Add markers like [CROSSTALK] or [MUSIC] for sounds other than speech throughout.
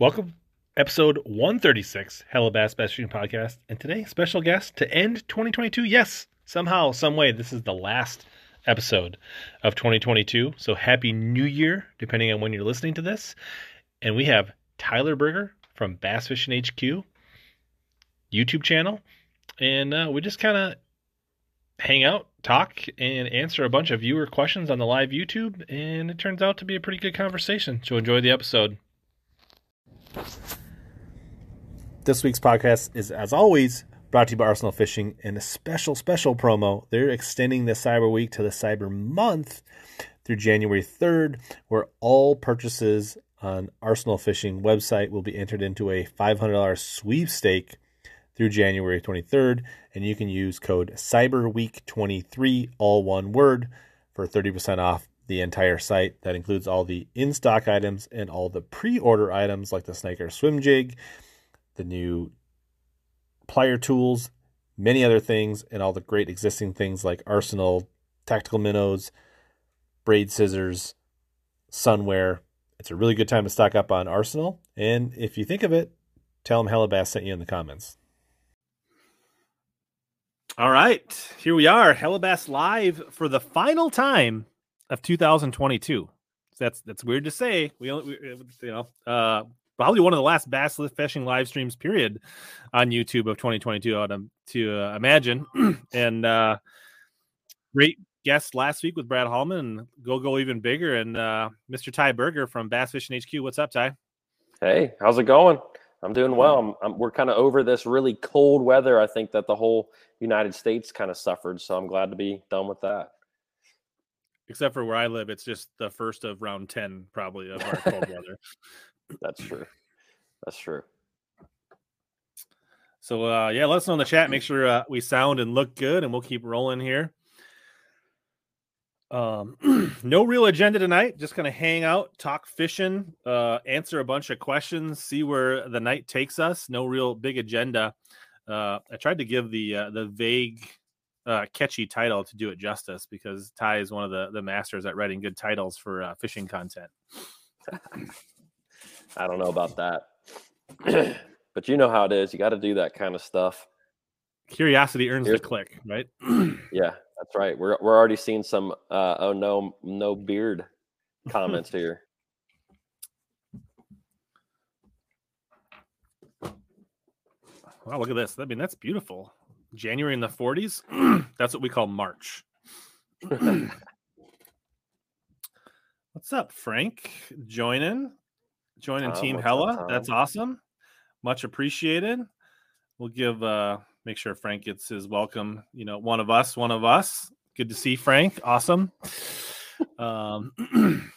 Welcome, episode 136, Hella Bass Bass Fishing Podcast. And today, special guest to end 2022. Yes, somehow, some way, this is the last episode of 2022. So happy New Year, depending on when you're listening to this. And we have Tyler Berger from Bass Fishing HQ YouTube channel, and uh, we just kind of hang out, talk, and answer a bunch of viewer questions on the live YouTube. And it turns out to be a pretty good conversation. So enjoy the episode. This week's podcast is, as always, brought to you by Arsenal Fishing and a special, special promo. They're extending the Cyber Week to the Cyber Month through January 3rd, where all purchases on Arsenal Fishing website will be entered into a $500 sweepstake through January 23rd, and you can use code CyberWeek23, all one word, for 30% off the entire site. That includes all the in stock items and all the pre order items like the Snaker Swim Jig, the new plier tools, many other things, and all the great existing things like Arsenal, tactical minnows, braid scissors, sunwear. It's a really good time to stock up on Arsenal. And if you think of it, tell them Hellabass sent you in the comments. All right, here we are, Hellabass live for the final time of 2022. That's that's weird to say. We, we you know, uh, probably one of the last bass fishing live streams period on YouTube of 2022. I would to uh, imagine. [CLEARS THROAT] and uh, great guest last week with Brad Hallman and go go even bigger and uh, Mr. Ty Berger from Bass Fishing HQ. What's up, Ty? Hey, how's it going? I'm doing well. I'm, I'm, we're kind of over this really cold weather. I think that the whole United States kind of suffered, so I'm glad to be done with that except for where I live, it's just the first of round 10 probably of our cold [LAUGHS] weather. That's true. That's true. So uh, yeah, let us know in the chat. Make sure uh, we sound and look good, and we'll keep rolling here. Um, [CLEARS THROAT] no real agenda tonight. Just gonna hang out, talk fishing, uh, answer a bunch of questions, see where the night takes us. No real big agenda. Uh, I tried to give the uh, the vague uh, catchy title to do it justice because Ty is one of the the masters at writing good titles for uh, fishing content. [LAUGHS] I don't know about that, [CLEARS THROAT] but you know how it is. You got to do that kind of stuff. Curiosity earns Here's, the click, right? [CLEARS THROAT] [CLEARS THROAT] yeah, that's right. We're we're already seeing some uh, oh no no beard comments here. [LAUGHS] Wow, look at this. I mean, that's beautiful. January in the 40s. [CLEARS THROAT] That's what we call March. [CLEARS THROAT] What's up, Frank? Joining, joining Team Hella. Up, That's awesome. Much appreciated. We'll give uh make sure Frank gets his welcome. You know, one of us, one of us. Good to see Frank. Awesome. [LAUGHS] um, [CLEARS THROAT]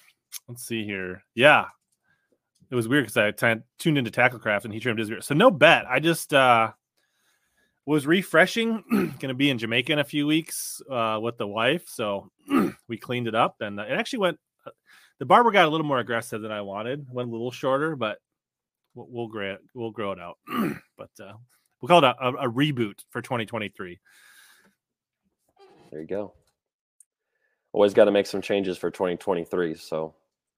let's see here. Yeah, it was weird because I t- tuned into Tacklecraft and he trimmed his beard. So no bet. I just uh was refreshing. [CLEARS THROAT] Going to be in Jamaica in a few weeks uh, with the wife, so [CLEARS THROAT] we cleaned it up, and it actually went. Uh, the barber got a little more aggressive than I wanted. Went a little shorter, but we'll, we'll grow it. We'll grow it out. [CLEARS THROAT] but uh, we'll call it a, a, a reboot for 2023. There you go. Always got to make some changes for 2023. So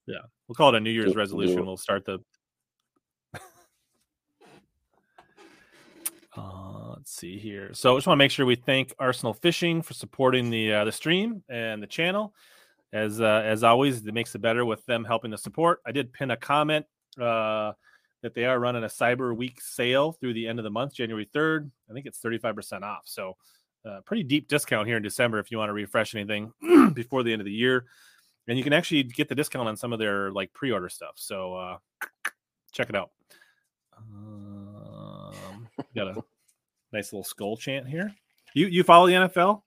yeah, we'll call it a New Year's resolution. We'll start the let's see here. So I just want to make sure we thank Arsenal Fishing for supporting the uh, the stream and the channel. As uh, as always, it makes it better with them helping to support. I did pin a comment uh, that they are running a Cyber Week sale through the end of the month, January third. I think it's thirty five percent off. So uh, pretty deep discount here in December if you want to refresh anything [CLEARS THROAT] before the end of the year. And you can actually get the discount on some of their like pre order stuff. So uh, check it out. Um, got a Nice little Skol chant here. You you follow the NFL?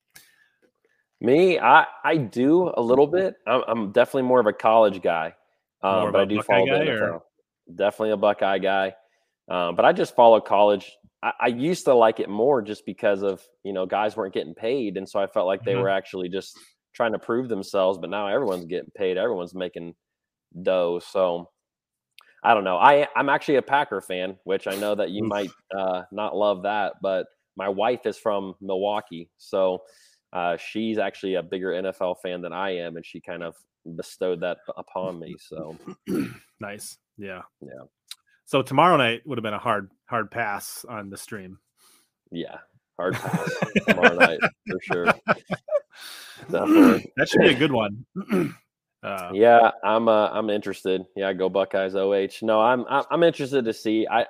Me, I I do a little bit. I'm, I'm definitely more of a college guy, um, but I do follow the NFL. Or? Definitely a Buckeye guy, um, but I just follow college. I, I, used to like it more just because of you know guys weren't getting paid, and so I felt like they mm-hmm. were actually just trying to prove themselves. But now everyone's getting paid. Everyone's making dough. So I don't know. I I'm actually a Packer fan, which I know that you might uh, not love that, but my wife is from Milwaukee, so uh, she's actually a bigger NFL fan than I am, and she kind of bestowed that upon me. [LAUGHS] So nice, yeah, yeah. So tomorrow night would have been a hard hard pass on the stream. Yeah, hard pass tomorrow night for sure. [LAUGHS] Definitely. That should be a good one. [CLEARS THROAT] Uh, yeah, I'm uh, I'm interested. Yeah, go Buckeyes. Oh, no, I'm I'm interested to see. I,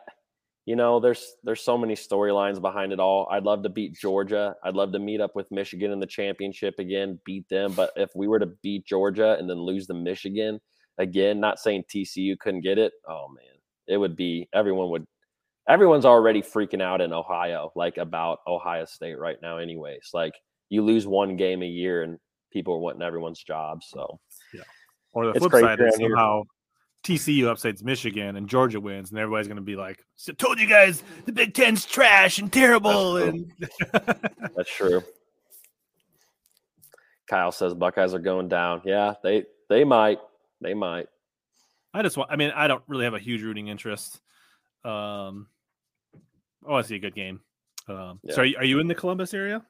you know, there's there's so many storylines behind it all. I'd love to beat Georgia. I'd love to meet up with Michigan in the championship again, beat them. But if we were to beat Georgia and then lose to Michigan again, not saying TCU couldn't get it. Oh man, it would be everyone would everyone's already freaking out in Ohio, like about Ohio State right now, anyways. Like you lose one game a year and people are wanting everyone's job. So. Or the it's flip side is somehow TCU upsets Michigan and Georgia wins, and everybody's going to be like, so "Told you guys the Big Ten's trash and terrible." That's and [LAUGHS] That's true. Kyle says Buckeyes are going down. Yeah, they they might. They might. I just want. I mean, I don't really have a huge rooting interest. Um, I want to see a good game. Um, yeah. So, are you, are you in the Columbus area?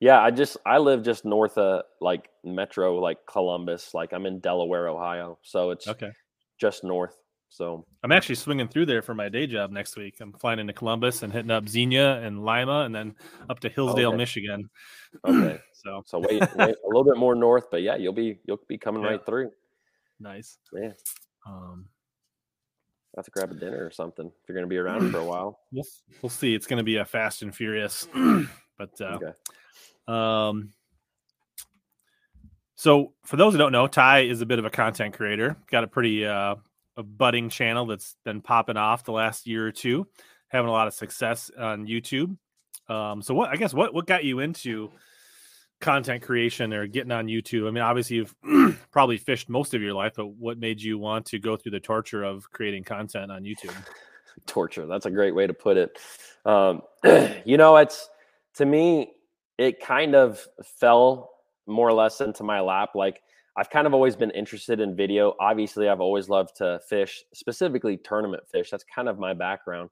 Yeah, I just I live just north of like Metro, like Columbus. Like I'm in Delaware, Ohio, so it's okay, just north. So I'm actually swinging through there for my day job next week. I'm flying into Columbus and hitting up Xenia and Lima, and then up to Hillsdale, okay. Michigan. Okay, [CLEARS THROAT] so so wait, wait a little bit more north, but yeah, you'll be you'll be coming yeah. right through. Nice. Yeah. Um, have to grab a dinner or something if you're going to be [CLEARS THROAT] around for a while. We'll, we'll see. It's going to be a fast and furious, [CLEARS THROAT] but uh, okay. Um, so for those who don't know, Ty is a bit of a content creator. Got a pretty uh, a budding channel that's been popping off the last year or two, having a lot of success on YouTube. Um, so what I guess what what got you into content creation or getting on YouTube? I mean, obviously you've [CLEARS THROAT] probably fished most of your life, but what made you want to go through the torture of creating content on YouTube? Torture. That's a great way to put it. Um, [CLEARS THROAT] you know, it's to me, it kind of fell more or less into my lap. Like I've kind of always been interested in video. Obviously, I've always loved to fish, specifically tournament fish. That's kind of my background.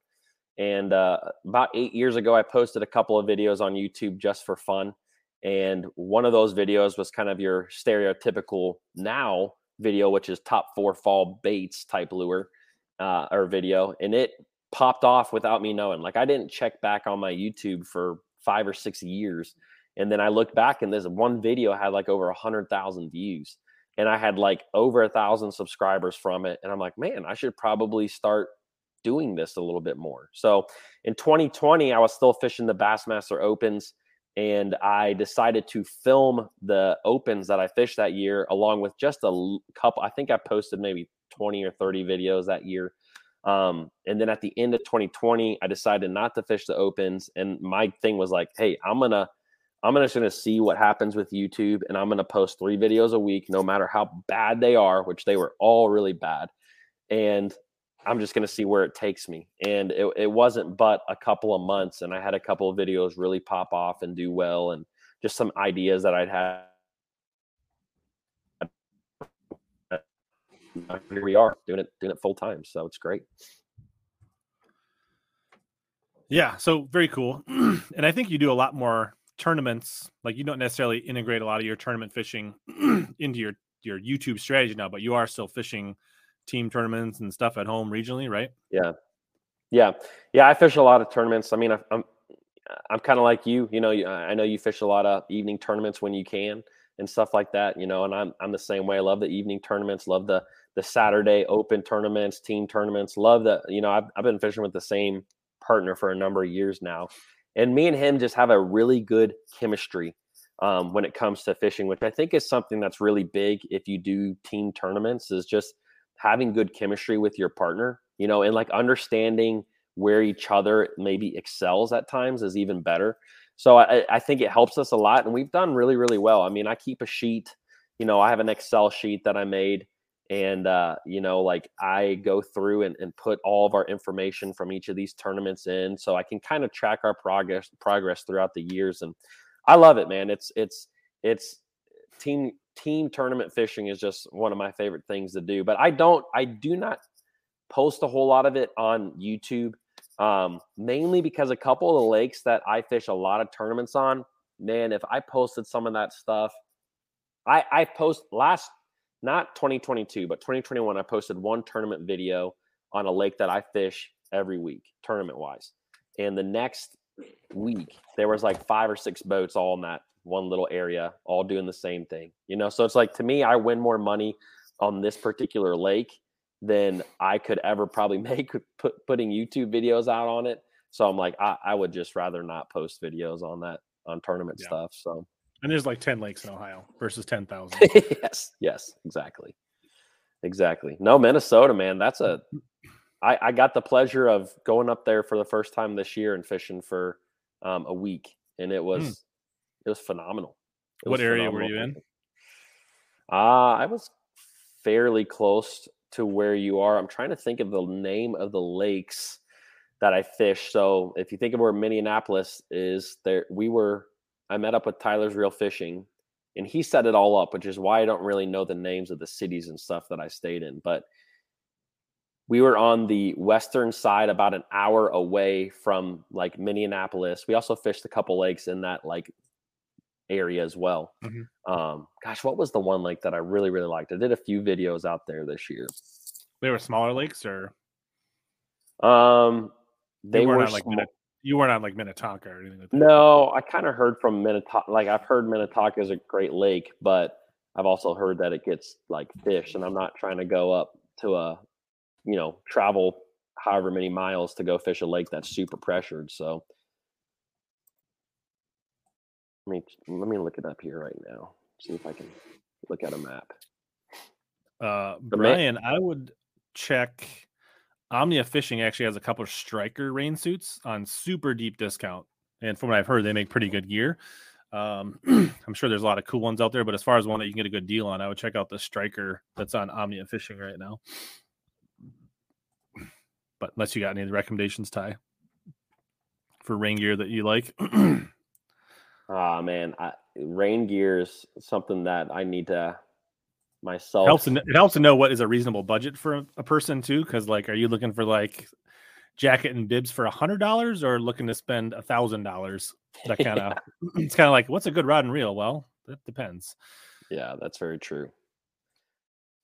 And uh, about eight years ago, I posted a couple of videos on YouTube just for fun. And one of those videos was kind of your stereotypical now video, which is top four fall baits type lure uh, or video. And it popped off without me knowing. Like I didn't check back on my YouTube for five or six years. And then I looked back and this one video had like over a hundred thousand views. And I had like over a thousand subscribers from it. And I'm like, man, I should probably start doing this a little bit more. So in 2020, I was still fishing the Bassmaster Opens and I decided to film the opens that I fished that year along with just a couple. I think I posted maybe 20 or 30 videos that year. Um, and then at the end of 2020, I decided not to fish the opens. And my thing was like, hey, I'm gonna I'm gonna just gonna see what happens with YouTube, and I'm gonna post three videos a week, no matter how bad they are, which they were all really bad. And I'm just gonna see where it takes me. And it, it wasn't but a couple of months, and I had a couple of videos really pop off and do well, and just some ideas that I'd had here we are doing it doing it full time so it's great. Yeah so very cool. [CLEARS THROAT] And i think you do a lot more tournaments like you don't necessarily integrate a lot of your tournament fishing [CLEARS THROAT] into your your youtube strategy now but you are still fishing team tournaments and stuff at home regionally right? Yeah. Yeah. Yeah i fish a lot of tournaments. I mean I, i'm i'm kind of like you you know i know you fish a lot of evening tournaments when you can and stuff like that you know and i'm i'm the same way. I love the evening tournaments love the the Saturday open tournaments, team tournaments. Love that. You know, I've, I've been fishing with the same partner for a number of years now. And me and him just have a really good chemistry um, when it comes to fishing, which I think is something that's really big if you do team tournaments, is just having good chemistry with your partner, you know, and like understanding where each other maybe excels at times is even better. So I, I think it helps us a lot. And we've done really, really well. I mean, I keep a sheet, you know, I have an Excel sheet that I made and uh, you know like i go through and, and put all of our information from each of these tournaments in so i can kind of track our progress progress throughout the years and i love it man. It's it's it's team team tournament fishing is just one of my favorite things to do but i don't i do not post a whole lot of it on youtube um, mainly because a couple of the lakes that i fish a lot of tournaments on man if i posted some of that stuff i i post last not 2022, but 2021, I posted one tournament video on a lake that I fish every week, tournament wise. And the next week, there was like five or six boats all in that one little area, all doing the same thing. You know, so it's like to me, I win more money on this particular lake than I could ever probably [LAUGHS] make put, putting YouTube videos out on it. So I'm like, I, I would just rather not post videos on that on tournament yeah. stuff. So and there's like 10 lakes in Ohio versus 10,000. [LAUGHS] yes, yes, exactly. Exactly. No, Minnesota, man, that's a I, I got the pleasure of going up there for the first time this year and fishing for um, a week, and it was mm. it was phenomenal. It what was area phenomenal. were you in? Uh, I was fairly close to where you are. I'm trying to think of the name of the lakes that I fished. So if you think of where Minneapolis is, there we were. I met up with Tyler's Real Fishing, and he set it all up, which is why I don't really know the names of the cities and stuff that I stayed in. But we were on the western side, about an hour away from like Minneapolis. We also fished a couple lakes in that like area as well. Mm-hmm. Um, gosh, what was the one lake that I really really liked? I did a few videos out there this year. They were smaller lakes, or um, they were like sm- you weren't on like Minnetonka or anything like that. No, I kind of heard from Minnetonka. Like I've heard Minnetonka is a great lake, but I've also heard that it gets like fish, and I'm not trying to go up to a, you know, travel however many miles to go fish a lake that's super pressured. So let me let me look it up here right now. See if I can look at a map. Uh, Brian, I would check Omnia Fishing actually has a couple of striker rain suits on super deep discount. And from what I've heard, they make pretty good gear. Um, [CLEARS THROAT] I'm sure there's a lot of cool ones out there, but as far as one that you can get a good deal on, I would check out the striker that's on Omnia Fishing right now. But unless you got any recommendations, Ty, for rain gear that you like. [CLEARS THROAT] Ah, oh, man, I, rain gear is something that I need to myself. It helps to, it helps to know what is a reasonable budget for a person too, because like, are you looking for like jacket and bibs for a hundred dollars, or looking to spend a thousand dollars? That kind [LAUGHS] of yeah. it's kind of like what's a good rod and reel? Well, that depends. Yeah, that's very true.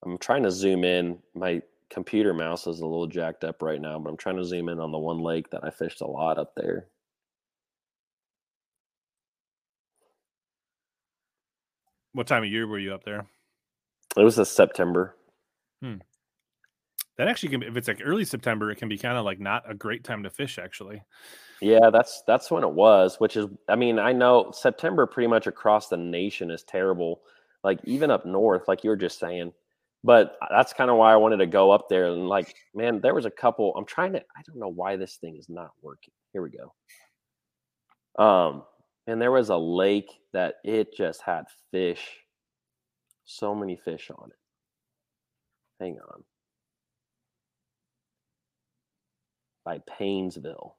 I'm trying to zoom in. My computer mouse is a little jacked up right now, but I'm trying to zoom in on the one lake that I fished a lot up there. What time of year were you up there? It was a September. Hmm. That actually can, be, if it's like early September, it can be kind of like not a great time to fish. Actually. Yeah, that's that's when it was. Which is, I mean, I know September pretty much across the nation is terrible. Like even up north, like you were just saying. But that's kind of why I wanted to go up there and like, man, there was a couple. I'm trying to. I don't know why this thing is not working. Here we go. Um, and there was a lake that it just had fish so many fish on it. Hang on. By Paynesville.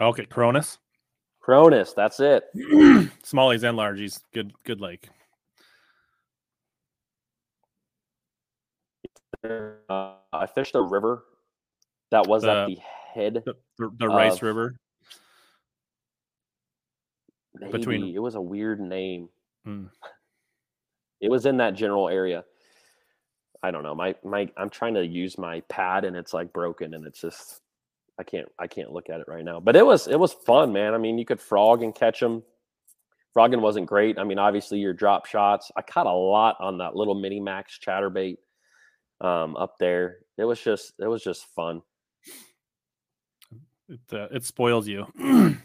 Okay, Koronis. Koronis, that's it. [CLEARS THROAT] Smallies and largies. Good good lake. Uh, I fished a river that was the, at the head the, the, the Rice River. Maybe. Between it was a weird name. Hmm. It was in that general area. I don't know. My my I'm trying to use my pad and it's like broken and it's just I can't I can't look at it right now. But it was it was fun, man. I mean, you could frog and catch them. Frogging wasn't great. I mean, obviously your drop shots. I caught a lot on that little mini max chatterbait um, up there. It was just it was just fun. It uh, it spoils you. [CLEARS THROAT]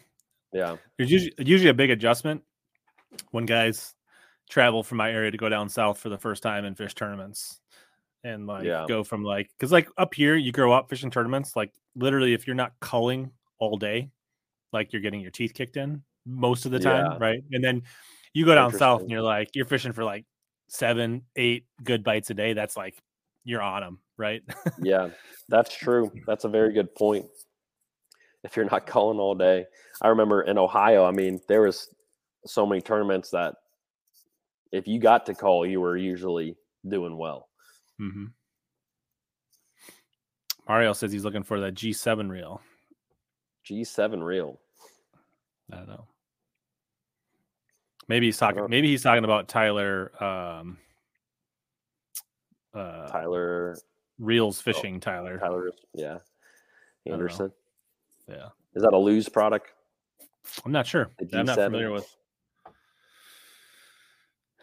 yeah, there's usually usually a big adjustment when guys travel from my area to go down south for the first time and fish tournaments and like yeah. go from like because like up here you grow up fishing tournaments like literally if you're not culling all day like you're getting your teeth kicked in most of the time yeah. right and then you go down south and you're like you're fishing for like seven eight good bites a day that's like you're on them right yeah that's true that's a very good point if you're not culling all day i remember in ohio i mean there was so many tournaments that if you got to call, you were usually doing well. Mm-hmm. Mario says he's looking for that G7 reel. G7 reel. I don't know. Maybe he's talking. Maybe he's talking about Tyler. Um, uh, Tyler Reels oh, Fishing, oh, Tyler. Tyler, yeah. Anderson. Yeah. Is that a Lew's product? I'm not sure. I'm not familiar with.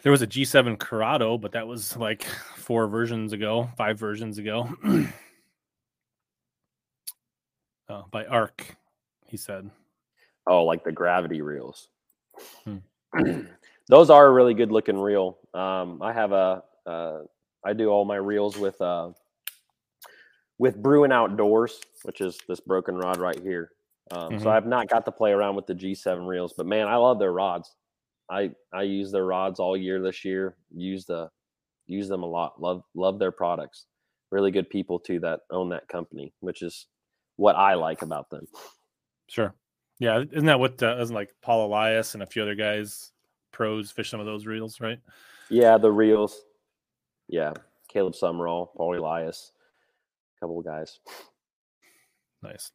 There was a G7 Curado, but that was like four versions ago, five versions ago. uh, [CLEARS THROAT] by Ark, he said. Oh, like the gravity reels. Hmm. [CLEARS THROAT] Those are a really good looking reel. Um, I have a, uh, I do all my reels with uh, with Bruin Outdoors, which is this broken rod right here. Um, mm-hmm. So I've not got to play around with the G7 reels, but man, I love their rods. I I use their rods all year this year. Use the use them a lot. Love love their products. Really good people too that own that company, which is what I like about them. Sure. Yeah, isn't that what uh, isn't like Paul Elias and a few other guys pros fish some of those reels, right? Yeah, the reels. Yeah, Caleb Sumrall, Paul Elias, a couple of guys. Nice.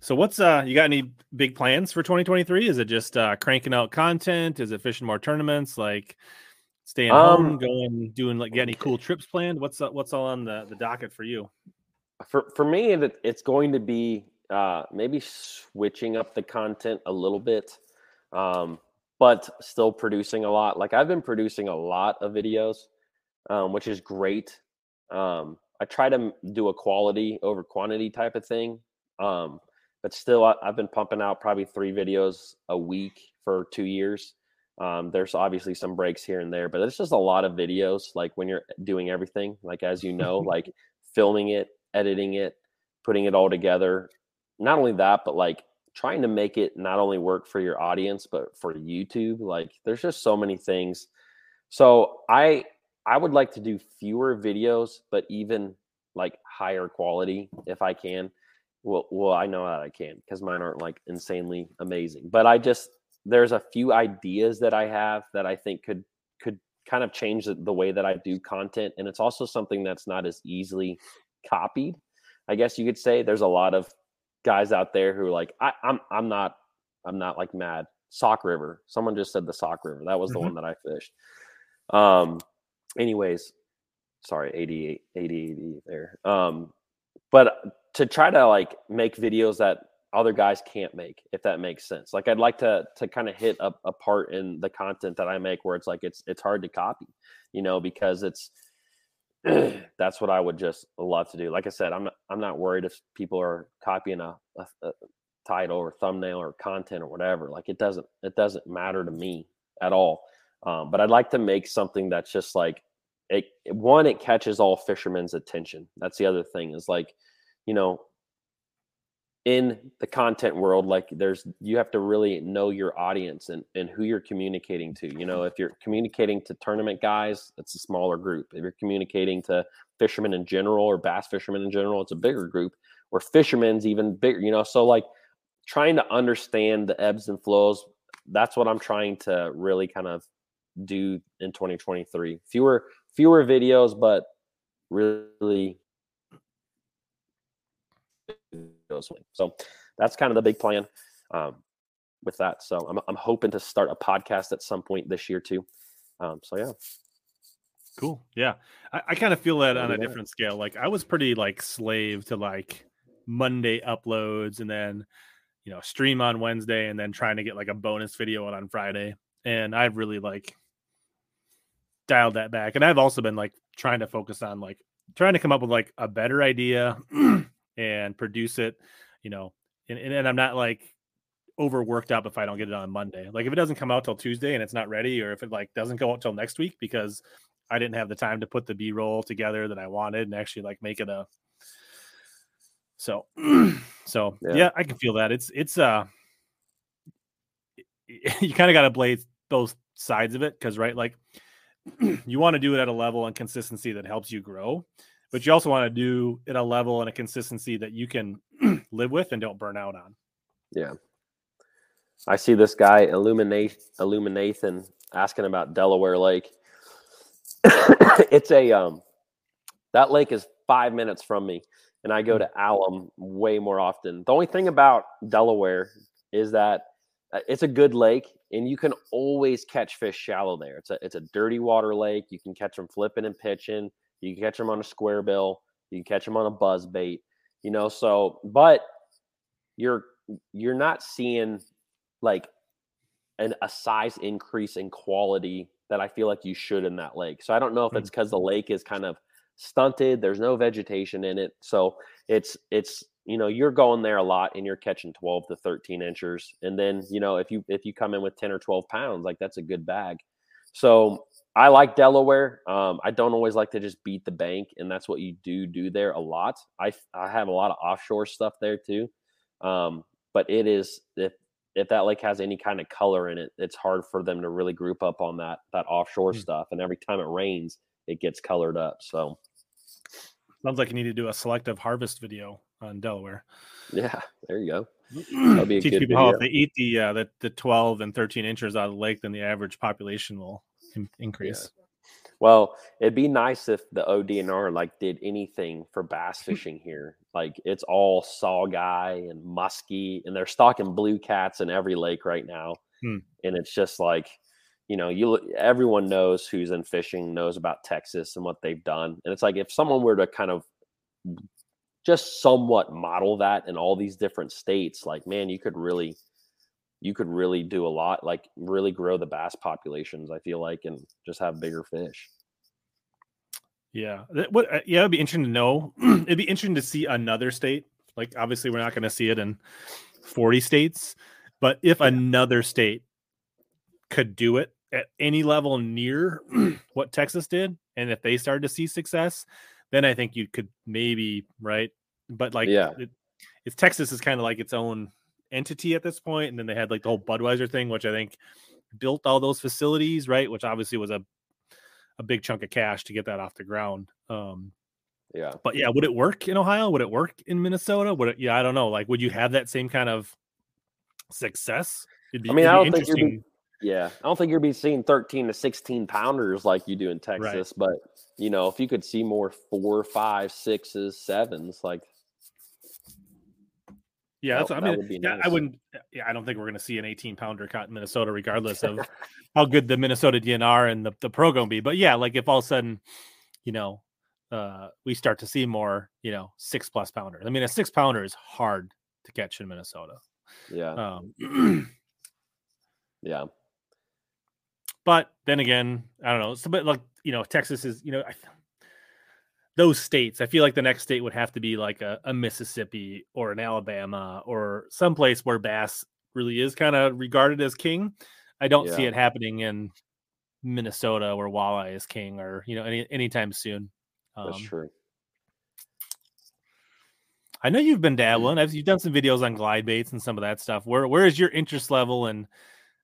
So what's uh you got any big plans for 2023? Is it just uh cranking out content? Is it fishing more tournaments? Like staying um, home, going doing like any cool trips planned? What's uh, what's all on the the docket for you? For for me, it, it's going to be uh maybe switching up the content a little bit. Um but still producing a lot. Like I've been producing a lot of videos, um, which is great. Um, I try to do a quality over quantity type of thing. Um, but still, I, have been pumping out probably three videos a week for two years. Um, there's obviously some breaks here and there, but it's just a lot of videos. Like when you're doing everything, like as you know, [LAUGHS] like filming it, editing it, putting it all together. Not only that, but like trying to make it not only work for your audience but for YouTube. Like there's just so many things. So I I would like to do fewer videos, but even like higher quality if I can. Well, well, I know that I can because mine aren't like insanely amazing. But I just there's a few ideas that I have that I think could could kind of change the, the way that I do content, and it's also something that's not as easily copied. I guess you could say there's a lot of guys out there who are like, I, am I'm, I'm not I'm not like mad. Sauk River. Someone just said the Sauk River. That was the mm-hmm. one that I fished. Um. Anyways, sorry, 88, 80, 80 there. Um, but to try to like make videos that other guys can't make, if that makes sense. Like I'd like to to kind of hit a, a part in the content that I make where it's like it's it's hard to copy, you know, because it's [CLEARS THROAT] that's what I would just love to do. Like I said, I'm not, I'm not worried if people are copying a, a, a, title or thumbnail or content or whatever. Like it doesn't it doesn't matter to me at all. Um, but I'd like to make something that's just like it. One, it catches all fishermen's attention. That's the other thing is like, you know, in the content world like there's you have to really know your audience and, and who you're communicating to you know if you're communicating to tournament guys it's a smaller group. If you're communicating to fishermen in general or bass fishermen in general it's a bigger group or fishermen's even bigger you know so like trying to understand the ebbs and flows that's what i'm trying to really kind of do in 2023 fewer fewer videos but really so that's kind of the big plan um, with that. So I'm, I'm hoping to start a podcast at some point this year too. Um, so yeah. Cool. Yeah. I, I kind of feel that on a different scale. Like I was pretty like slave to like Monday uploads and then, you know, stream on Wednesday and then trying to get like a bonus video on, on Friday. And I've really like dialed that back. And I've also been like trying to focus on like trying to come up with like a better idea [CLEARS THROAT] and produce it, you know, and, and I'm not like overworked up if I don't get it on Monday. Like if it doesn't come out till Tuesday and it's not ready, or if it like doesn't go out till next week because I didn't have the time to put the B roll together that I wanted and actually like make it a so [CLEARS THROAT] so yeah. yeah, I can feel that. It's it's uh [LAUGHS] you kind of gotta play both sides of it because right, like [CLEARS THROAT] you want to do it at a level and consistency that helps you grow but you also want to do at a level and a consistency that you can [CLEARS THROAT] live with and don't burn out on. Yeah. I see this guy illuminate illuminathan asking about Delaware Lake. [COUGHS] it's a um that lake is five minutes from me, and I go hmm. to Alum way more often. The only thing about Delaware is that uh, it's a good lake, and you can always catch fish shallow there. It's a it's a dirty water lake. You can catch them flipping and pitching You can catch them on a square bill. You can catch them on a buzz bait. You know, so but you're you're not seeing like an, a size increase in quality that I feel like you should in that lake. So I don't know if it's mm. because the lake is kind of stunted. There's no vegetation in it, so it's it's you know you're going there a lot and you're catching 12 to 13 inches and then you know if you if you come in with 10 or 12 pounds like that's a good bag so i like delaware um, i don't always like to just beat the bank and that's what you do do there a lot i i have a lot of offshore stuff there too um, but it is if if that lake has any kind of color in it it's hard for them to really group up on that that offshore mm-hmm. stuff and every time it rains it gets colored up so sounds like you need to do a selective harvest video on Delaware. Yeah, there you go. Teach people video. how if they eat the, uh, the the twelve and thirteen inches out of the lake, then the average population will increase. Yeah. Well, it'd be nice if the ODNR like did anything for bass [LAUGHS] fishing here. Like it's all saugeye and muskie, and they're stocking blue cats in every lake right now. Hmm. And it's just like, you know, you everyone knows who's in fishing knows about Texas and what they've done. And it's like if someone were to kind of just somewhat model that in all these different states, like man, you could really you could really do a lot, like really grow the bass populations, I feel like, and just have bigger fish. Yeah. What uh, yeah, it'd be interesting to know. [CLEARS THROAT] it'd be interesting to see another state. Like obviously we're not going to see it in 40 states, but if another state could do it at any level near [CLEARS THROAT] what Texas did, and if they started to see success, then I think you could maybe right. But like, yeah, it, it's Texas is kind of like its own entity at this point, and then they had like the whole Budweiser thing, which I think built all those facilities, right? Which obviously was a a big chunk of cash to get that off the ground. Um, yeah, but yeah, would it work in Ohio? Would it work in Minnesota? Would it? Yeah, I don't know. Like, would you have that same kind of success? Be, I mean, I don't think you'd be, yeah, I don't think you'd be seeing 13 to 16 pounders like you do in Texas, right. but you know, if you could see more four, five, sixes, sevens, like yeah, that's. That, I mean, yeah, nice. I wouldn't. Yeah, I don't think we're going to see an 18 pounder caught in Minnesota, regardless of [LAUGHS] how good the Minnesota DNR and the the pro going to be. But yeah, like if all of a sudden, you know, uh, we start to see more, you know, six plus pounders. I mean, a six pounder is hard to catch in Minnesota. Yeah. Um, [CLEARS THROAT] yeah. But then again, I don't know. So, but like you know, Texas is you know, I, those states. I feel like the next state would have to be like a, a Mississippi or an Alabama or someplace where bass really is kind of regarded as king. I don't yeah. see it happening in Minnesota where walleye is king or you know any anytime soon. Um, That's true. I know you've been dabbling. I've, you've done some videos on glide baits and some of that stuff. Where where is your interest level in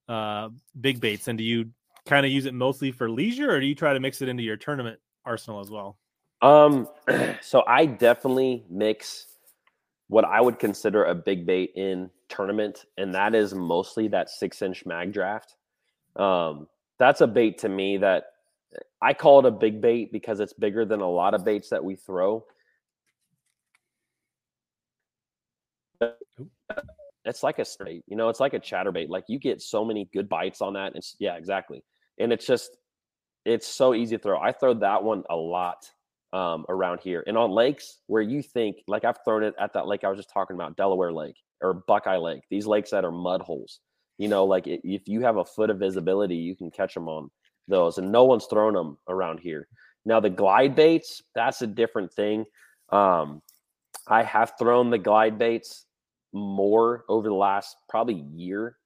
uh, big baits, and do you kind of use it mostly for leisure, or do you try to mix it into your tournament arsenal as well? Um, [CLEARS THROAT] so I definitely mix what I would consider a big bait in tournament, and that is mostly that six inch mag draft. Um, that's a bait to me that I call it a big bait because it's bigger than a lot of baits that we throw. It's like a straight, you know, it's like a chatterbait. Like you get so many good bites on that. It's yeah, exactly and it's just it's so easy to throw. I throw that one a lot um, around here, and on lakes where you think like I've thrown it at that lake I was just talking about, Delaware Lake or Buckeye Lake. These lakes that are mud holes. You know, like if you have a foot of visibility, you can catch them on those, and no one's thrown them around here. Now the glide baits, that's a different thing. Um, I have thrown the glide baits more over the last probably year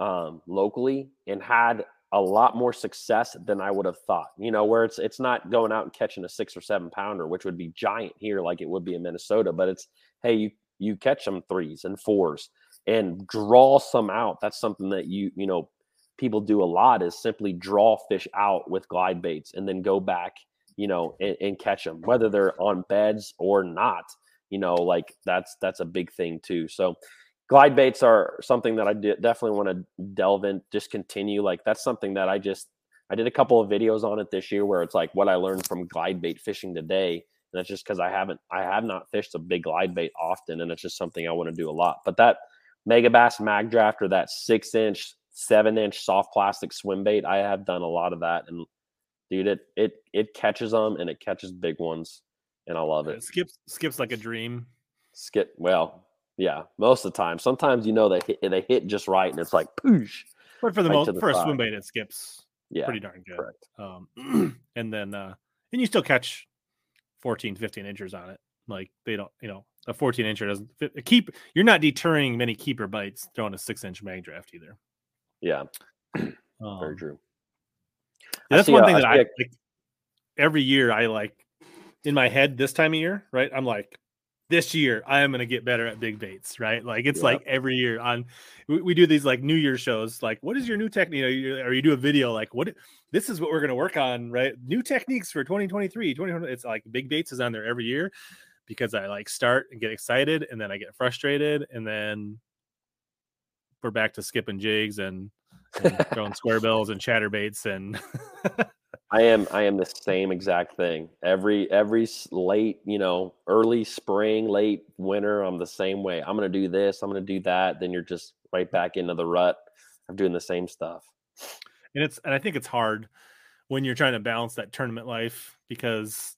um, locally and had a lot more success than I would have thought. You know, where it's it's not going out and catching a six or seven pounder, which would be giant here, like it would be in Minnesota. But it's hey, you you catch some threes and fours and draw some out. That's something that you you know people do a lot is simply draw fish out with glide baits and then go back, you know, and, and catch them, whether they're on beds or not. You know, like that's that's a big thing too. So glide baits are something that I definitely want to delve in, just continue. Like that's something that I just I did a couple of videos on it this year where it's like what I learned from glide bait fishing today. And that's just because I haven't I have not fished a big glide bait often, and it's just something I want to do a lot. But that Megabass mag draft or that six inch, seven inch soft plastic swim bait, I have done a lot of that and dude. It it it catches them and it catches big ones, and I love it. it skips skips like a dream. Skip well, yeah, most of the time. Sometimes you know they hit, they hit just right, and it's like poosh. But for the right most for side. a swim bait, it skips yeah, pretty darn good. Correct. Um, [CLEARS THROAT] and then uh, and you still catch 14, 15 inches on it. Like they don't, you know, a 14 incher doesn't fit, keep. You're not deterring many keeper bites throwing a six inch mag draft either. Yeah, [CLEARS THROAT] um, very true. Yeah, that's one a, thing that I like. Every year, I like in my head this time of year, right? I'm like, this year I am going to get better at big baits, right? Like it's yep. like every year on we, we, do these like New Year shows. Like, what is your new technique? You know, you, or you do a video like, what this is what we're going to work on, right? New techniques for 2023, 2020. It's like big baits is on there every year because I like start and get excited and then I get frustrated and then we're back to skipping jigs and, and throwing [LAUGHS] square bills and chatter baits and [LAUGHS] I am I am the same exact thing. Every every late, you know, early spring, late winter, I'm the same way. I'm going to do this, I'm going to do that, then you're just right back into the rut of doing the same stuff. And it's and I think it's hard when you're trying to balance that tournament life because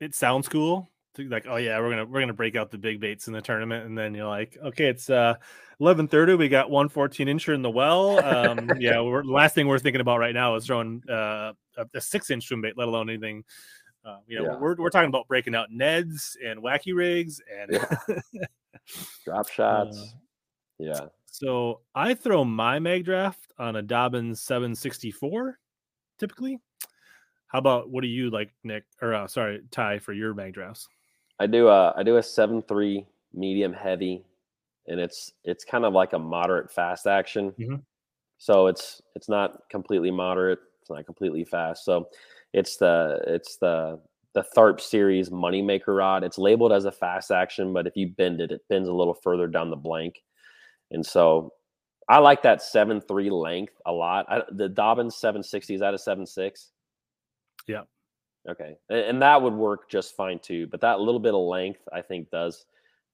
it sounds cool like oh yeah we're gonna we're gonna break out the big baits in the tournament and then you're like okay it's uh 11:30 we got 114 incher in the well um [LAUGHS] yeah we're, the last thing we're thinking about right now is throwing uh a, a six inch swim bait let alone anything uh, you know yeah. we're, we're talking about breaking out neds and wacky rigs and yeah. [LAUGHS] drop shots uh, yeah so i throw my mag draft on a dobyns 764 typically how about what do you like, Nick? Or uh, sorry, Ty, for your mag drafts? I do a I do a seven three medium heavy, and it's it's kind of like a moderate fast action. Mm-hmm. So it's it's not completely moderate. It's not completely fast. So it's the it's the the Tharp series moneymaker rod. It's labeled as a fast action, but if you bend it, it bends a little further down the blank. And so I like that seven three length a lot. I, the seven sixty is that a seven six? Yeah. Okay, and that would work just fine too. But that little bit of length, I think, does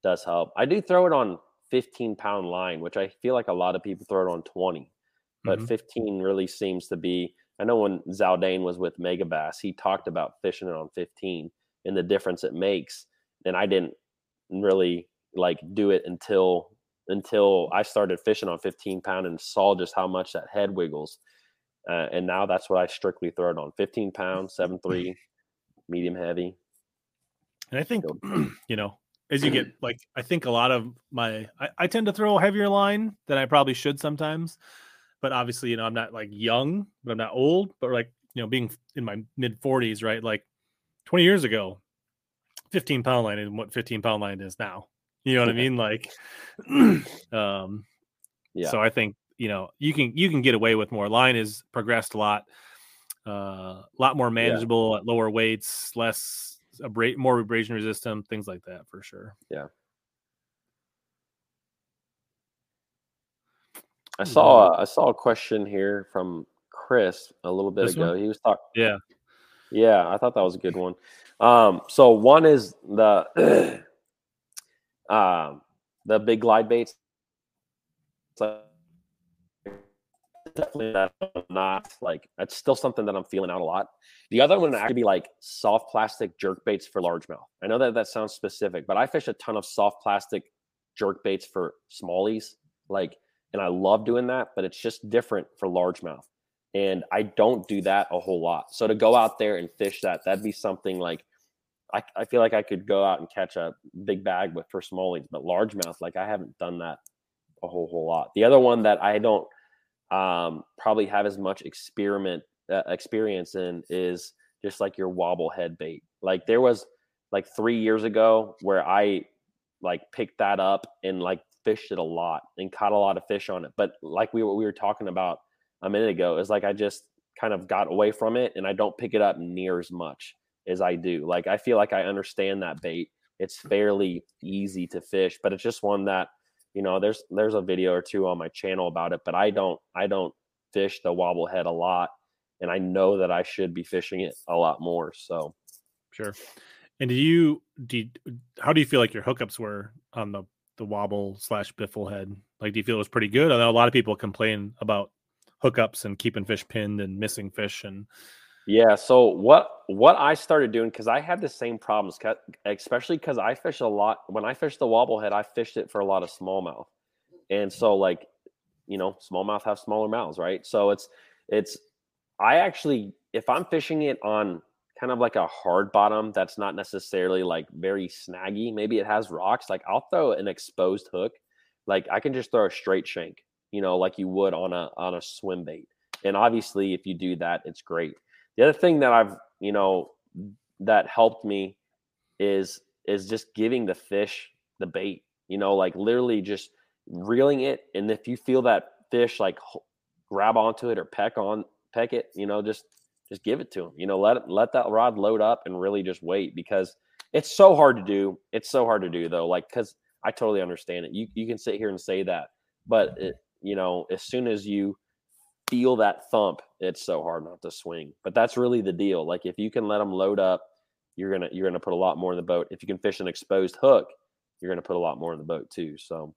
does help. I do throw it on 15 pound line, which I feel like a lot of people throw it on 20, but mm-hmm. 15 really seems to be. I know when Zaldain was with Megabass, he talked about fishing it on 15 and the difference it makes. And I didn't really like do it until until I started fishing on 15 pound and saw just how much that head wiggles. Uh, and now that's what I strictly throw it on 15 pounds, seven three, [CLEARS THROAT] medium heavy. And I think, [CLEARS THROAT] you know, as you get [CLEARS THROAT] like, I think a lot of my, I, I tend to throw a heavier line than I probably should sometimes. But obviously, you know, I'm not like young, but I'm not old, but like, you know, being in my mid 40s, right? Like 20 years ago, 15 pound line and what 15 pound line is now. You know what I mean? Like, um, yeah. So I think you know you can you can get away with more. Line is progressed a lot, a uh, lot more manageable yeah. at lower weights, less abra- more abrasion resistant, things like that for sure. Yeah. I saw I saw a question here from Chris a little bit this ago. One? He was talking. Yeah. Yeah, I thought that was a good one. Um, so one is the [CLEARS THROAT] um, the big glide baits. So definitely that not like that's still something that I'm feeling out a lot. The other one would actually be like soft plastic jerk baits for largemouth. I know that that sounds specific, but I fish a ton of soft plastic jerk baits for smallies, like, and I love doing that, but it's just different for largemouth. And I don't do that a whole lot. So to go out there and fish that, that'd be something like I, I feel like I could go out and catch a big bag with for smallies, but largemouth, like I haven't done that a whole whole lot. The other one that I don't um, probably have as much experiment uh, experience in is just like your wobble head bait. Like there was like three years ago where I like picked that up and like fished it a lot and caught a lot of fish on it. But like we were, we were talking about a minute ago, is like I just kind of got away from it and I don't pick it up near as much as I do. Like I feel like I understand that bait. It's fairly easy to fish, but it's just one that you know there's there's a video or two on my channel about it but i don't i don't fish the wobblehead a lot and i know that i should be fishing it a lot more so. Sure. And do you do how do you feel like your hookups were on the the wobble slash biffle head? Like do you feel it was pretty good? I know a lot of people complain about hookups and keeping fish pinned and missing fish and Yeah. So what what I started doing because I had the same problems, especially because I fish a lot. When I fished the wobblehead, I fished it for a lot of smallmouth, and so like, you know, smallmouth have smaller mouths, right? So it's it's I actually if I'm fishing it on kind of like a hard bottom that's not necessarily like very snaggy, maybe it has rocks. Like I'll throw an exposed hook, like I can just throw a straight shank, you know, like you would on a on a swim bait. And obviously, if you do that, it's great. The other thing that I've, you know, that helped me is is just giving the fish the bait. You know, like literally just reeling it, and if you feel that fish like grab onto it or peck on peck it, you know, just just give it to them. You know, let let that rod load up and really just wait because it's so hard to do. It's so hard to do though. Like because I totally understand it. You you can sit here and say that, but it, you know, as soon as you feel that thump, it's so hard not to swing. But that's really the deal. Like if you can let them load up, you're gonna you're gonna put a lot more in the boat. If you can fish an exposed hook, you're gonna put a lot more in the boat too. So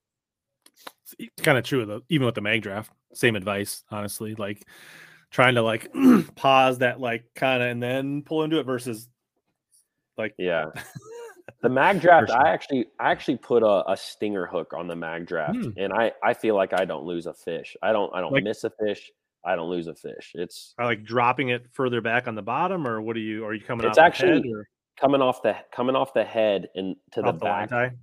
it's kind of true though. Even with the mag draft, same advice. Honestly, like trying to like [CLEARS THROAT] pause that like kind of and then pull into it versus like yeah. [LAUGHS] The mag draft, I actually I actually put a, a stinger hook on the mag draft, hmm. and I I feel like I don't lose a fish. I don't I don't like, miss a fish. I don't lose a fish. It's I like dropping it further back on the bottom, or what are you? Are you coming? It's actually coming off the coming off the head and to the, the back.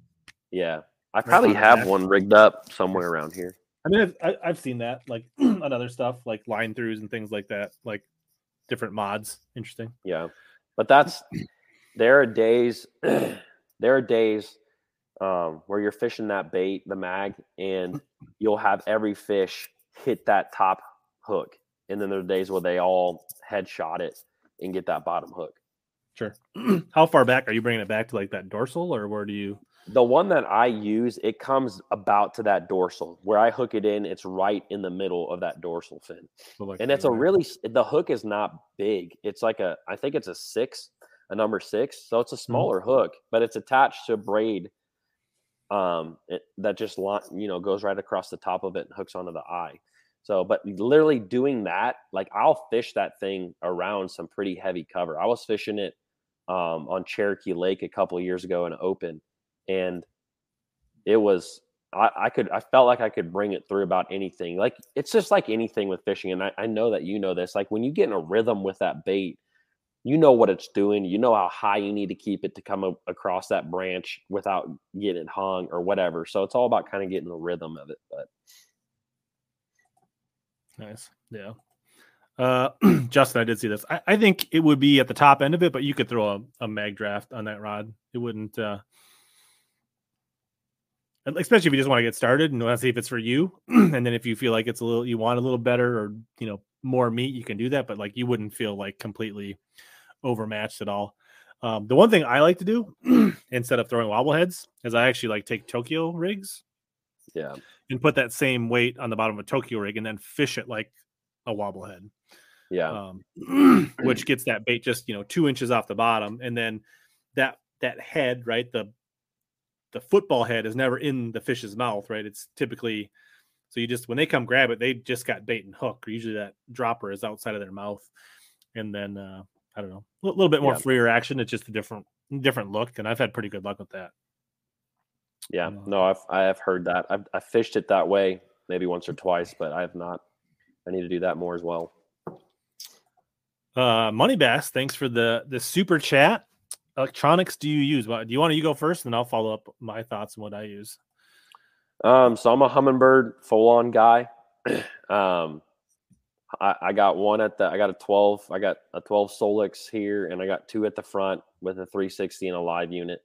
Yeah, I probably have one rigged up somewhere around here. I mean, I've, I've seen that like [CLEARS THROAT] on other stuff, like line throughs and things like that, like different mods. Interesting. Yeah, but that's there are days, [CLEARS THROAT] there are days um, where you're fishing that bait, the mag, and you'll have every fish hit that top hook. And then there are days where they all headshot it and get that bottom hook. Sure. [CLEARS THROAT] How far back are you bringing it back to like that dorsal or where do you? The one that I use, it comes about to that dorsal where I hook it in. It's right in the middle of that dorsal fin. So like and it's a really, the hook is not big. It's like a, I think it's a six, a number six. So it's a mm-hmm. smaller mm-hmm. hook, but it's attached to a braid um, it, that just, you know, goes right across the top of it and hooks onto the eye. So, but literally doing that, like I'll fish that thing around some pretty heavy cover. I was fishing it um, on Cherokee Lake a couple years ago in open, and it was I, I, could I felt like I could bring it through about anything. Like it's just like anything with fishing, and I, I know that you know this. Like when you get in a rhythm with that bait, you know what it's doing. You know how high you need to keep it to come a, across that branch without getting it hung or whatever. So it's all about kind of getting the rhythm of it. But Nice. Yeah. Uh, [CLEARS THROAT] Justin, I did see this. I, I, think it would be at the top end of it, but you could throw a, a mag draft on that rod. It wouldn't, uh, especially if you just want to get started and want to see if it's for you. [CLEARS THROAT] and then if you feel like it's a little, you want a little better or, you know, more meat, you can do that. But like you wouldn't feel like completely overmatched at all. Um, the one thing I like to do [CLEARS THROAT] instead of throwing wobble heads is I actually like take Tokyo rigs. Yeah and put that same weight on the bottom of a Tokyo rig and then fish it like a wobblehead. Yeah. Um, [CLEARS THROAT] which gets that bait just, you know, two inches off the bottom. And then that, that head, right. The, the football head is never in the fish's mouth, right? It's typically, so you just, when they come grab it, they just got bait and hook. Usually that dropper is outside of their mouth. And then, uh, I don't know, a little bit more yeah. freer action. It's just a different, different look. And I've had pretty good luck with that. Yeah, no, I've I have heard that. I've I fished it that way maybe once or twice, but I have not. I need to do that more as well. Uh, Money Bass, thanks for the the super chat. Electronics do you use? Do you want to you go first, and then I'll follow up my thoughts on what I use. Um, so I'm a Humminbird full on guy. [CLEARS THROAT] um, I, I got one at the I got a 12. I got a 12 Solix here, and I got two at the front with a 360 and a live unit.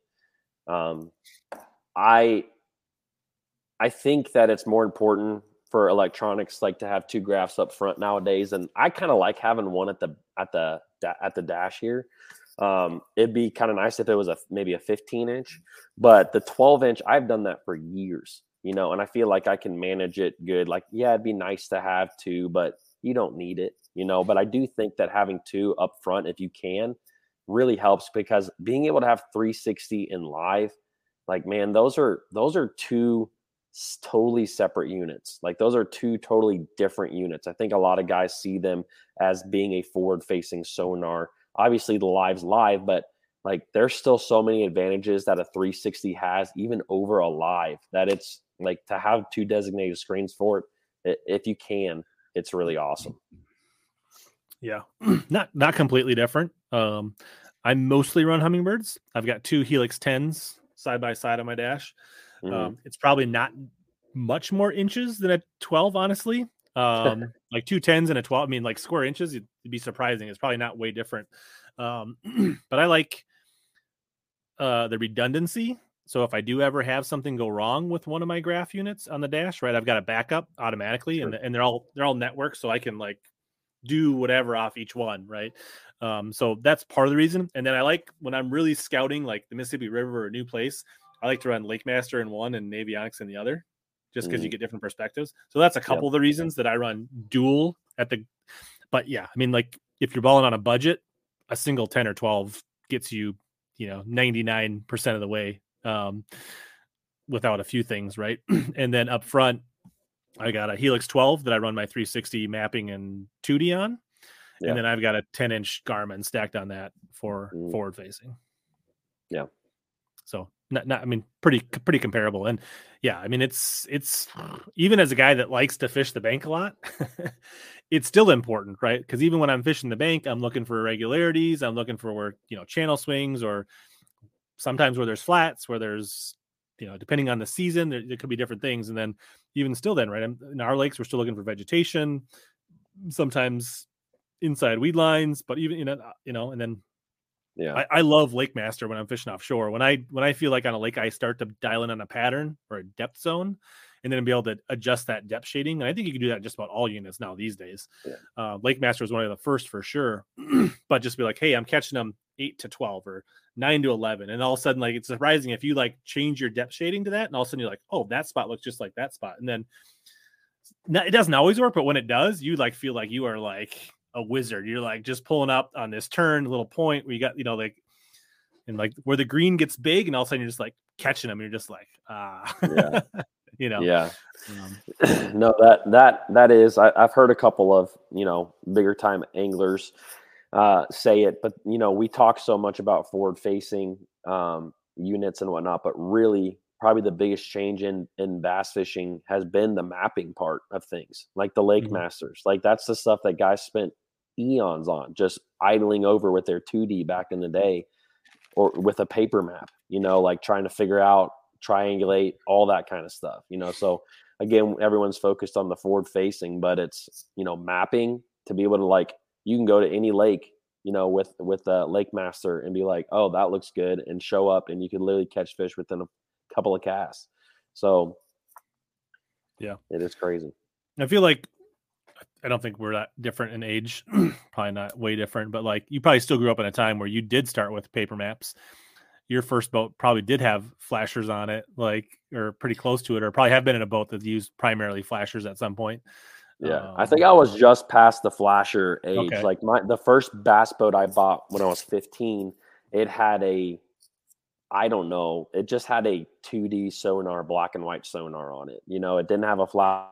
Um, I I think that it's more important for electronics like to have two graphs up front nowadays and I kind of like having one at the at the at the dash here. Um, it'd be kind of nice if it was a maybe a 15 inch, but the 12 inch I've done that for years, you know, and I feel like I can manage it good. Like, yeah, it'd be nice to have two, but you don't need it, you know. But I do think that having two up front, if you can, really helps because being able to have 360 in live like man those are those are two totally separate units. Like those are two totally different units. I think a lot of guys see them as being a forward facing sonar. Obviously, the live's live, but like there's still so many advantages that a 360 has, even over a live, that it's like to have two designated screens for it, if you can, it's really awesome. Yeah, [CLEARS THROAT] not not completely different. Um, I mostly run Humminbirds. I've got two Helix 10s side by side on my dash. Mm-hmm. Um, it's probably not much more inches than a 12, honestly. Um, [LAUGHS] like two 10s and a 12. I mean, like square inches, it'd be surprising. It's probably not way different. Um, [CLEARS THROAT] but I like uh, the redundancy. So if I do ever have something go wrong with one of my graph units on the dash, right, I've got a backup automatically, sure. and and they're all they're all networked, so I can like do whatever off each one, right? Um, so that's part of the reason. And then I like when I'm really scouting like the Mississippi River or a new place, I like to run Lake Master in one and Navionics in the other, just because mm. you get different perspectives. So that's a couple yep. of the reasons that I run dual at the. But yeah, I mean, like if you're balling on a budget, a single ten or twelve gets you, you know, ninety nine percent of the way, um, without a few things, right? [CLEARS THROAT] and then up front, I got a Helix 12 that I run my 360 mapping and 2D on. Yeah. And then I've got a 10 inch Garmin stacked on that for mm. forward facing. Yeah. So not, not, I mean, pretty, pretty comparable. And yeah, I mean, it's, it's even as a guy that likes to fish the bank a lot, [LAUGHS] it's still important, right? Cause even when I'm fishing the bank, I'm looking for irregularities. I'm looking for where, you know, channel swings or sometimes where there's flats, where there's, you know, depending on the season, there, there could be different things. And then even still, then, right? In our lakes, we're still looking for vegetation. Sometimes inside weed lines, but even you know, you know, and then yeah, I, I, love Lake Master when I'm fishing offshore. When I when I feel like on a lake, I start to dial in on a pattern or a depth zone, and then be able to adjust that depth shading. And I think you can do that just about all units now these days. Yeah. Uh, lake Master was one of the first for sure, [CLEARS THROAT] but just be like, hey, I'm catching them eight to twelve or nine to eleven, and all of a sudden, like it's surprising if you like change your depth shading to that, and all of a sudden you're like, oh, that spot looks just like that spot, and then it doesn't always work, but when it does, you like feel like you are like a wizard. You're like just pulling up on this turn, little point where you got, you know, like, and like where the green gets big, and all of a sudden you're just like catching them. And you're just like, ah, yeah. [LAUGHS] you know, yeah. Um, [CLEARS THROAT] no, that that that is. I, have heard a couple of you know bigger time anglers uh, say it, but you know we talk so much about forward facing um, units and whatnot, but really probably the biggest change in in bass fishing has been the mapping part of things like the lake mm-hmm. masters like that's the stuff that guys spent eons on, just idling over with their 2D back in the day or with a paper map, you know, like trying to figure out, triangulate, all that kind of stuff, you know. So again, everyone's focused on the forward facing, but it's, you know, mapping to be able to like you can go to any lake, you know, with with a lake master and be like, oh, that looks good, and show up and you can literally catch fish within a couple of casts. So yeah, it is crazy. I feel like I don't think we're that different in age. [CLEARS THROAT] probably not way different, but like you probably still grew up in a time where you did start with paper maps. Your first boat probably did have flashers on it, like or pretty close to it, or probably have been in a boat that used primarily flashers at some point. Yeah, um, I think I was just past the flasher age. Okay. Like my the first bass boat I bought when I was 15, it had a I don't know, it just had a 2D sonar, black and white sonar on it. You know, it didn't have a flash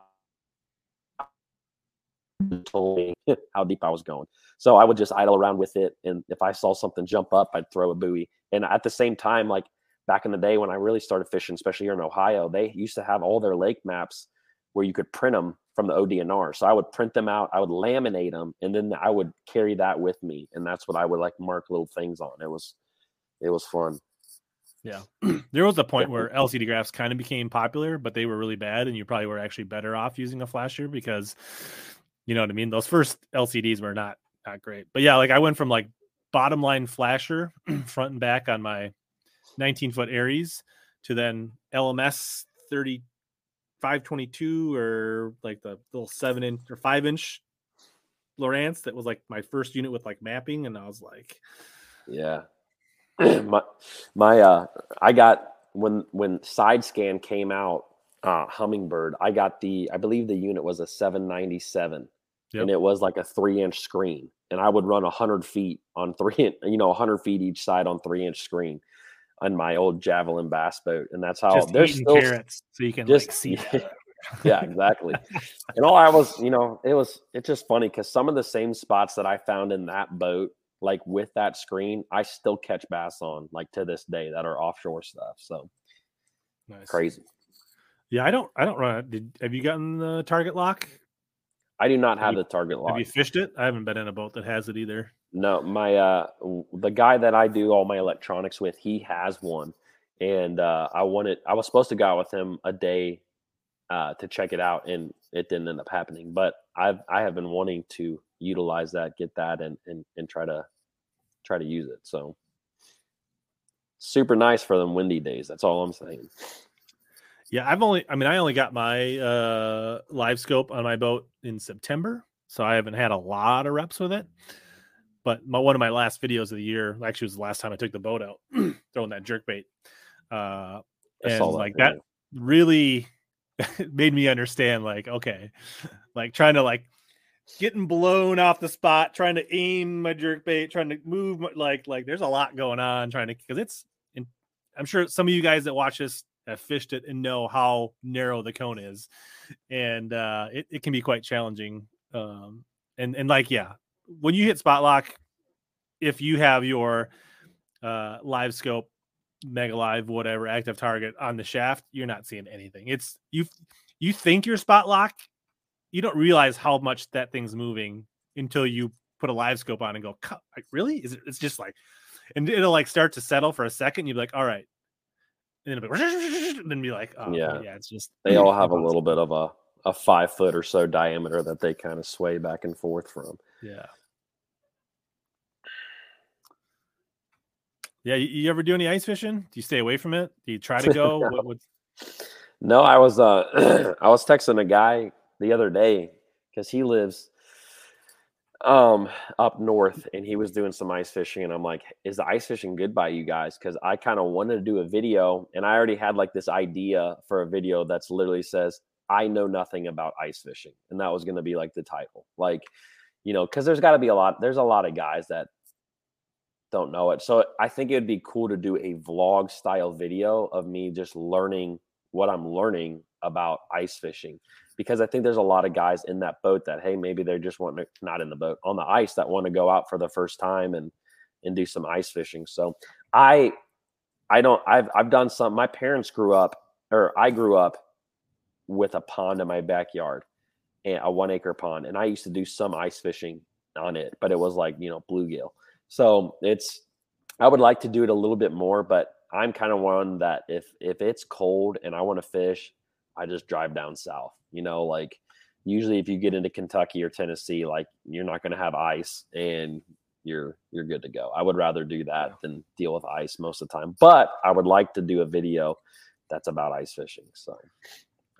told me [LAUGHS] how deep I was going. So I would just idle around with it. And if I saw something jump up, I'd throw a buoy. And at the same time, like back in the day when I really started fishing, especially here in Ohio, they used to have all their lake maps where you could print them from the ODNR. So I would print them out, I would laminate them, and then I would carry that with me. And that's what I would like mark little things on. It was, it was fun. Yeah. [CLEARS THROAT] there was a point where LCD graphs kind of became popular, but they were really bad. And you probably were actually better off using a flasher because you know what I mean? Those first LCDs were not not great. But yeah, like I went from like bottom line flasher [CLEARS THROAT] front and back on my 19 foot Aries to then LMS 3522 or like the little seven inch or five inch Lowrance that was like my first unit with like mapping. And I was like, yeah, [CLEARS THROAT] my, my, uh, I got when, when side scan came out, uh, Humminbird, I got the, I believe the unit was a 797 yep. and it was like a three inch screen. And I would run 100 feet on [LAUGHS] three, you know, 100 feet each side on three inch screen. on my old javelin bass boat, and that's how just there's still carrots so you can just like, see. [LAUGHS] yeah, exactly. and all I was, you know, it was it's just funny because some of the same spots that I found in that boat, like with that screen, I still catch bass on, like to this day, that are offshore stuff. So nice. crazy. Yeah, I don't, I don't run. Did have you gotten the target lock? I do not have, have the target lock. Have you fished it? I haven't been in a boat that has it either. No, my uh, the guy that I do all my electronics with, he has one, and uh, I wanted. I was supposed to go out with him a day uh, to check it out, and it didn't end up happening. But I've I have been wanting to utilize that, get that, and and and try to try to use it. So super nice for them windy days. That's all I'm saying. Yeah, I've only I mean I only got my uh live scope on my boat in September, so I haven't had a lot of reps with it. But my, one of my last videos of the year actually was the last time I took the boat out [CLEARS THROAT] throwing that jerk bait. Uh and like that really [LAUGHS] made me understand like okay [LAUGHS] like trying to like getting blown off the spot trying to aim my jerk bait trying to move my, like like there's a lot going on trying to because it's in, i'm sure some of you guys that watch this have fished it and know how narrow the cone is and uh it, it can be quite challenging um and and like yeah when you hit spot lock if you have your uh live scope mega live whatever active target on the shaft you're not seeing anything. It's you you think you're spot lock you don't realize how much that thing's moving until you put a live scope on and go like really? Is it it's just like and it'll like start to settle for a second you'd be like all right and then, be, [LAUGHS] then be like oh, yeah yeah it's just they all have a little bit of a a five foot or so diameter that they kind of sway back and forth from yeah Yeah, you, you, ever do any ice fishing? Do you stay away from it? Do you try to go? [LAUGHS] what, what... No, I was uh [CLEARS THROAT] I was texting a guy the other day because he lives um up north and he was doing some ice fishing and I'm like, is the ice fishing good by you guys? Because I kind of wanted to do a video and I already had like this idea for a video that's literally says, I know nothing about ice fishing. And that was gonna be like the title. Like, you know, because there's gotta be a lot, there's a lot of guys that don't know it. So I think it would be cool to do a vlog style video of me just learning what I'm learning about ice fishing because I think there's a lot of guys in that boat that hey maybe they're just want to not in the boat on the ice that want to go out for the first time and and do some ice fishing. So I I don't I've I've done some my parents grew up or I grew up with a pond in my backyard and a one acre pond and I used to do some ice fishing on it but it was like you know bluegill so it's I would like to do it a little bit more, but I'm kind of one that if if it's cold and I want to fish, I just drive down south. You know, like usually if you get into Kentucky or Tennessee, like you're not going to have ice and you're you're good to go. I would rather do that than deal with ice most of the time. But I would like to do a video that's about ice fishing. So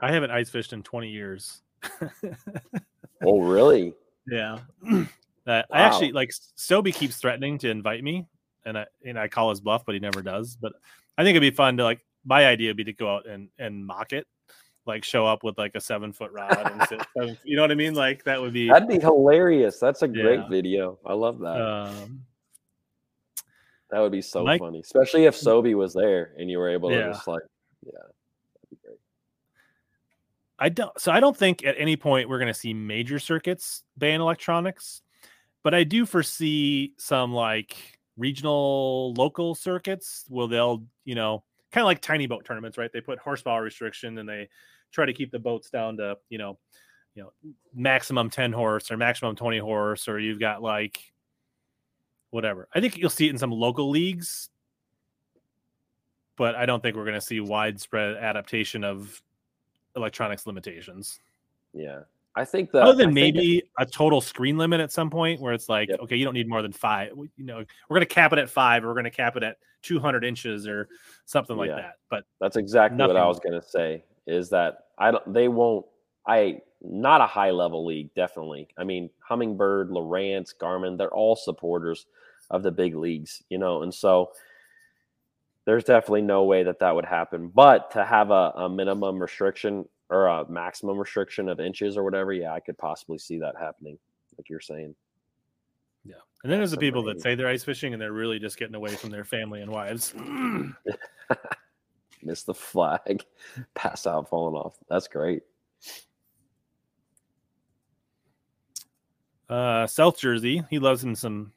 I haven't ice fished in 20 years. [LAUGHS] oh, really? Yeah. [CLEARS THROAT] Uh, wow. I actually like Sobe keeps threatening to invite me, and I and I call his bluff, but he never does. But I think it'd be fun to like. My idea would be to go out and and mock it, like show up with like a seven foot [LAUGHS] rod and sit. Seven, you know what I mean? Like that would be that'd be hilarious. That's a great yeah. video. I love that. Um, that would be so Mike, funny, especially if Sobe was there and you were able to yeah. just like, yeah, that'd be great. I don't. So I don't think at any point we're going to see major circuits ban electronics but I do foresee some like regional local circuits where they'll, you know, kind of like tiny boat tournaments, right? They put horsepower restriction and they try to keep the boats down to, you know, you know, maximum 10 horse or maximum 20 horse, or you've got like whatever. I think you'll see it in some local leagues, but I don't think we're going to see widespread adaptation of electronics limitations. Yeah. I think that other than I maybe a total screen limit at some point where it's like, yep. okay, you don't need more than five. You know, we're going to cap it at five, or we're going to cap it at 200 inches or something like yeah. that. But that's exactly what I was going to say. Is that I don't? They won't. I not a high level league, definitely. I mean, Humminbird, Lowrance, Garmin, they're all supporters of the big leagues, you know, and so there's definitely no way that that would happen. But to have a, a minimum restriction, or a maximum restriction of inches or whatever, yeah, I could possibly see that happening, like you're saying. Yeah. And then there's the people that say they're ice fishing and they're really just getting away from their family and wives. [LAUGHS] Miss the flag, [LAUGHS] pass out, falling off. That's great. Uh, South Jersey, he loves him some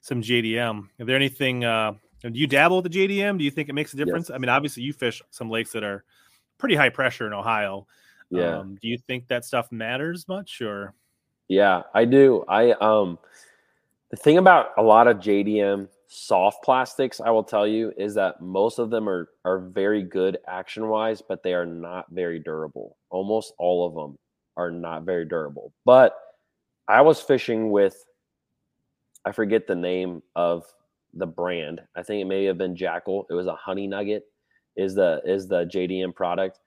some JDM. Is there anything? Uh, do you dabble with the JDM? Do you think it makes a difference? Yes. I mean, obviously, you fish some lakes that are pretty high pressure in Ohio. Yeah. Um, do you think that stuff matters much, or? Yeah, I do. I um, the thing about a lot of JDM soft plastics, I will tell you, is that most of them are are very good action wise, but they are not very durable. Almost all of them are not very durable. But I was fishing with, I forget the name of the brand. I think it may have been Jackall. It was a honey nugget, is the is the JDM product,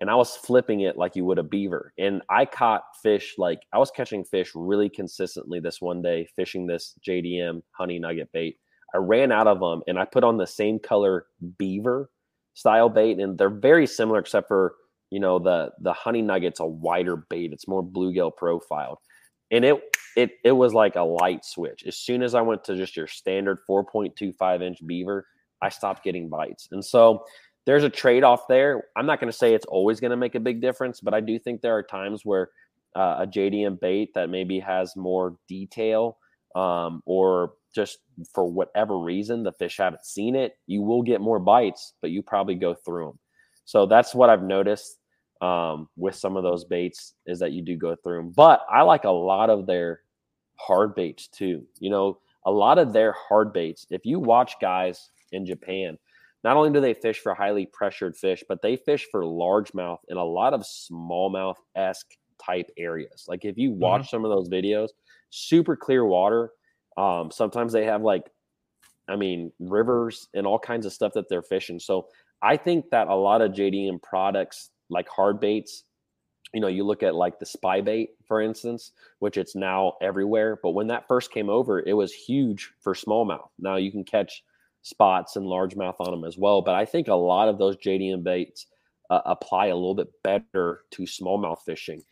and I was flipping it like you would a beaver. And I caught fish like I was catching fish really consistently this one day, fishing this JDM honey nugget bait I ran out of them and I put on the same color beaver style bait, and they're very similar except for you know the the honey nugget's a wider bait. It's more bluegill profiled, and it it it was like a light switch. As soon as I went to just your standard 4.25 inch beaver, I stopped getting bites, and so there's a trade off there. I'm not going to say it's always going to make a big difference, but I do think there are times where uh, a JDM bait that maybe has more detail um, or just for whatever reason the fish haven't seen it, you will get more bites, but you probably go through them. So that's what I've noticed um, with some of those baits is that you do go through them. But I like a lot of their hard baits too. You know, a lot of their hard baits. If you watch guys in Japan, not only do they fish for highly pressured fish, but they fish for largemouth and a lot of smallmouth esque type areas. Like if you watch mm-hmm. some of those videos, super clear water um, sometimes they have like, I mean, rivers and all kinds of stuff that they're fishing. So I think that a lot of JDM products like hard baits, you know, you look at like the spy bait, for instance, which it's now everywhere. But when that first came over, it was huge for smallmouth. Now you can catch spots and largemouth on them as well. But I think a lot of those JDM baits uh, apply a little bit better to smallmouth fishing.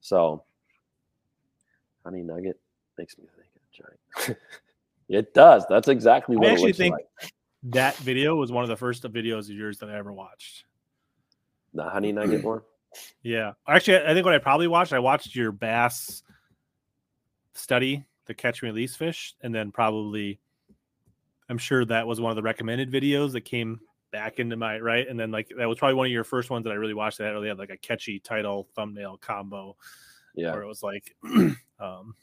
So, honey nugget makes me think giant. [LAUGHS] it does. That's exactly what I actually think like. that video was one of the first videos of yours that I ever watched. The honey nugget one. [CLEARS THROAT] Yeah, actually, I think what I probably watched, I watched your bass study, the catch and release fish, and then probably, I'm sure that was one of the recommended videos that came back into my right, and then like that was probably one of your first ones that I really watched that really had like a catchy title thumbnail combo. Yeah, where it was like, [CLEARS THROAT] um,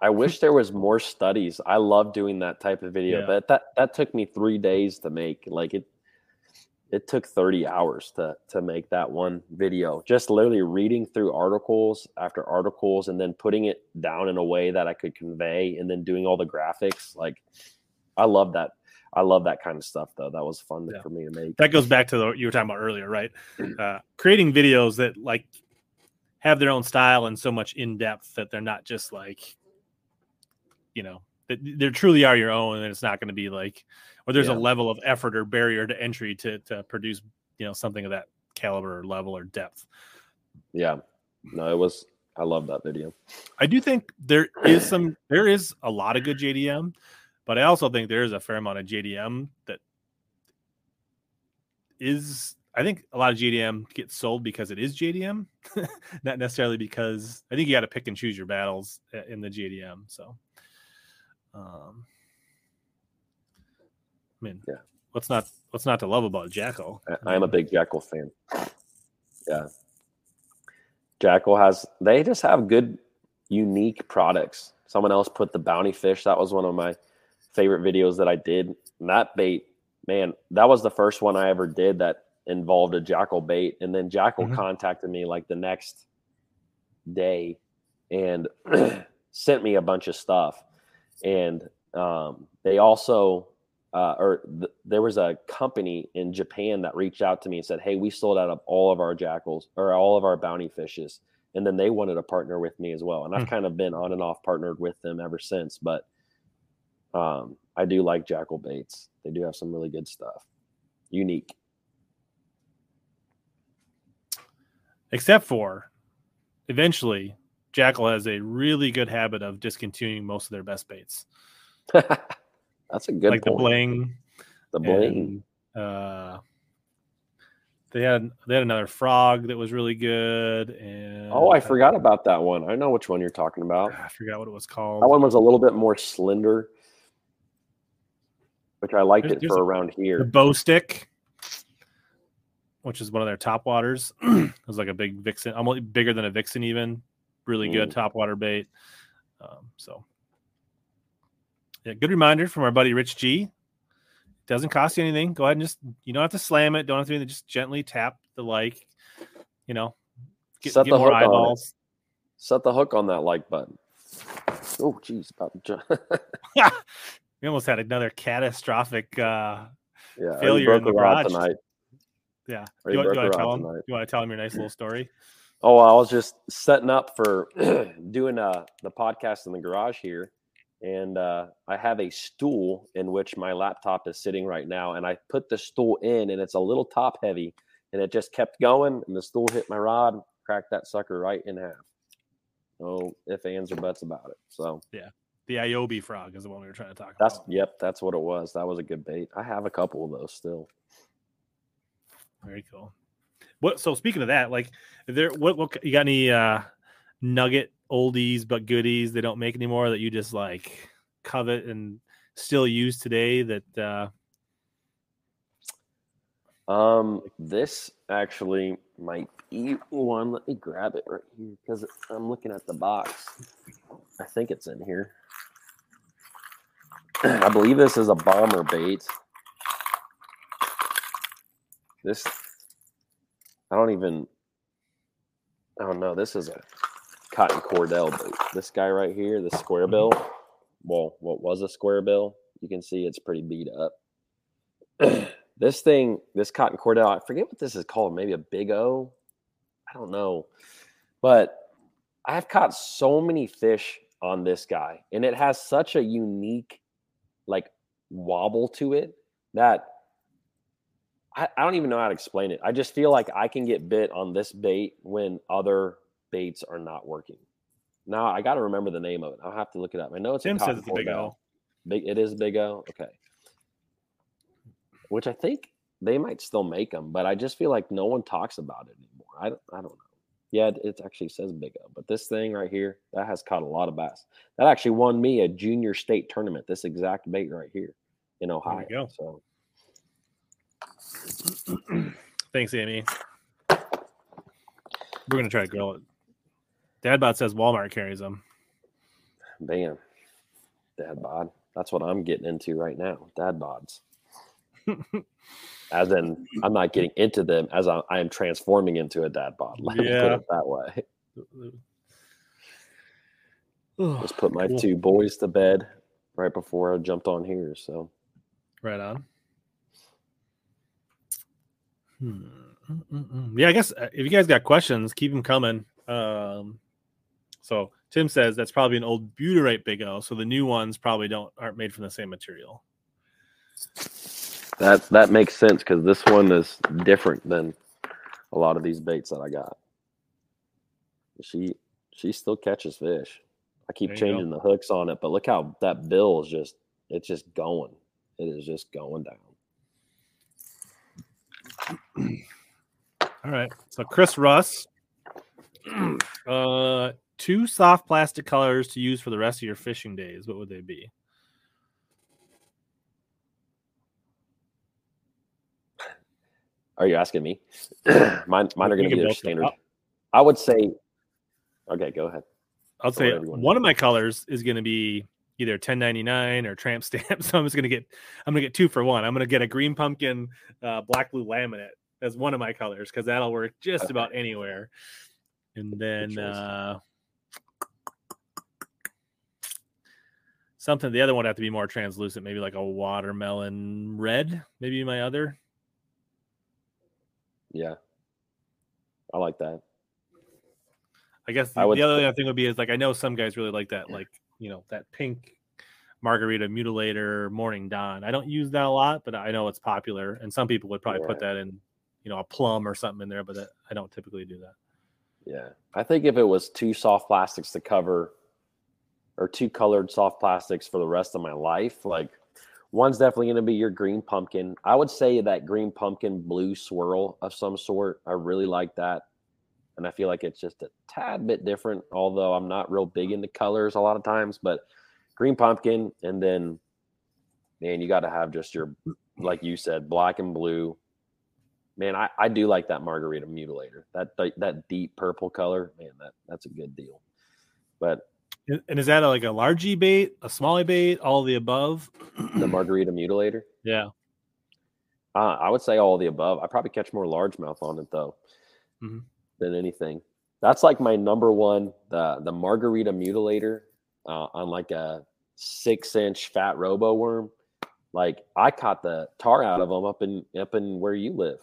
I wish there was more studies. I love doing that type of video, yeah. but that that took me three days to make. Like it, it took 30 hours to to make that one video. Just literally reading through articles after articles and then putting it down in a way that I could convey and then doing all the graphics. Like I love that. I love that kind of stuff though. That was fun yeah. for me to make. That goes back to the you were talking about earlier, right? [CLEARS THROAT] Uh, creating videos that like have their own style and so much in depth that they're not just like you know they truly are your own and it's not going to be like or there's yeah. a level of effort or barrier to entry to to produce you know something of that caliber or level or depth yeah no it was i love that video i do think there is some there is a lot of good jdm but i also think there is a fair amount of jdm that is I think a lot of JDM gets sold because it is JDM, [LAUGHS] not necessarily because I think you got to pick and choose your battles uh, in the JDM. So um, I mean, yeah. What's not what's not to love about Jackall? I, am a big Jackall fan. Yeah, Jackall has they just have good, unique products. Someone else put the bounty fish. That was one of my favorite videos that I did. And that bait, man, that was the first one I ever did that involved a Jackall bait. And then Jackall mm-hmm. contacted me like the next day and [CLEARS THROAT] sent me a bunch of stuff and um, they also uh, or th- there was a company in Japan that reached out to me and said, "Hey, we sold out of all of our Jackalls or all of our bounty fishes," and then they wanted to partner with me as well. And I've hmm. kind of been on and off partnered with them ever since. But um, I do like Jackall baits; they do have some really good stuff, unique. Except for, eventually, Jackall has a really good habit of discontinuing most of their best baits. [LAUGHS] That's a good like point. the bling. The bling. And, uh, they had they had another frog that was really good. And oh, I forgot about that one. I know which one you're talking about. I forgot what it was called. That one was a little bit more slender, which I liked There's- it there's for a- around the here. bow stick, which is one of their top waters. [CLEARS THROAT] it was like a big vixen, almost bigger than a vixen, even. Really good Mm. top water bait. Um, so, yeah, good reminder from our buddy Rich G. Doesn't cost you anything. Go ahead and just you don't have to slam it. Don't have to do anything. Just gently tap the like. You know, get, Set get the more hook on it. eyeballs. Set the hook on that like button. Oh, geez, about to [LAUGHS] we almost had another catastrophic. uh yeah. Failure in the rod garage. tonight. Yeah, you, want, broke you a want to tell him? You want to tell him your nice little story? Oh, I was just setting up for [CLEARS THROAT] doing uh, the podcast in the garage here, and uh, I have a stool in which my laptop is sitting right now, and I put the stool in, and it's a little top heavy, and it just kept going, and the stool hit my rod, cracked that sucker right in half. No if ands or buts about it. So yeah, The Iobi frog is the one we were trying to talk that's about. yep, that's what it was. That was a good bait. I have a couple of those still. Very cool. What? So speaking of that, like, there what? What you got any uh nugget oldies but goodies they don't make anymore that you just like covet and still use today? That uh Um, this actually might be one. Let me grab it right here because I'm looking at the box. I think it's in here. [CLEARS THROAT] I believe this is a bomber bait. This, I don't even. Oh, I don't know. This is a cotton cordell bait. This guy right here, the square mm-hmm. bill. Well, what was a square bill? You can see it's pretty beat up. [CLEARS THROAT] this thing, this cotton cordell, I forget what this is called. Maybe a big O. I don't know. But I've caught so many fish on this guy, and it has such a unique, like, wobble to it that I, I don't even know how to explain it. I just feel like I can get bit on this bait when other baits are not working. Now I got to remember the name of it. I'll have to look it up. I know it's Tim a says it's big. O. Big, it is Big O. Okay. Which I think they might still make them, but I just feel like no one talks about it anymore. I, don't- I don't know. Yeah, it, it actually says Big O, but this thing right here that has caught a lot of bass. That actually won me a junior state tournament. This exact bait right here in Ohio. go. So Thanks, Amy. We're gonna try to grill it. Dadbot says Walmart carries them. bam, dad bod. That's what I'm getting into right now. Dad bods. as in, I'm not getting into them as I, I am transforming into a dad bod. [LAUGHS] Let me put Yeah. it that way. Just put my Cool. two boys to bed right before I jumped on here. So right on. Hmm. mm, mm, mm. Yeah, I guess uh, if you guys got questions, keep them coming. Um, so Tim says that's probably an old butyrate Big O, so the new ones probably don't aren't made from the same material. that that makes sense because this one is different than a lot of these baits that I got. She she still catches fish. I keep you go. changing the hooks on it, but look how that bill is just it's just going. It is just going down. [CLEARS THROAT] All right. So Chris Russ, [CLEARS THROAT] uh, two soft plastic colors to use for the rest of your fishing days. What would they be? Are you asking me? [CLEARS THROAT] mine mine are going to be their standard. I'll- I would say. Okay, go ahead. I'll say whatever you wanna one of my colors is going to be either 1099 or tramp stamp. [LAUGHS] So I'm just going to get I'm to get two for one. I'm going to get a green pumpkin uh, black blue laminate as one of my colors because that'll work just about anywhere. And then uh, something the other one would have to be more translucent, maybe like a watermelon red. Maybe my other. Yeah, I like that. I guess I the, would the other thing would be is like I know some guys really like that, like you know that pink margarita mutilator morning dawn. I don't use that a lot, but I know it's popular, and some people would probably put that in, you know, a plum or something in there, but that, I don't typically do that. Yeah. I think if it was two soft plastics to cover or two colored soft plastics for the rest of my life, like one's definitely going to be your green pumpkin. I would say that green pumpkin blue swirl of some sort. I really like that. And I feel like it's just a tad bit different, although I'm not real big into colors a lot of times, but green pumpkin and then man, you got to have just your like you said, black and blue man, I, I do like that margarita mutilator. That that deep purple color, man, that that's a good deal. But and is that a, like a large bait, a small bait, all the above? the margarita mutilator. [CLEARS THROAT] Yeah, uh, I would say all the above. I probably catch more largemouth on it though mm-hmm. Than anything. That's like my number one. The the margarita mutilator uh, on like a six inch fat robo worm. Like I caught the tar out of them up in up in where you live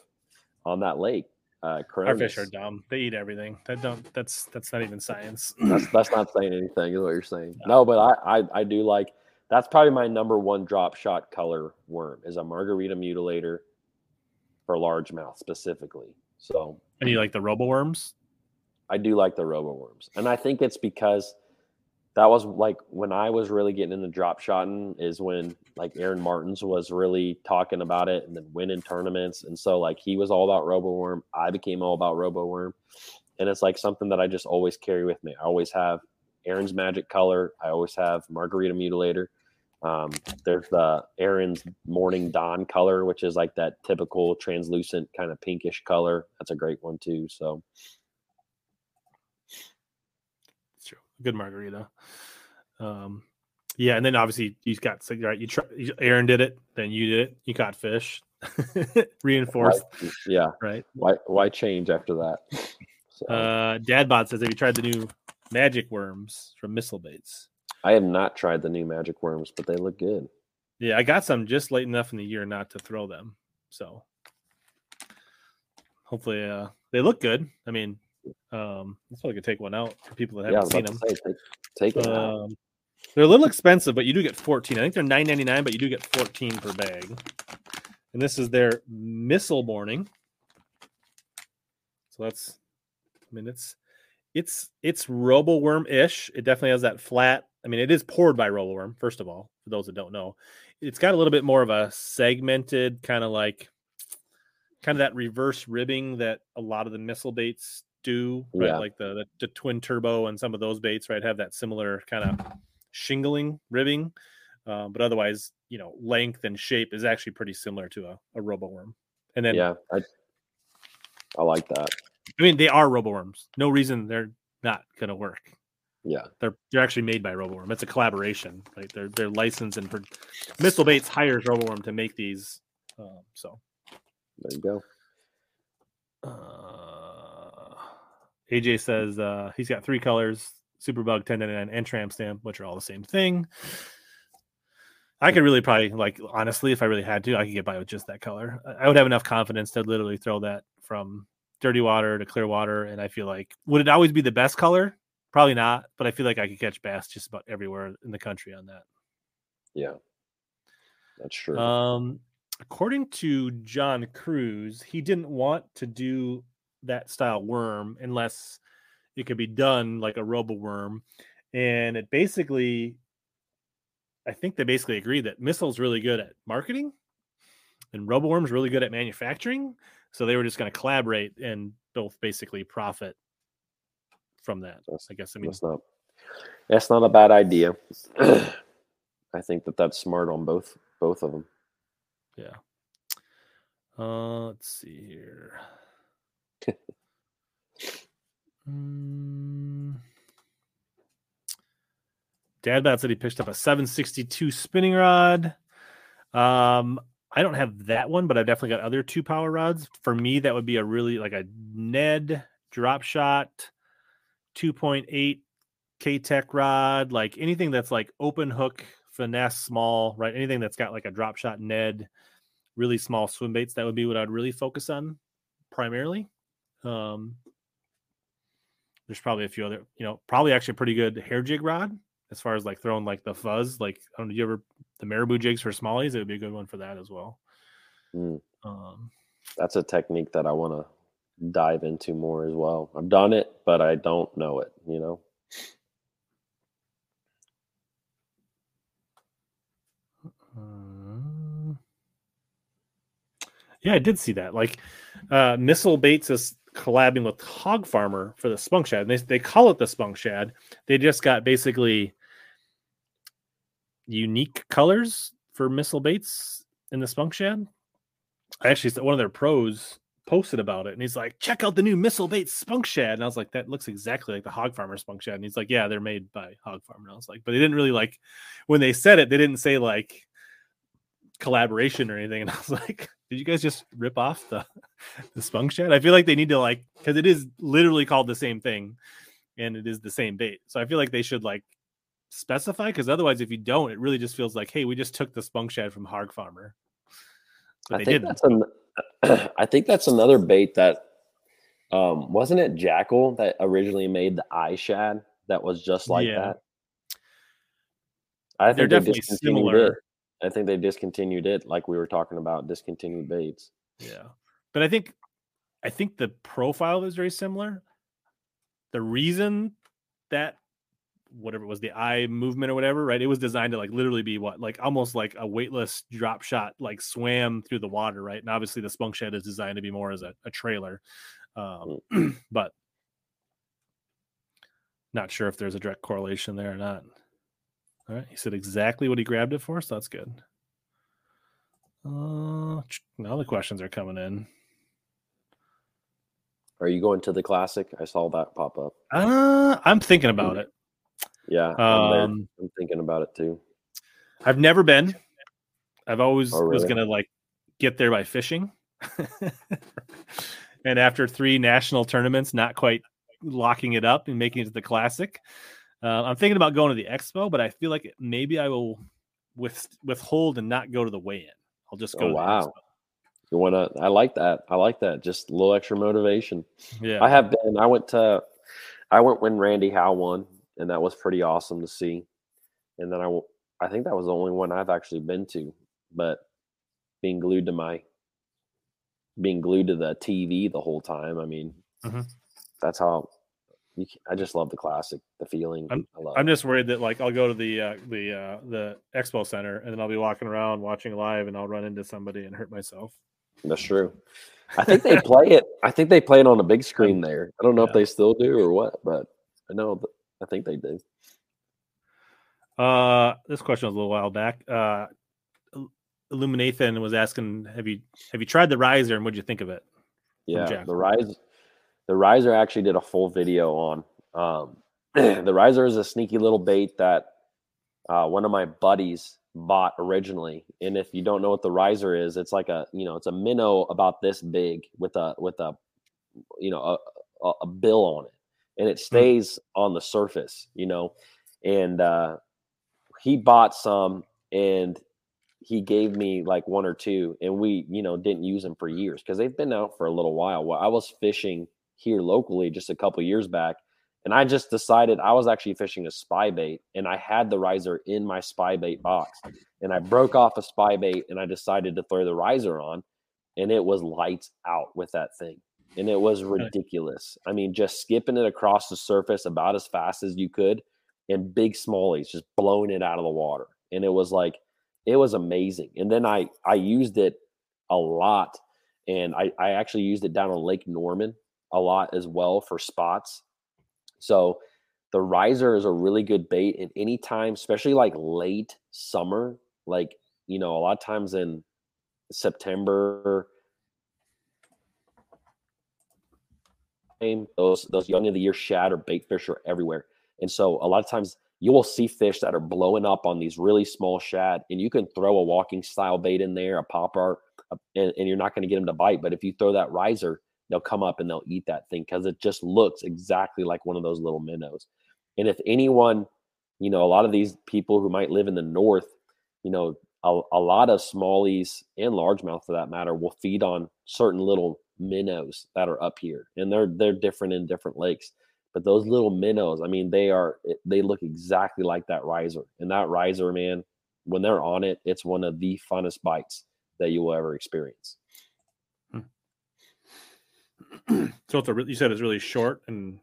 on that lake. Uh, Our fish are dumb. They eat everything. That don't. That's that's not even science. that's that's not saying anything. Is what you're saying. No, no but I, I I do like. That's probably my number one drop shot color worm is a margarita mutilator for largemouth specifically. So. And you like the robo worms? I do like the robo worms, and I think it's because that was like when I was really getting into drop shotting is when like Aaron Martens was really talking about it and then winning tournaments. And so like he was all about Robo Worm. I became all about Robo Worm. And it's like something that I just always carry with me. I always have Aaron's magic color. I always have Margarita Mutilator. Um, there's the Aaron's Morning Dawn color, which is like that typical translucent kind of pinkish color. That's a great one too. So it's true. good margarita. Um, yeah, and then obviously you got right. You try, Aaron did it, then you did it. You caught fish, [LAUGHS] reinforced. Why, yeah, right. Why why change after that? So. Uh, Dadbot says, "Have you tried the new magic worms from Missile Baits?" I have not tried the new magic worms, but they look good. Yeah, I got some just late enough in the year not to throw them, so hopefully uh, they look good. I mean, um, that's probably could take one out for people that haven't yeah, seen them. Say, take, take um, They're a little expensive, but you do get 14. I think they're 9.99, but you do get 14 per bag. And this is their missile morning. So that's, I mean, it's it's it's robo worm ish. It definitely has that flat. I mean, it is poured by Roboworm. First of all, for those that don't know, it's got a little bit more of a segmented kind of like kind of that reverse ribbing that a lot of the missile baits do, right? Yeah. Like the, the, the twin turbo and some of those baits, right, have that similar kind of shingling ribbing. Um, but otherwise, you know, length and shape is actually pretty similar to a, a robo worm. And then yeah, I, I like that. I mean, they are robo worms. No reason they're not gonna work. Yeah, they're they're actually made by RoboWorm. It's a collaboration, right? They're they're licensed and for Missile Baits hires RoboWorm to make these. Um, so there you go. Uh, AJ says uh, he's got three colors: Superbug, 1099, and Tramp Stamp, which are all the same thing. I could really probably like honestly, if I really had to, I could get by with just that color. I would have enough confidence to literally throw that from dirty water to clear water, and I feel like would it always be the best color? Probably not, but I feel like I could catch bass just about everywhere in the country on that. Yeah, that's true. Um, according to John Crews, he didn't want to do that style worm unless it could be done like a robo worm. And it basically, I think they basically agree that Missile's really good at marketing and robo worm's really good at manufacturing. So they were just going to collaborate and both basically profit from that. That's, I guess. I mean, that's not that's not a bad idea. [CLEARS THROAT] I think that that's smart on both both of them. Yeah. Uh, let's see here [LAUGHS] mm. Dad said he picked up a 762 spinning rod. Um, I don't have that one, but I've definitely got other two power rods. For me, that would be a really like a Ned drop shot 2.8 K Tech rod, like anything that's like open hook, finesse, small, right? Anything that's got like a drop shot Ned, really small swim baits, that would be what I'd really focus on primarily. Um, there's probably a few other, you know, probably actually pretty good hair jig rod as far as like throwing like the fuzz. Like, I don't know, you ever the marabou jigs for smallies? It would be a good one for that as well. Mm. Um, That's a technique that I want to dive into more as well. I've done it, but I don't know it, you know. Uh, yeah, I did see that. Like, uh, Missile Baits is collabing with Hog Farmer for the Spunk Shad. And They they call it the Spunk Shad. They just got basically unique colors for missile baits in the Spunk Shad. I Actually, one of their pros posted about it and he's like, check out the new missile bait spunk shad. And I was like, that looks exactly like the hog farmer spunk shad. And he's like, yeah, they're made by hog farmer. And I was like, but they didn't really like when they said it, they didn't say like collaboration or anything. [LAUGHS] And I was like, did you guys just rip off the, [LAUGHS] the spunk shad? I feel like they need to like, cause it is literally called the same thing and it is the same bait. So I feel like they should like specify because otherwise if you don't, it really just feels like, hey, we just took the spunk shad from hog farmer. But I think didn't. that's an [CLEARS THROAT] I think that's another bait that um, wasn't it Jackall that originally made the eye shad that was just like yeah. that. I think they're definitely similar. It. I think they discontinued it, like we were talking about discontinued baits. Yeah, but I think I think the profile is very similar. The reason that whatever it was the eye movement or whatever right? It was designed to like literally be what like almost like a weightless drop shot like swam through the water right? And obviously the Spunk Shad is designed to be more as a, a trailer um, mm. [CLEARS THROAT] but not sure if there's a direct correlation there or not. All right he said exactly what he grabbed it for so that's good. Uh now the questions are coming in. Are you going to the classic? I saw that pop up. Uh i'm thinking about it yeah, I'm, um, I'm, thinking about it too. I've never been. I've always oh, really? was gonna like get there by fishing, [LAUGHS] and after three national tournaments, not quite locking it up and making it to the classic. Uh, I'm thinking about going to the expo, but I feel like maybe I will with withhold and not go to the weigh-in. I'll just go. Oh, wow. You want to? I like that. I like that. Just a little extra motivation. Yeah. I have been. I went to. I went when Randy Howell won and that was pretty awesome to see. And then I, I think that was the only one I've actually been to, but being glued to my, being glued to the TV the whole time. I mean, mm-hmm. that's how you, I just love the classic, the feeling. I'm, I'm just worried that like I'll go to the uh, the uh, the expo center and then I'll be walking around watching live and I'll run into somebody and hurt myself. That's true. I think they play it. I think they play it on a big [LAUGHS] screen there. I don't know yeah. if they still do or what, but I know I think they do. Uh, this question was a little while back. Uh, Illuminathan was asking, "Have you have you tried the riser and what do you think of it?" Yeah, the rise, the riser actually did a full video on. Um, [CLEARS THROAT] the riser is a sneaky little bait that uh, one of my buddies bought originally. And if you don't know what the riser is, it's like a you know it's a minnow about this big with a with a you know a, a bill on it and it hmm. stays on the surface, you know. And uh, he bought some and he gave me like one or two, and we, you know, didn't use them for years because they've been out for a little while. Well, I was fishing here locally just a couple years back, and I just decided I was actually fishing a spy bait, and I had the riser in my spy bait box, and I broke off a spy bait, and I decided to throw the riser on, and it was lights out with that thing and it was ridiculous. I mean, just skipping it across the surface about as fast as you could, and big smallies just blowing it out of the water, and it was like it was amazing. And then I I used it a lot, and I I actually used it down on Lake Norman a lot as well for spots. So the riser is a really good bait, and anytime, especially like late summer, like you know, a lot of times in September those those young of the year shad or bait fish are everywhere. And so a lot of times you will see fish that are blowing up on these really small shad, and you can throw a walking style bait in there, a popper, uh, and, and you're not going to get them to bite. But if you throw that riser, they'll come up and they'll eat that thing because it just looks exactly like one of those little minnows. And if anyone, you know, a lot of these people who might live in the north, you know, a, a lot of smallies and largemouth for that matter will feed on certain little minnows that are up here, and they're they're different in different lakes. But those little minnows, I mean, they are they look exactly like that riser, and that riser, man, when they're on it, it's one of the funnest bites that you will ever experience. Hmm. [CLEARS THROAT] So it's a, you said it's really short and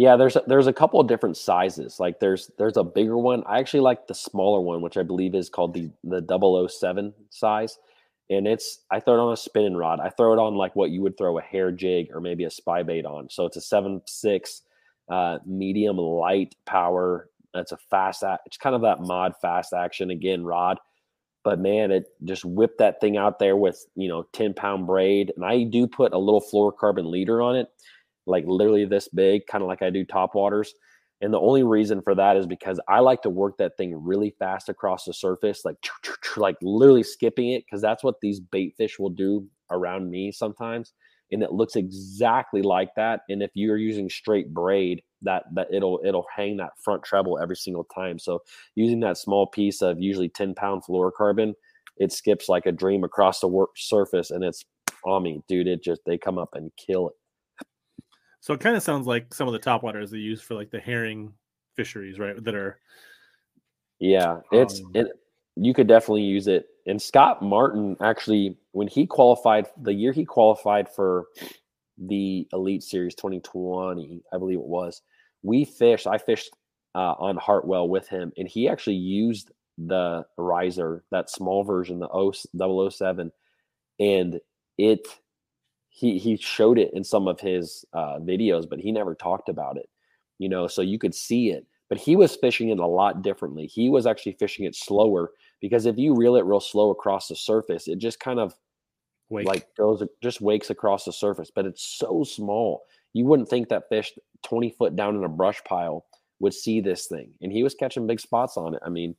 yeah, there's a, there's a couple of different sizes. Like there's there's a bigger one. I actually like the smaller one, which I believe is called the the 007 size. And it's I throw it on a spinning rod. I throw it on like what you would throw a hair jig or maybe a spy bait on. So it's a seven six uh, medium light power. That's a fast. It's kind of that mod fast action again rod. But man, it just whipped that thing out there with you know ten pound braid, and I do put a little fluorocarbon leader on it like literally this big, kind of like I do top waters. And the only reason for that is because I like to work that thing really fast across the surface, like like literally skipping it, because that's what these bait fish will do around me sometimes. And it looks exactly like that. And if you're using straight braid, that that it'll it'll hang that front treble every single time. So using that small piece of usually 10 pound fluorocarbon, it skips like a dream across the work surface and it's on me, dude. It just they come up and kill it. So it kind of sounds like some of the top waters they use for like the herring fisheries, right? That are yeah, it's um, it. You could definitely use it. And Scott Martin actually, when he qualified, the year he qualified for the Elite Series 2020, I believe it was, we fished. I fished uh, on Hartwell with him, and he actually used the riser, that small version, the 007, and it he he showed it in some of his uh, videos, but he never talked about it. You know, so you could see it, but he was fishing it a lot differently. He was actually fishing it slower because if you reel it real slow across the surface, it just kind of Wake. like goes just wakes across the surface. But it's so small, you wouldn't think that fish twenty foot down in a brush pile would see this thing, and he was catching big spots on it. I mean,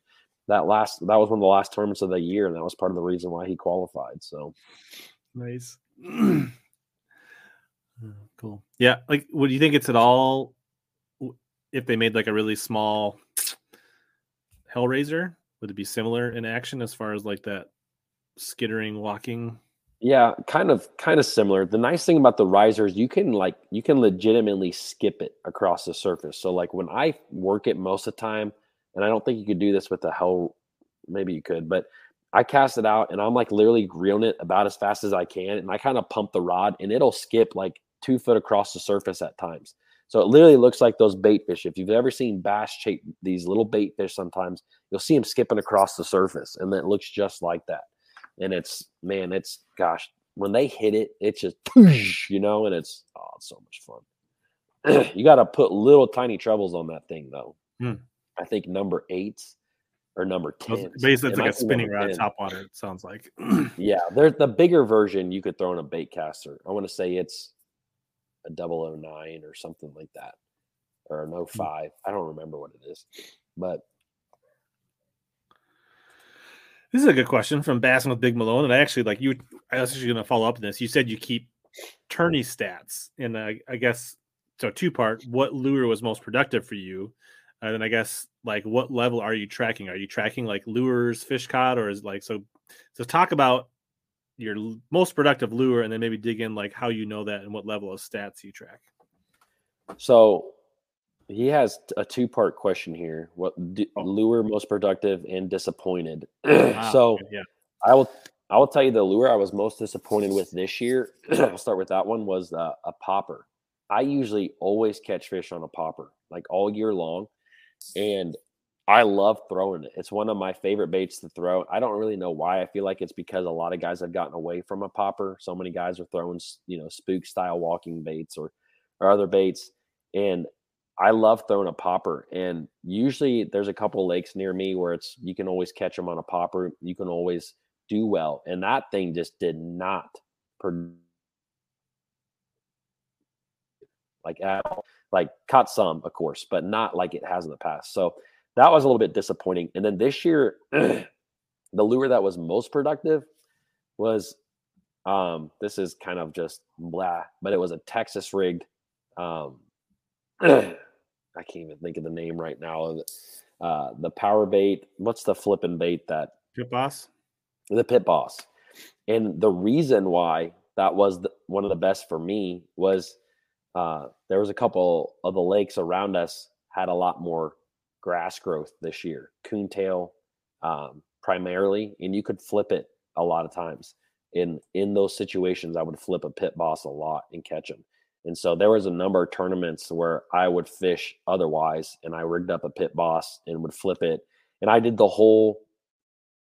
that last that was one of the last tournaments of the year, and that was part of the reason why he qualified. So nice. [CLEARS THROAT] Oh, cool. Yeah. Like, would you think it's at all if they made like a really small Hellraiser? Would it be similar in action as far as like that skittering walking? Yeah, kind of, kind of similar. The nice thing about the risers, you can like, you can legitimately skip it across the surface. So like when I work it most of the time, and I don't think you could do this with the hell. Maybe you could, but I cast it out and I'm like literally reeling it about as fast as I can, and I kind of pump the rod, and it'll skip like two foot across the surface at times. So it literally looks like those bait fish. If you've ever seen bass chase these little bait fish, sometimes you'll see them skipping across the surface, and it looks just like that. And it's man, it's gosh, when they hit it, it's just [LAUGHS] you know, and it's oh, it's so much fun. [CLEARS THROAT] you got to put little tiny trebles on that thing though. Hmm. I think number eights or number ten. Basically, it's like a spinning rod top water. It sounds like. [CLEARS THROAT] yeah, there's the bigger version you could throw in a bait caster. I want to say it's a 009 or something like that, or an 05. Mm. I don't remember what it is, but this is a good question from Bassin with Big Malone. And I actually like you. I was actually going to follow up on this. You said you keep tourney stats, and I, I guess so. Two part: what lure was most productive for you? And then I guess like what level are you tracking? Are you tracking like lures, fish caught, or is like so? So talk about your most productive lure and then maybe dig in like how you know that and what level of stats you track so he has a two part question here what oh. lure most productive and disappointed wow. [CLEARS THROAT] so yeah i will i will tell you the lure i was most disappointed with this year [CLEARS THROAT] i'll start with that one was uh, a popper i usually always catch fish on a popper like all year long and I love throwing it. It's one of my favorite baits to throw. I don't really know why. I feel like it's because a lot of guys have gotten away from a popper. So many guys are throwing, you know, spook style walking baits or or other baits. And I love throwing a popper. And usually there's a couple lakes near me where it's you can always catch them on a popper. You can always do well. And that thing just did not produce like at all. Like caught some, of course, but not like it has in the past. So that was a little bit disappointing. And then this year, [CLEARS THROAT] the lure that was most productive was um, this is kind of just blah, but it was a Texas rigged. Um, [CLEARS THROAT] I can't even think of the name right now. Uh, the power bait. What's the flipping bait that pit boss? The pit boss. And the reason why that was the, one of the best for me was uh, there was a couple of the lakes around us had a lot more grass growth this year, coontail um, primarily, and you could flip it a lot of times. In in those situations, I would flip a pit boss a lot and catch them. And so there was a number of tournaments where I would fish otherwise, and I rigged up a pit boss and would flip it. And I did the whole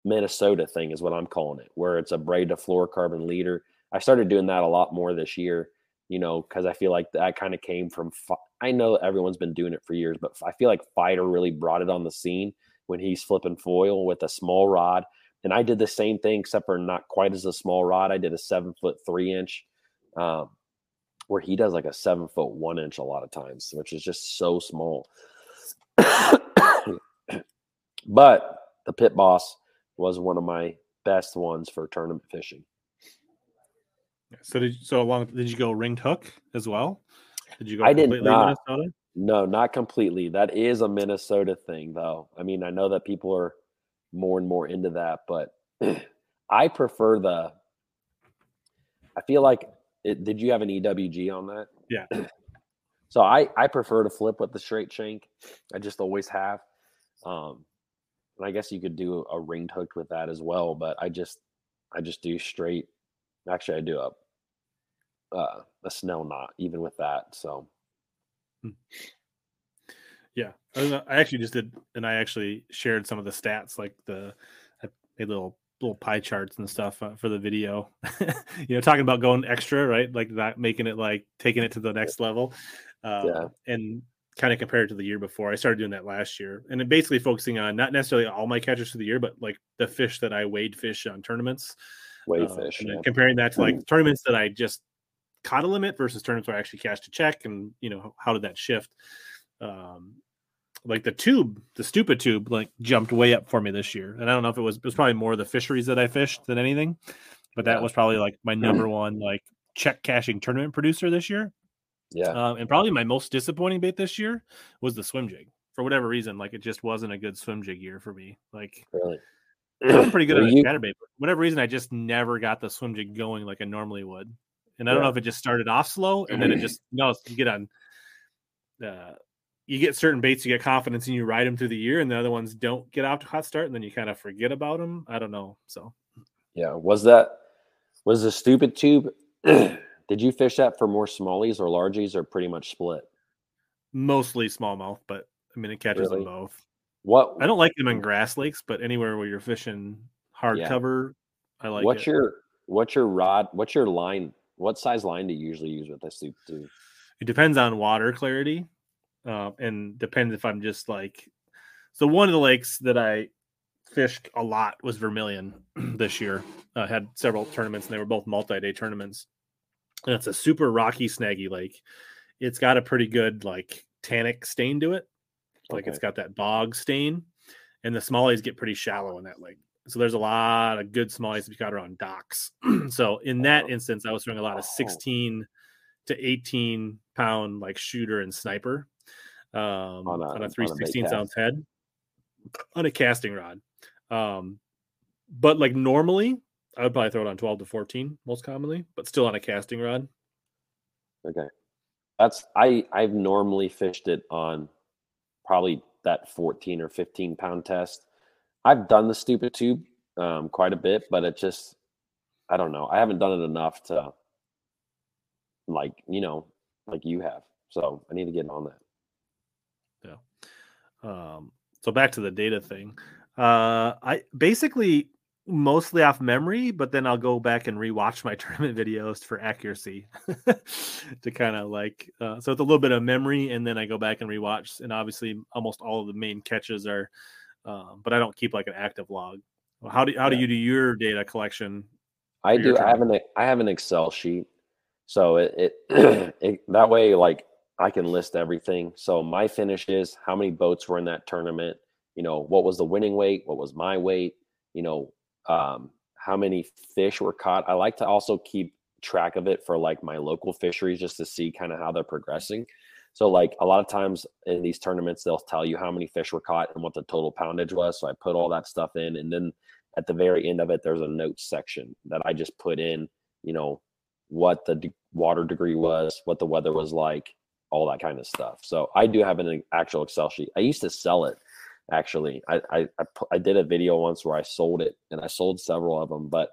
Minnesota thing, is what I'm calling it, where it's a braid to fluorocarbon leader. I started doing that a lot more this year, you know, because I feel like that kind of came from. I know everyone's been doing it for years, but I feel like Fighter really brought it on the scene when he's flipping foil with a small rod. And I did the same thing, except for not quite as a small rod. I did a seven foot three inch. Um, where he does like a seven foot one inch a lot of times, which is just so small. [COUGHS] but the pit boss was one of my best ones for tournament fishing. So did so along did you go ringed hook as well? Did you go I did not. Minnesota? No, not completely. That is a Minnesota thing though. I mean, I know that people are more and more into that, but [CLEARS THROAT] I prefer the I feel like it, did you have an EWG on that? Yeah. [CLEARS THROAT] so I I prefer to flip with the straight shank. I just always have. Um, and I guess you could do a ringed hook with that as well, but I just I just do straight. Actually, I do a uh, a Snell knot even with that. So. Hmm. Yeah, I actually just did, and I actually shared some of the stats, like the a little little pie charts and stuff uh, for the video. [LAUGHS] you know, talking about going extra, right? Like that, making it like taking it to the next level, uh, yeah. and kind of compared to the year before. I started doing that last year, and basically focusing on not necessarily all my catches for the year, but like the fish that I weighed fish on tournaments. Weigh uh, fish, yeah. comparing that to like tournaments that I just caught a limit versus tournaments where I actually cashed a check, and you know how did that shift? Um, like the tube, the stupid tube, like jumped way up for me this year. And I don't know if it was it was probably more the fisheries that I fished than anything, but that yeah. was probably like my number [CLEARS THROAT] one like check cashing tournament producer this year. Yeah, um, and probably my most disappointing bait this year was the swim jig. For whatever reason, like it just wasn't a good swim jig year for me. Like, really, I'm [CLEARS THROAT] pretty good at you... chatterbait. But whatever reason, I just never got the swim jig going like I normally would. And I don't yeah. know if it just started off slow and then it just [CLEARS THROAT] you know you get on uh, you get certain baits, you get confidence, and you ride them through the year, and the other ones don't get off to hot start, and then you kind of forget about them. I don't know. So, yeah, was that was the stupid tube? [CLEARS THROAT] Did you fish that for more smallies or largies, or pretty much split? Mostly smallmouth, but I mean it catches really? them both. What I don't like them in grass lakes, but anywhere where you're fishing hardcover, yeah. I like. What's it. your what's your rod? What's your line? What size line do you usually use with this tube? It depends on water clarity uh, and depends if I'm just like. So one of the lakes that I fished a lot was Vermilion [CLEARS THROAT] this year. Uh, had several tournaments, and they were both multi-day tournaments. And it's a super rocky, snaggy lake. It's got a pretty good like tannic stain to it, like okay. it's got that bog stain. And the smallies get pretty shallow in that lake. So there's a lot of good smallies to be caught around docks. [CLEARS THROAT] so in that instance, I was throwing a lot of 16 to 18 pound like shooter and sniper um, on a, on a 316 ounce head on a casting rod. Um, but like normally, I would probably throw it on 12 to 14 most commonly, but still on a casting rod. Okay. That's I I've normally fished it on probably that 14 or 15 pound test. I've done the stupid tube um, quite a bit, but it just I don't know. I haven't done it enough to like, you know, like you have. So I need to get on that. Yeah. Um, so back to the data thing. Uh, I basically mostly off memory, but then I'll go back and rewatch my [LAUGHS] tournament videos for accuracy [LAUGHS] to kind of like. Uh, so it's a little bit of memory, and then I go back and rewatch. And obviously, almost all of the main catches are, uh, but I don't keep like an active log. How do how do you do your data collection? I do. I have an I have an Excel sheet, so it, it, [CLEARS THROAT] it that way like I can list everything. So my finishes, how many boats were in that tournament. You know, what was the winning weight? What was my weight? You know, um, how many fish were caught? I like to also keep track of it for like my local fisheries just to see kind of how they're progressing. So like a lot of times in these tournaments, they'll tell you how many fish were caught and what the total poundage was. So I put all that stuff in, and then at the very end of it, there's a notes section that I just put in. You know, what the de- water degree was, what the weather was like, all that kind of stuff. So I do have an actual Excel sheet. I used to sell it actually. I, I, I, I did a video once where I sold it and I sold several of them, but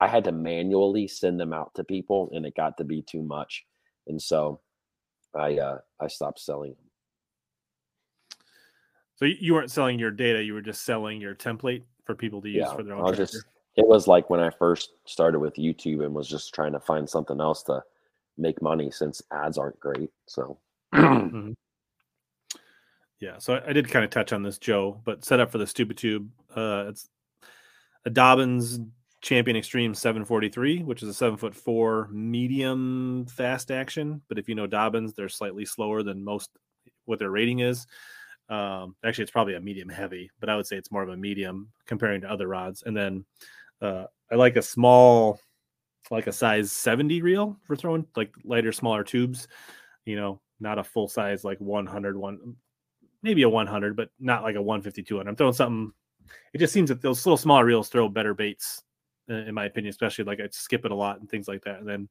I had to manually send them out to people and it got to be too much. and so I uh, I stopped selling them. So you weren't selling your data; you were just selling your template for people to use yeah, for their own. Just, it was like when I first started with YouTube and was just trying to find something else to make money since ads aren't great. So. mm-hmm. Yeah, so I, I, did kind of touch on this, Joe, but set up for the stupid tube. Uh, it's a Dobyns Champion Extreme 743, which is a seven foot four medium fast action. But if you know Dobyns, they're slightly slower than most what their rating is. Um, actually, it's probably a medium heavy, but I would say it's more of a medium comparing to other rods. And then uh, I like a small, like a size 70 reel for throwing like lighter, smaller tubes. You know, not a full size like 100 one, maybe a 100, but not like a 150 200. I'm throwing something. It just seems that those little smaller reels throw better baits, in my opinion, especially like I skip it a lot and things like that. And then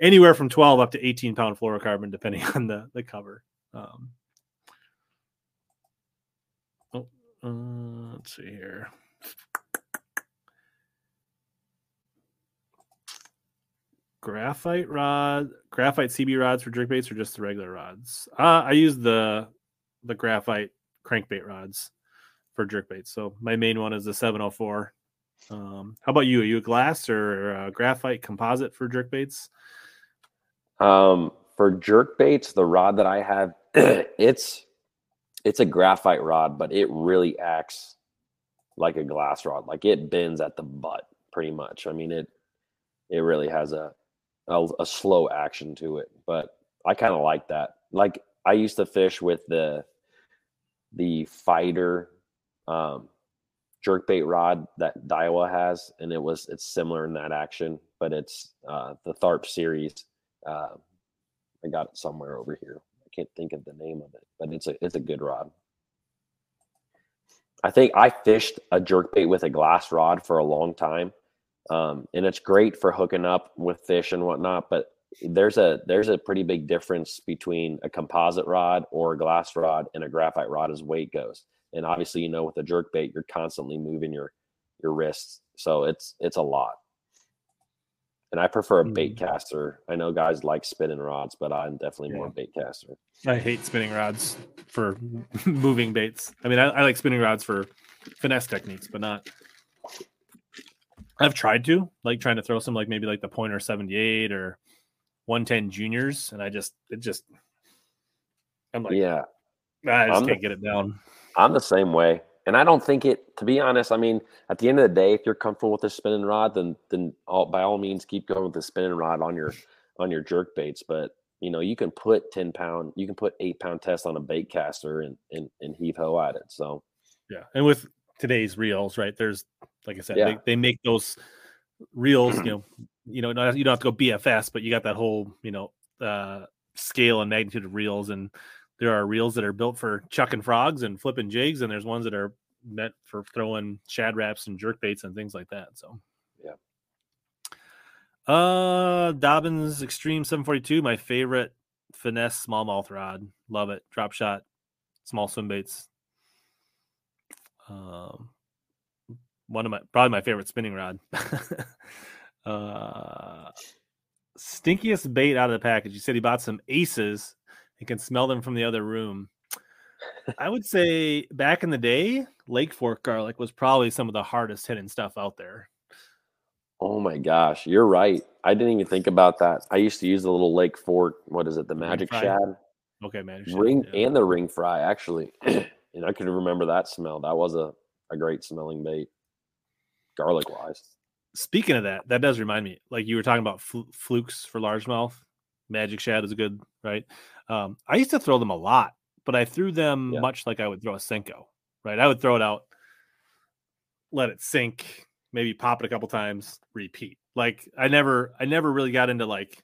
anywhere from 12 up to 18 pound fluorocarbon, depending [LAUGHS] on the the cover. Um, Uh, let's see here. Graphite rod, graphite CB rods for jerkbaits, or just the regular rods? Uh, I use the the graphite crankbait rods for jerkbaits. So my main one is the 704. Um, how about you? Are you a glass or a graphite composite for jerkbaits? Um, for jerkbaits, the rod that I have, [CLEARS THROAT] it's it's a graphite rod, but it really acts like a glass rod. Like it bends at the butt pretty much. I mean, it it really has a a, a slow action to it, but I kind of like that. Like I used to fish with the the fighter um, jerkbait rod that Daiwa has, and it was it's similar in that action, but it's uh, the Tharp series. Uh, I got it somewhere over here I can't think of the name of it, but it's a it's a good rod. I think I fished a jerk bait with a glass rod for a long time, um, and it's great for hooking up with fish and whatnot. But there's a there's a pretty big difference between a composite rod or a glass rod and a graphite rod as weight goes. And obviously, you know, with a jerk bait, you're constantly moving your your wrists, so it's it's a lot and I prefer a bait mm. caster. I know guys like spinning rods, but I'm definitely yeah. more bait caster. I hate spinning rods for [LAUGHS] moving baits. I mean, I, I, like spinning rods for finesse techniques, but not. I've tried to like trying to throw some like maybe like the pointer 78 or 110 juniors, and I just it just I'm like yeah, I just I'm can't the, get it down. I'm the same way. And I don't think it, to be honest, I mean, at the end of the day, if you're comfortable with the spinning rod, then then all, by all means keep going with the spinning rod on your on your jerk baits. But you know, you can put 10 pound, you can put eight pound test on a bait caster and and, and heave ho at it. So yeah. And with today's reels, right? There's like I said, yeah. they, they make those reels, [CLEARS THROAT] you know, you know, you don't have to go BFS, but you got that whole, you know, uh scale and magnitude of reels and there are reels that are built for chucking frogs and flipping jigs, and there's ones that are meant for throwing Shad Raps and jerk baits and things like that. So, yeah. Uh, Dobyns Extreme 742, my favorite finesse smallmouth rod. Love it. Drop shot, small swim baits. Um, one of my probably my favorite spinning rod. [LAUGHS] uh, stinkiest bait out of the package. You said he bought some aces and can smell them from the other room. I would say back in the day, Lake Fork garlic was probably some of the hardest hitting stuff out there. Oh my gosh, you're right. I didn't even think about that. I used to use the little Lake Fork. What is it? The Magic Shad. Okay, Magic ring yeah. and the ring fry actually, [CLEARS THROAT] and I can remember that smell. That was a a great smelling bait, garlic wise. Speaking of that, that does remind me. Like you were talking about fl- flukes for largemouth. Magic Shad is a good, right? Um, I used to throw them a lot, but I threw them yeah. much like I would throw a Senko, right? I would throw it out, let it sink, maybe pop it a couple times, repeat. Like I never, I never really got into like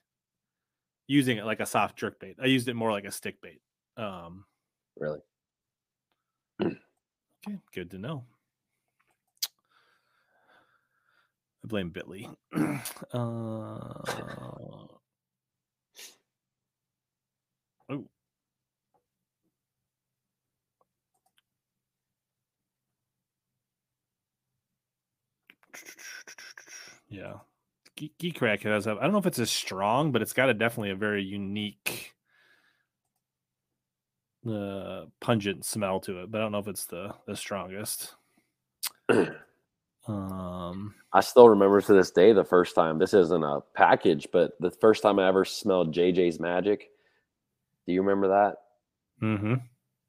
using it like a soft jerk bait. I used it more like a stick bait. Um, really? okay, good to know. I blame Bitly. [CLEARS THROAT] uh, Oh. Yeah. Geek Crack has. I don't know if it's as strong, but it's got a definitely a very unique, uh, pungent smell to it. But I don't know if it's the the strongest. [CLEARS THROAT] um, I still remember to this day the first time. This isn't a package, but the first time I ever smelled JJ's Magic. Do you remember that? Mm-hmm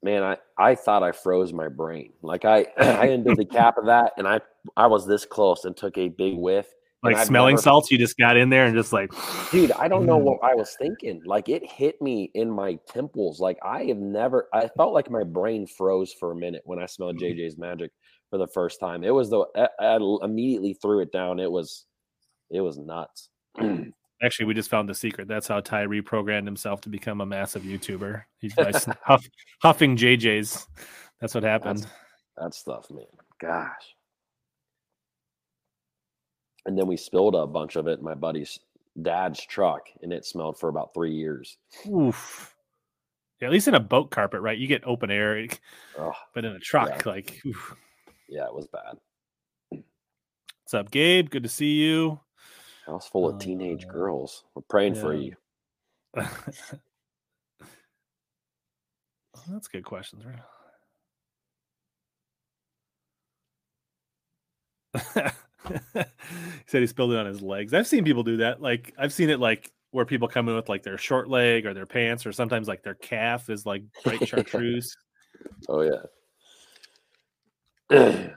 man, I, I thought I froze my brain. Like I [CLEARS THROAT] I undid the cap of that and I I was this close and took a big whiff. Like smelling never, salts, you just got in there and just like dude, I don't know what [LAUGHS] I was thinking. Like it hit me in my temples. Like I have never I felt like my brain froze for a minute when I smelled mm-hmm. JJ's magic for the first time. It was the I, I immediately threw it down. It was it was nuts. [CLEARS THROAT] Actually, we just found the secret. That's how Ty reprogrammed himself to become a massive YouTuber. He's [LAUGHS] huff, huffing JJ's. That's what happened. That's, that stuff, man. Gosh. And then we spilled a bunch of it in my buddy's dad's truck, and it smelled for about three years. Oof. Yeah, at least in a boat carpet, right? You get open air, oh, but in a truck, yeah. like, oof. Yeah, it was bad. What's up, Gabe? Good to see you. House full of teenage uh, girls. We're praying yeah. for you. [LAUGHS] That's good questions, right? [LAUGHS] he said he spilled it on his legs. I've seen people do that. Like I've seen it like where people come in with like their short leg or their pants or sometimes like their calf is like [LAUGHS] bright chartreuse. oh yeah. [CLEARS THROAT]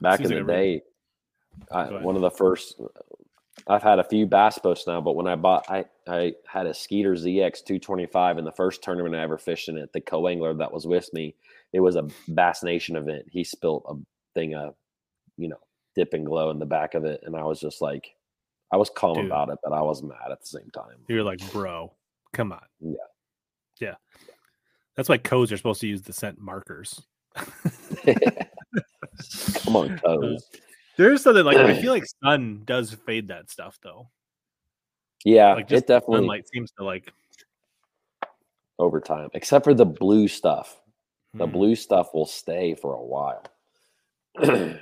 Back Seems in the day, I, one of the first. I've had a few bass boats now, but when I bought, I I had a Skeeter ZX 225 in the first tournament I ever fished in it. The co-angler that was with me, it was a Bass Nation event. He spilt a thing of, you know, dip and glow in the back of it, and I was just like, I was calm Dude. about it, but I was mad at the same time. You're like, bro, come on. Yeah, yeah. That's why codes are supposed to use the scent markers. [LAUGHS] come on, [LAUGHS] codes. There's something like I [CLEARS THROAT] feel like sun does fade that stuff though. Yeah, like it definitely sunlight seems to like over time, except for the blue stuff. The hmm. blue stuff will stay for a while. [CLEARS THROAT] yeah,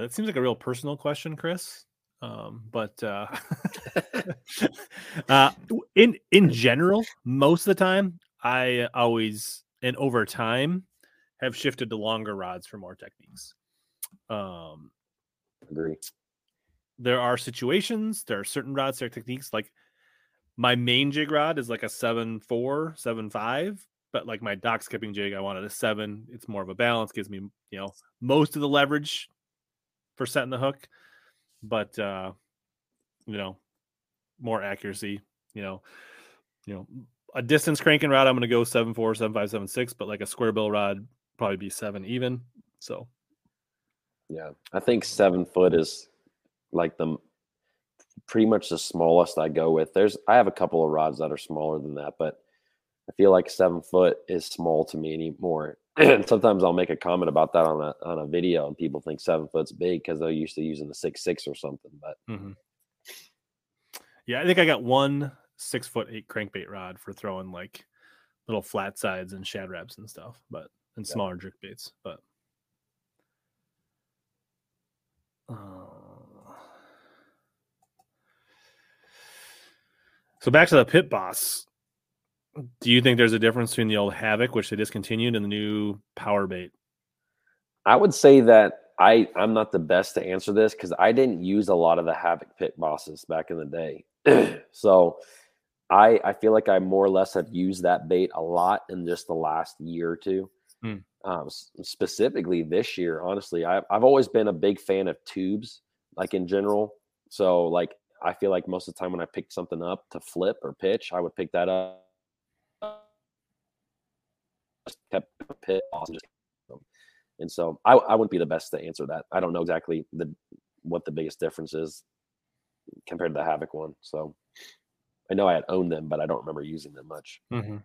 that seems like a real personal question, Chris. Um, but uh, [LAUGHS] uh, in in general, most of the time, I always and over time have shifted to longer rods for more techniques. Um, Agree. There are situations, there are certain rods, there are techniques. Like my main jig rod is like a seven four, seven five, but like my dock skipping jig, I wanted a seven. It's more of a balance, gives me you know most of the leverage for setting the hook, but uh, you know, more accuracy. You know, you know, a distance cranking rod, I'm going to go seven four, seven five, seven six, but like a square bill rod, probably be seven even. So yeah, I think seven foot is like the pretty much the smallest I go with. There's I have a couple of rods that are smaller than that, but I feel like seven foot is small to me anymore. and [CLEARS THROAT] sometimes I'll make a comment about that on a on a video, and people think seven foot's big because they're used to using the six six or something. But mm-hmm. yeah, I think I got one six foot eight crankbait rod for throwing like little flat sides and Shad Raps and stuff, but and smaller yeah. jerk baits. But uh, [SIGHS] so back to the pit boss. Do you think there's a difference between the old Havoc, which they discontinued, and the new Power Bait? I would say that I I'm not the best to answer this because I didn't use a lot of the Havoc pit bosses back in the day. [CLEARS THROAT] so I I feel like I more or less have used that bait a lot in just the last year or two. Hmm um, specifically this year, honestly, I've, I've always been a big fan of tubes, like in general. So, like, I feel like most of the time when I picked something up to flip or pitch, I would pick that up. Just kept pit [LAUGHS] and so I, I wouldn't be the best to answer that. I don't know exactly the what the biggest difference is compared to the Havoc one. So I know I had owned them, but I don't remember using them much. Mm-hmm.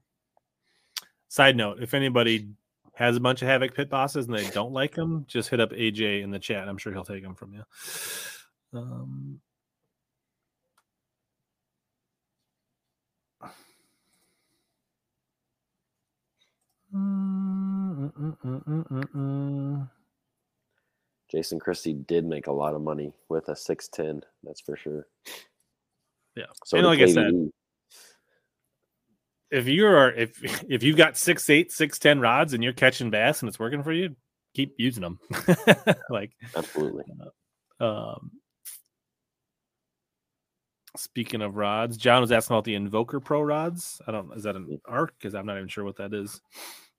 Side note: If anybody has a bunch of Havoc pit bosses and they don't like them, just hit up AJ in the chat. I'm sure he'll take them from you. Um, Jason Christie did make a lot of money with a 610, that's for sure. Yeah. So and like I said, if you're if [LAUGHS] if you've got six eight, six ten rods and you're catching bass and it's working for you, keep using them. [LAUGHS] like absolutely. Uh, um, speaking of rods, John was asking about the Invoker Pro rods. I don't. Is that an Ark? Because I'm not even sure what that is.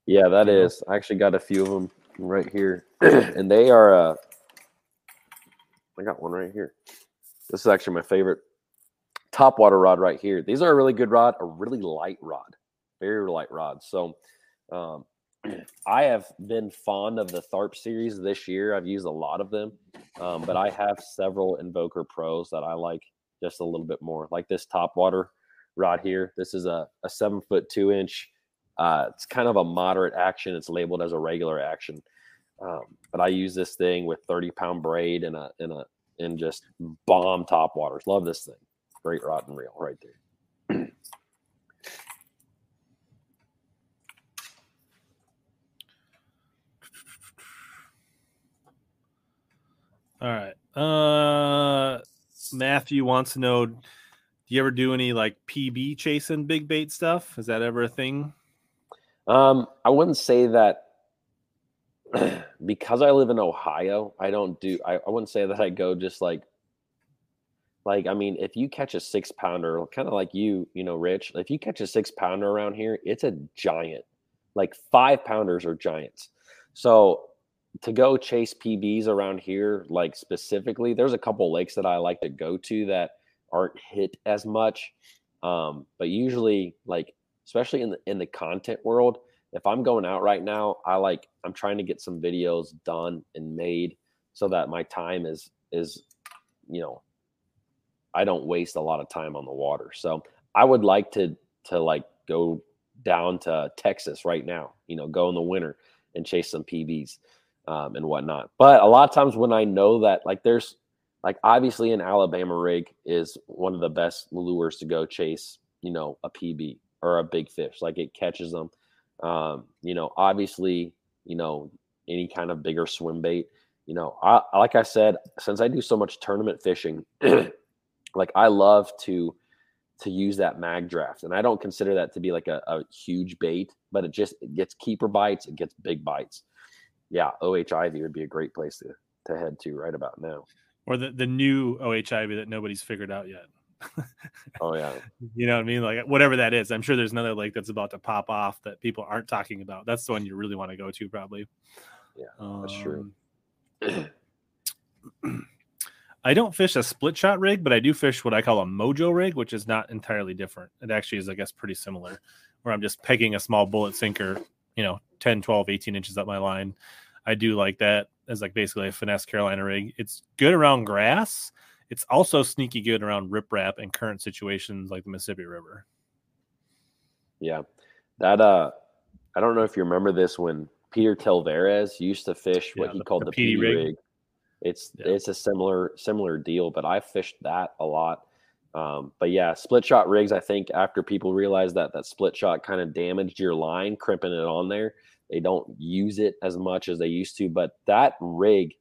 Yeah, that is. I actually got a few of them right here, [CLEARS THROAT] and they are. Uh, I got one right here. This is actually my favorite top water rod right here. These are a really good rod, a really light rod, very light rod. So, um, [CLEARS THROAT] I have been fond of the Tharp series this year. I've used a lot of them, um, but I have several Invoker Pros that I like just a little bit more, like this top water rod here. This is a, a seven foot two inch. Uh, it's kind of a moderate action. It's labeled as a regular action, um, but I use this thing with 30 pound braid and a and a and just bomb top waters. Love this thing. Great rotten reel right there. All right. Uh Matthew wants to know do you ever do any like PB chasing big bait stuff? Is that ever a thing? Um, I wouldn't say that [CLEARS THROAT] because I live in Ohio, I don't do I, I wouldn't say that I go just like like I mean, if you catch a six pounder, kind of like you, you know, Rich, if you catch a six pounder around here, it's a giant. Like five pounders are giants. So to go chase PBs around here, like specifically, there's a couple lakes that I like to go to that aren't hit as much. Um, but usually, like especially in the in the content world, if I'm going out right now, I like I'm trying to get some videos done and made so that my time is is you know I don't waste a lot of time on the water. So I would like to to like go down to Texas right now, you know, go in the winter and chase some PBs um, and whatnot. But a lot of times when I know that like there's like obviously an Alabama rig is one of the best lures to go chase, you know, a PB or a big fish. Like it catches them. Um, you know, obviously, you know, any kind of bigger swim bait. You know, I like I said, since I do so much tournament fishing, [CLEARS THROAT] like I love to to use that mag draft, and I don't consider that to be like a, a huge bait, but it just it gets keeper bites, it gets big bites yeah, O.H. Ivie would be a great place to, to head to right about now. Or the, the new O.H. Ivie that nobody's figured out yet. [LAUGHS] oh yeah. You know what I mean? Like whatever that is. I'm sure there's another lake that's about to pop off that people aren't talking about. That's the one you really want to go to probably. Yeah, that's um, true. [CLEARS THROAT] [CLEARS THROAT] I don't fish a split shot rig, but I do fish what I call a mojo rig, which is not entirely different. It actually is, I guess, pretty similar, where I'm just pegging a small bullet sinker, you know, 10, 12, 18 inches up my line I do like that as like basically a finesse Carolina rig. It's good around grass. It's also sneaky good around riprap and current situations like the Mississippi River. Yeah, that uh, I don't know if you remember this when Peter Thliveros used to fish what yeah, he the, called the, the PD rig. rig. It's yeah. it's a similar similar deal, but I fished that a lot. Um, but yeah, split shot rigs. I think after people realized that that split shot kind of damaged your line, crimping it on there, they don't use it as much as they used to, but that rig,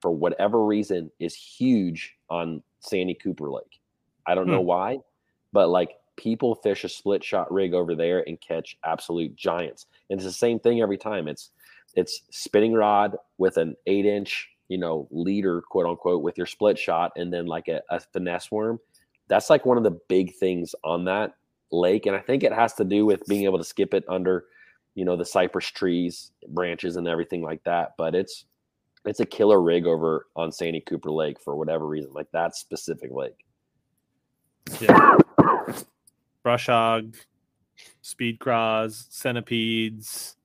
for whatever reason, is huge on Santee Cooper Lake. I don't hmm. know why, but like people fish a split shot rig over there and catch absolute giants. And it's the same thing every time. It's it's spinning rod with an eight inch, you know, leader, quote unquote, with your split shot, and then like a, a finesse worm. That's like one of the big things on that lake. And I think it has to do with being able to skip it under you know the cypress trees branches and everything like that but it's it's a killer rig over on Santee Cooper Lake for whatever reason like that specific lake yeah brush hog speed craws centipedes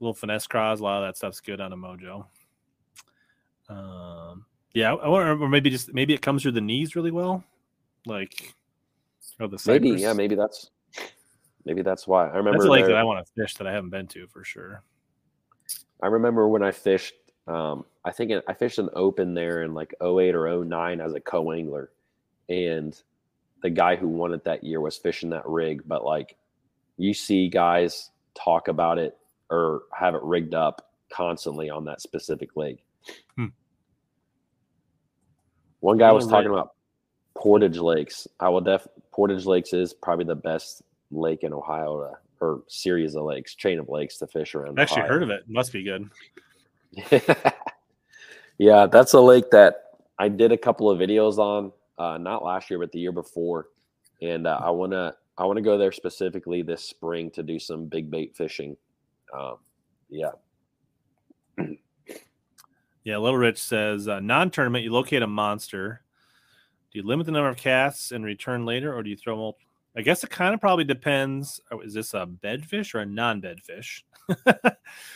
little finesse craws a lot of that stuff's good on a mojo um yeah I or maybe just maybe it comes through the knees really well like or the maybe yeah maybe that's maybe that's why. I remember that's a lake that I want to fish that I haven't been to for sure. I remember when I fished. Um, I think I fished an open there in like 08 or 09 as a co-angler, and the guy who won it that year was fishing that rig. But like, you see guys talk about it or have it rigged up constantly on that specific lake. Hmm. One guy was talking about Portage Lakes. I will def Portage Lakes is probably the best lake in Ohio to, or series of lakes, chain of lakes to fish around. I actually Ohio. heard of it. Must be good. [LAUGHS] yeah, that's a lake that I did a couple of videos on, uh, not last year, but the year before, and uh, I wanna I wanna go there specifically this spring to do some big bait fishing. Um, yeah. [CLEARS THROAT] Yeah, Little Rich says uh, non-tournament. You locate a monster. Do you limit the number of casts and return later, or do you throw multiple? I guess it kind of probably depends. Oh, is this a bed fish or a non-bed fish? [LAUGHS]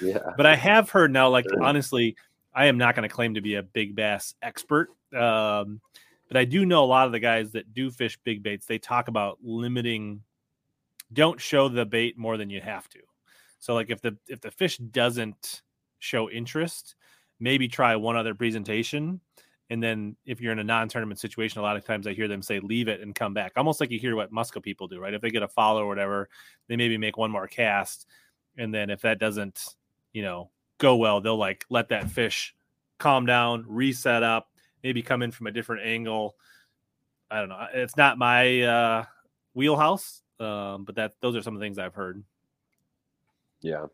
yeah. But I have heard now, like honestly, I am not going to claim to be a big bass expert. Um, but I do know a lot of the guys that do fish big baits. They talk about limiting. Don't show the bait more than you have to. So like if the if the fish doesn't show interest, maybe try one other presentation and then if you're in a non-tournament situation, a lot of times I hear them say leave it and come back. Almost like you hear what musky people do, right? If they get a follow or whatever, they maybe make one more cast. And then if that doesn't, you know, go well, they'll like let that fish calm down, reset up, maybe come in from a different angle. I don't know. It's not my uh wheelhouse. Um, but that those are some of the things I've heard. Yeah.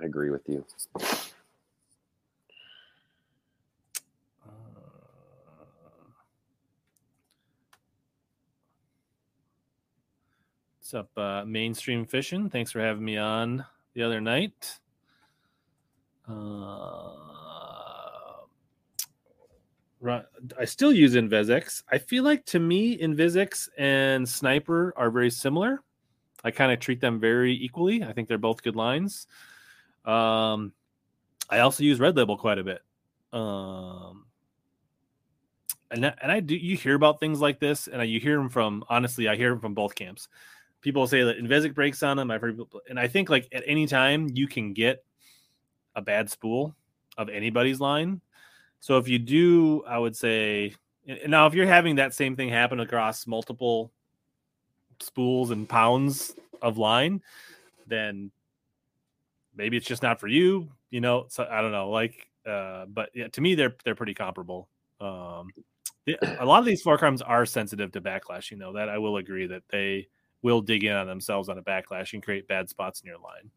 I agree with you. What's up, uh, mainstream fishing? Thanks for having me on the other night. Uh, I still use InvizX. I feel like to me, InvizX and Sniper are very similar. I kind of treat them very equally. I think they're both good lines. Um, I also use Red Label quite a bit. Um, and and I do you hear about things like this, and I, you hear them from honestly, I hear them from both camps people say that InvizX breaks on them. I've heard, people, and I think like at any time you can get a bad spool of anybody's line. So if you do, I would say now if you're having that same thing happen across multiple spools and pounds of line, then maybe it's just not for you. You know, so I don't know. Like, uh, but yeah, to me they're they're pretty comparable. Um, a lot of these fluorocarbons are sensitive to backlash. You know that I will agree that they will dig in on themselves on a backlash and create bad spots in your line.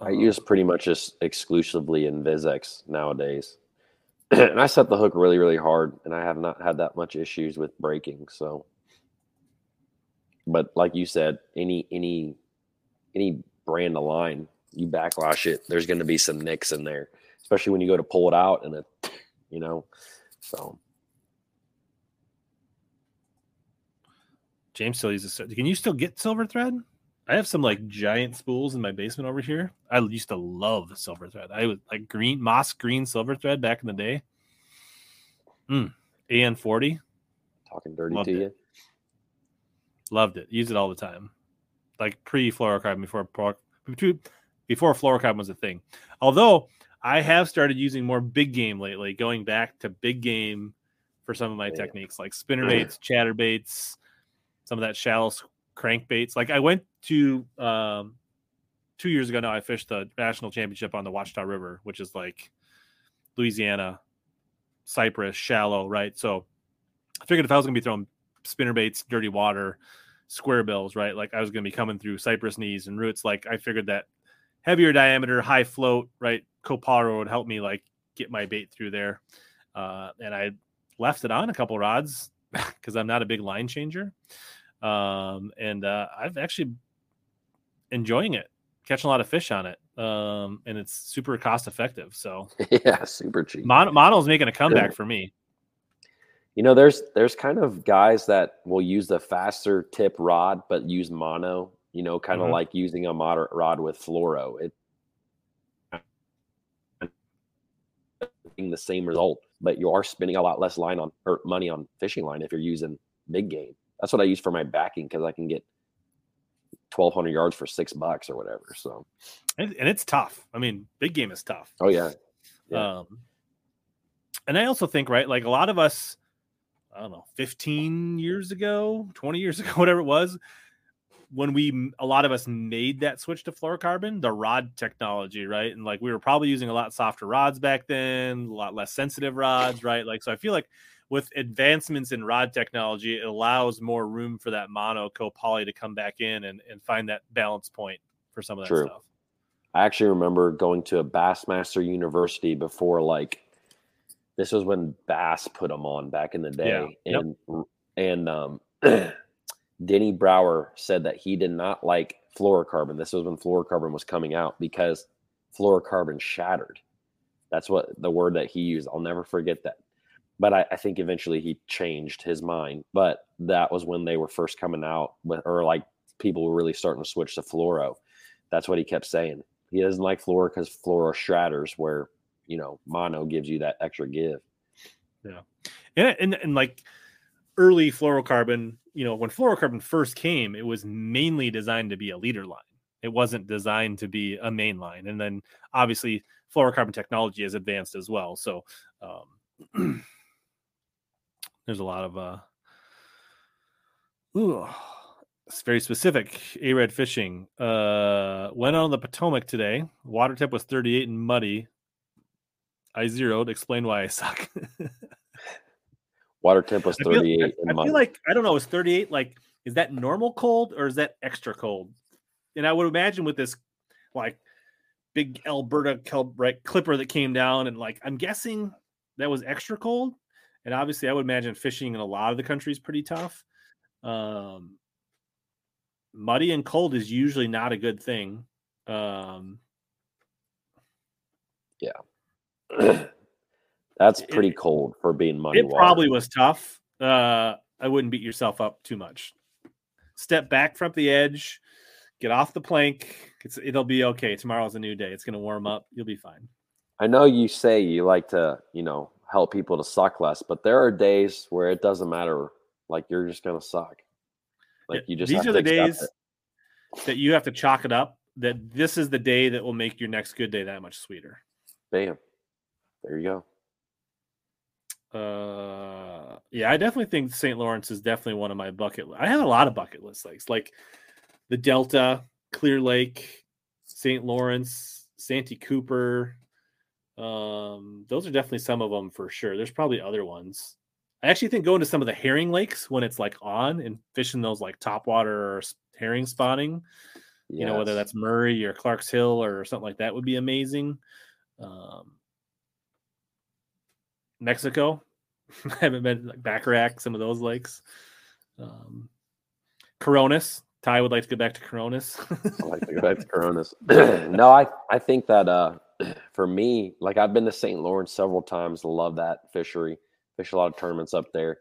I use pretty much just exclusively InvizX nowadays. [CLEARS THROAT] and I set the hook really, really hard, and I have not had that much issues with breaking. So, but like you said, any any any brand of line, you backlash it, there's going to be some nicks in there, especially when you go to pull it out and it, [CLEARS THROAT] you know, so James still uses. Can you still get silver thread? I have some like giant spools in my basement over here. I used to love silver thread. I was like green moss green silver thread back in the day. Mm. AN forty. Talking dirty Loved to it. you. Loved it. Use it all the time. Like pre fluorocarbon before before fluorocarbon was a thing. Although I have started using more big game lately, going back to big game for some of my yeah. techniques like spinner baits, chatter baits, some of that shallow crankbaits. Like I went to um, two years ago now. I fished the national championship on the Ouachita River, which is like Louisiana, Cypress, shallow, right? So I figured if I was to be throwing spinner baits, dirty water, square bills, right? Like I was to be coming through Cypress knees and roots. Like I figured that heavier diameter, high float, right? Copara would help me like get my bait through there. Uh, and I left it on a couple rods [LAUGHS] because I'm not a big line changer um, and uh, I've actually enjoying it, catching a lot of fish on it, um, and it's super cost effective. So [LAUGHS] yeah, super cheap. Mon- Mono's making a comeback for me. You know, there's there's kind of guys that will use the faster tip rod, but use mono. You know, kind of mm-hmm. like using a moderate rod with fluoro. It the same result, but you are spending a lot less line on or money on fishing line if you're using big game. That's what I use for my backing because I can get 1200 yards for six bucks or whatever. So, and, and, it's tough. I mean, big game is tough. Oh yeah. yeah. Um, and I also think, right, like a lot of us, I don't know, 15 years ago, 20 years ago, [LAUGHS] whatever it was, when we a lot of us made that switch to fluorocarbon, the rod technology, right? And like we were probably using a lot softer rods back then, a lot less sensitive rods, right? Like so I feel like with advancements in rod technology, it allows more room for that mono copoly to come back in and, and find that balance point for some of that True. stuff. I actually remember going to a Bassmaster University before like this was when Bass put them on back in the day. Yeah. And yep. and um [CLEARS THROAT] Denny Brauer said that he did not like fluorocarbon. This was when fluorocarbon was coming out because fluorocarbon shattered. That's what the word that he used. I'll never forget that. But I, I, think eventually he changed his mind. But that was when they were first coming out with, or like people were really starting to switch to fluoro. That's what he kept saying. He doesn't like fluoro because fluoro shatters, where you know mono gives you that extra give. Yeah, and and, and like early fluorocarbon, you know, when fluorocarbon first came, it was mainly designed to be a leader line. It wasn't designed to be a main line. And then obviously fluorocarbon technology has advanced as well. So um, [CLEARS THROAT] there's a lot of uh ooh, it's very specific. A red fishing. Uh went on the Potomac today. Water tip was 38 and muddy. I zeroed. Explain why I [LAUGHS] suck. Water temp was 38. I feel, I, I feel like I don't know, is 38 like is that normal cold or is that extra cold? And I would imagine with this like big Alberta right clipper that came down and like I'm guessing that was extra cold. And obviously I would imagine fishing in a lot of the country is pretty tough. Um muddy and cold is usually not a good thing. Um yeah. [CLEARS THROAT] That's pretty it, cold for being muddy. It water. probably was tough. Uh, I wouldn't beat yourself up too much. Step back from the edge, get off the plank. It's, it'll be okay. Tomorrow's a new day. It's going to warm up. You'll be fine. I know you say you like to, you know, help people to suck less, but there are days where it doesn't matter. Like you're just to suck. Like you just these are the days it. that you have to chalk it up. That this is the day that will make your next good day that much sweeter. Bam. There you go. Uh, yeah, I definitely think St. Lawrence is definitely one of my bucket. I have a lot of bucket list lakes, like the Delta, Clear Lake, St. Lawrence, Santee Cooper. Um, those are definitely some of them for sure. There's probably other ones. I actually think going to some of the herring lakes when it's like on and fishing those like topwater or herring spawning, yes. you know, whether that's Murray or Clark's Hill or something like that would be amazing. Um, Mexico. [LAUGHS] I haven't been like Baccarac, some of those lakes. Um, Koronis. Ty would like to go back to Koronis. I like to go back to [LAUGHS] Koronis. [CLEARS THROAT] no, I I think that uh, [CLEARS THROAT] for me, like I've been to St. Lawrence several times. Love that fishery. Fish a lot of tournaments up there,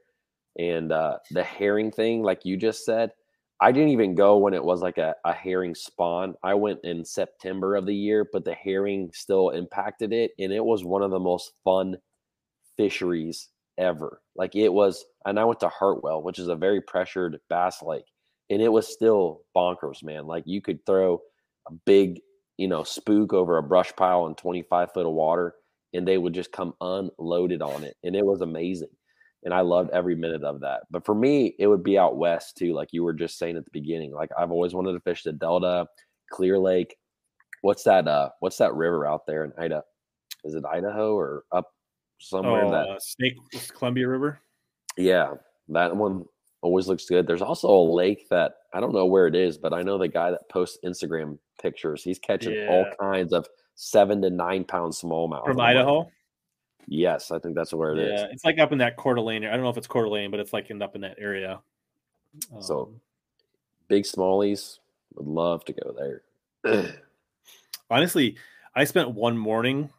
and uh, the herring thing, like you just said. I didn't even go when it was like a, a herring spawn. I went in September of the year, but the herring still impacted it. And it was one of the most fun fisheries ever. Like it was, and I went to Hartwell, which is a very pressured bass lake, and it was still bonkers, man. Like you could throw a big, you know, spook over a brush pile in 25 foot of water, and they would just come unloaded on it, and it was amazing. And I loved every minute of that. But for me, it would be out west too, like you were just saying at the beginning. Like I've always wanted to fish the Delta, Clear Lake. What's that? Uh, what's that river out there in Idaho? Is it Idaho or up somewhere oh, that uh, Snake Columbia River. Yeah, that one always looks good. There's also a lake that I don't know where it is, but I know the guy that posts Instagram pictures. He's catching yeah. all kinds of seven to nine pound smallmouth from Idaho. Yes, I think that's where it yeah, is. it's like up in that Coeur d'Alene. I don't know if it's Coeur d'Alene, but it's like end up in that area. Um, so, big smallies would love to go there. [CLEARS THROAT] Honestly, I spent one morning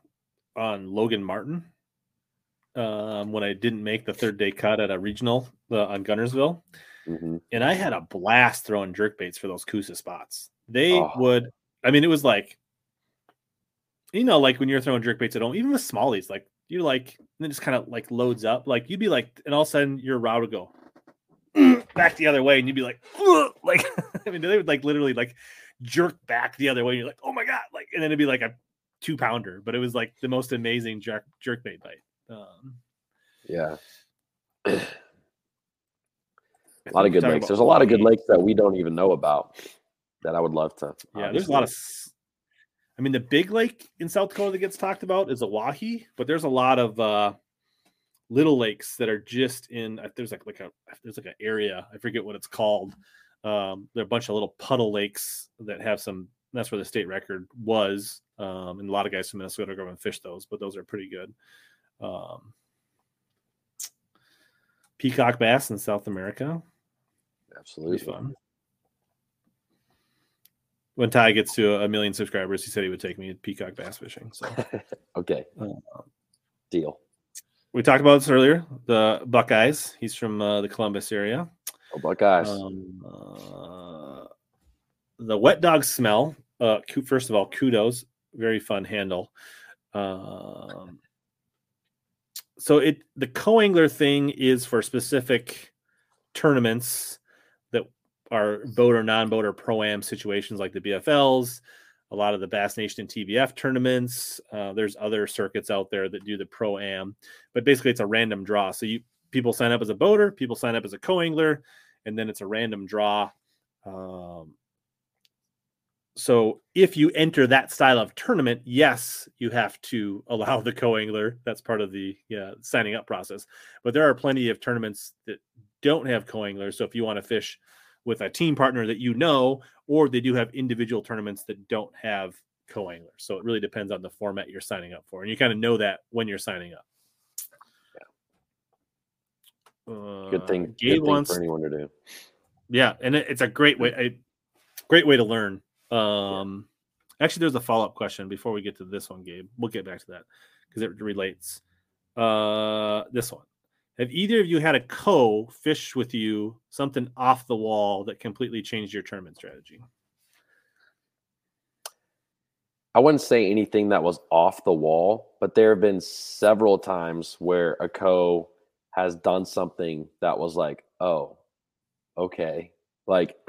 on Logan Martin um, when I didn't make the third day cut at a regional uh, on Guntersville, Mm-hmm. And I had a blast throwing jerk baits for those Coosa spots. They oh. would, I mean, it was like, you know, like when you're throwing jerk baits at home, even with smallies, like you're like, and then just kind of like loads up. Like you'd be like, and all of a sudden your route would go [CLEARS THROAT] back the other way, and you'd be like, [LAUGHS] like, [LAUGHS] I mean, they would like literally like jerk back the other way. And you're like, oh my God. Like, and then it'd be like a two pounder, but it was like the most amazing jerk, jerk bait bite. Um, yeah. [CLEARS THROAT] A lot of good lakes. There's a lot of good lakes that we don't even know about that I would love to. Yeah, obviously. there's a lot of. I mean, the big lake in South Dakota that gets talked about is Oahe, but there's a lot of uh, little lakes that are just in. There's like like a there's like an area I forget what it's called. Um, there are a bunch of little puddle lakes that have some. That's where the state record was, um, and a lot of guys from Minnesota go and fish those, but those are pretty good. Um, peacock bass in South America. Absolutely fun. When Ty gets to a million subscribers, he said he would take me peacock bass fishing. So, [LAUGHS] okay, uh, deal. We talked about this earlier. The Buckeyes. He's from uh, the Columbus area. Oh, Buckeyes. Um, uh, the wet dog smell. Uh, first of all, kudos. Very fun handle. Um, so it the co-angler thing is for specific tournaments that are boat or non-boat or pro-am situations like the BFLs, a lot of the Bass Nation and TBF tournaments. Uh, there's other circuits out there that do the pro-am, but basically it's a random draw. So you people sign up as a boater, people sign up as a co-angler, and then it's a random draw. Um, so if you enter that style of tournament, yes, you have to [LAUGHS] allow the co-angler. That's part of the yeah, signing up process. But there are plenty of tournaments that don't have co-anglers. So if you want to fish with a team partner that you know, or they do have individual tournaments that don't have co-anglers. So it really depends on the format you're signing up for, and you kind of know that when you're signing up. Yeah. Uh, good thing. Gabe good thing wants, for anyone to do. Yeah, and it, it's a great way, a great way to learn um, yeah. actually, there's a follow up question before we get to this one, Gabe. We'll get back to that because it relates. Uh, this one. Have either of you had a co fish with you something off the wall that completely changed your tournament strategy? I wouldn't say anything that was off the wall, but there have been several times where a co has done something that was like, oh, okay. Like [CLEARS THROAT]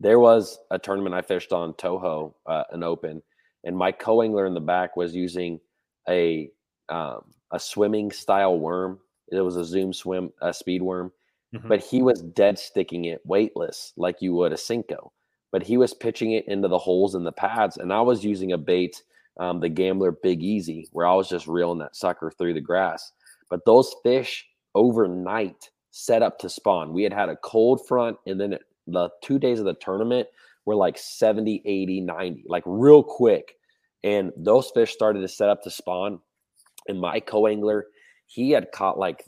there was a tournament I fished on Toho, uh, an open, and my co-angler in the back was using a um, a swimming style worm. It was a zoom swim, a speed worm, mm-hmm. but he was dead sticking it weightless like you would a Senko. But he was pitching it into the holes in the pads, and I was using a bait, um, the Gambler Big Easy, where I was just reeling that sucker through the grass. But those fish overnight set up to spawn. We had had a cold front, and then it the two days of the tournament were like 70, 80, 90, like real quick. And those fish started to set up to spawn. And my co angler, he had caught like,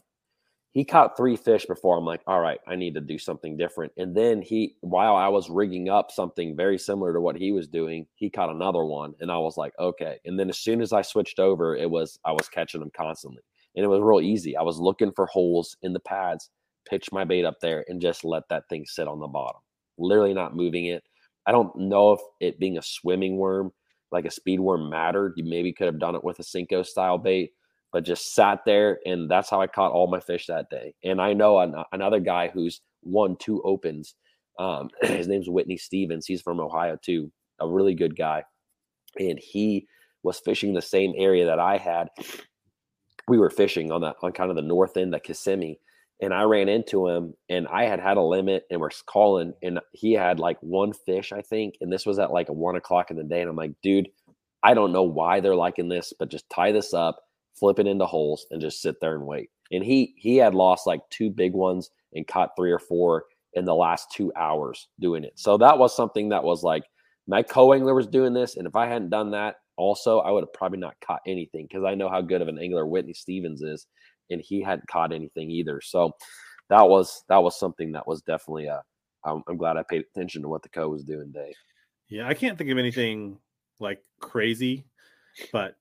he caught three fish before I'm like, all right, I need to do something different. And then he, while I was rigging up something very similar to what he was doing, he caught another one. And I was like, okay. And then as soon as I switched over, it was, I was catching them constantly. And it was real easy. I was looking for holes in the pads pitch my bait up there and just let that thing sit on the bottom, literally not moving it. I don't know if it being a swimming worm, like a speed worm, mattered. You maybe could have done it with a Senko style bait, but just sat there. And that's how I caught all my fish that day. And I know an, another guy who's won two opens. Um, [CLEARS THROAT] his name's Whitney Stevens. He's from Ohio too, a really good guy. And he was fishing the same area that I had. We were fishing on that on kind of the north end of Kissimmee and I ran into him and I had had a limit and we're calling and he had like one fish, I think. And this was at like one o'clock in the day. And I'm like, dude, I don't know why they're liking this, but just tie this up, flip it into holes and just sit there and wait. And he, he had lost like two big ones and caught three or four in the last two hours doing it. So that was something that was like my co-angler was doing this. And if I hadn't done that also, I would have probably not caught anything because I know how good of an angler Whitney Stevens is and he hadn't caught anything either. So that was that was something that was definitely a. I'm, I'm glad I paid attention to what the co was doing, Dave. Yeah, I can't think of anything like crazy, but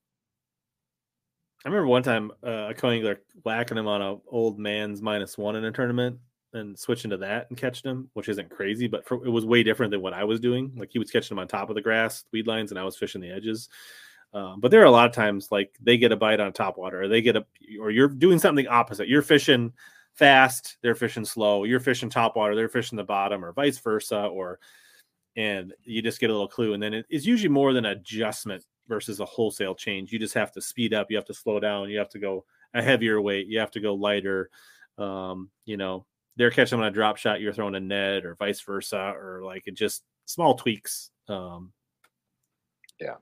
I remember one time uh, a co-angler whacking him on a old Mann's minus one in a tournament and switching to that and catching him, which isn't crazy, but for, it was way different than what I was doing. Like he was catching him on top of the grass, weed lines, and I was fishing the edges. Um, but there are a lot of times like they get a bite on top water, or they get a, or you're doing something opposite. You're fishing fast, they're fishing slow. You're fishing top water, they're fishing the bottom, or vice versa. Or and you just get a little clue, and then it is usually more than adjustment versus a wholesale change. You just have to speed up, you have to slow down, you have to go a heavier weight, you have to go lighter. Um, you know, they're catching on a drop shot, you're throwing a net, or vice versa, or like it just small tweaks. Um, yeah.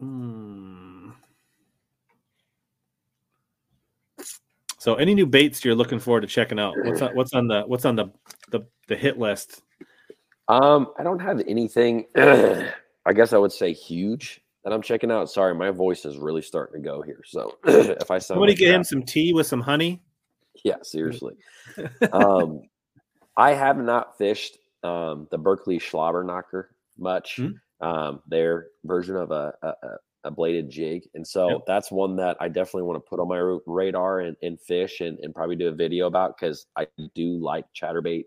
Hmm. So, any new baits you're looking forward to checking out? What's on, what's on the what's on the, the the hit list? Um, I don't have anything. [CLEARS THROAT] I guess I would say huge that I'm checking out. Sorry, my voice is really starting to go here. So [CLEARS THROAT] if I sound somebody like get that, him some tea with some honey. Yeah, seriously. [LAUGHS] um, I have not fished um, the Berkley Slobberknocker much. Mm-hmm. Um, their version of a, a, a bladed jig, and so yep. that's one that I definitely want to put on my radar and, and fish and, and probably do a video about because I do like chatterbait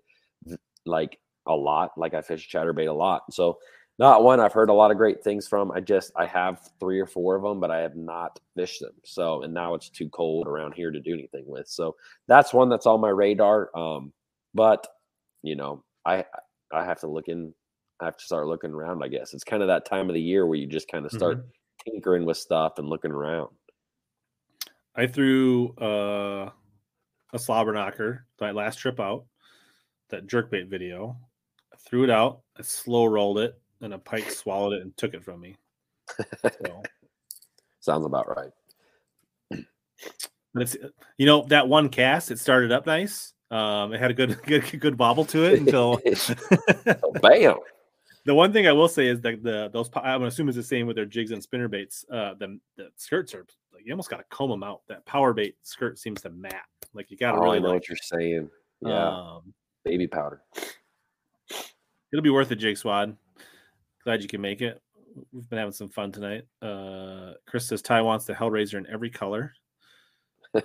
like a lot. Like I fish chatterbait a lot, so not one I've heard a lot of great things from. I just I have three or four of them, but I have not fished them. So and now it's too cold around here to do anything with. So that's one that's on my radar. Um, but you know, I I have to look in. I have to start looking around. I guess it's kind of that time of the year where you just kind of start mm-hmm. tinkering with stuff and looking around. I threw uh, a slobber knocker my last trip out. That jerkbait video. I threw it out. I slow rolled it and a pike swallowed it and took it from me. So. [LAUGHS] Sounds about right. But it's you know that one cast it started up nice. Um, it had a good [LAUGHS] good good wobble to it [LAUGHS] until oh, bam. The one thing I will say is that the those I'm gonna assume it's the same with their jigs and spinner baits. Uh, the the skirts are like you almost got to comb them out. That power bait skirt seems to map. Like you got to oh, really I know like, what you're saying. Yeah, um, baby powder. It'll be worth it, Jake Swad. Glad you can make it. We've been having some fun tonight. Uh, Chris says Ty wants the Hellraiser in every color. [LAUGHS] uh,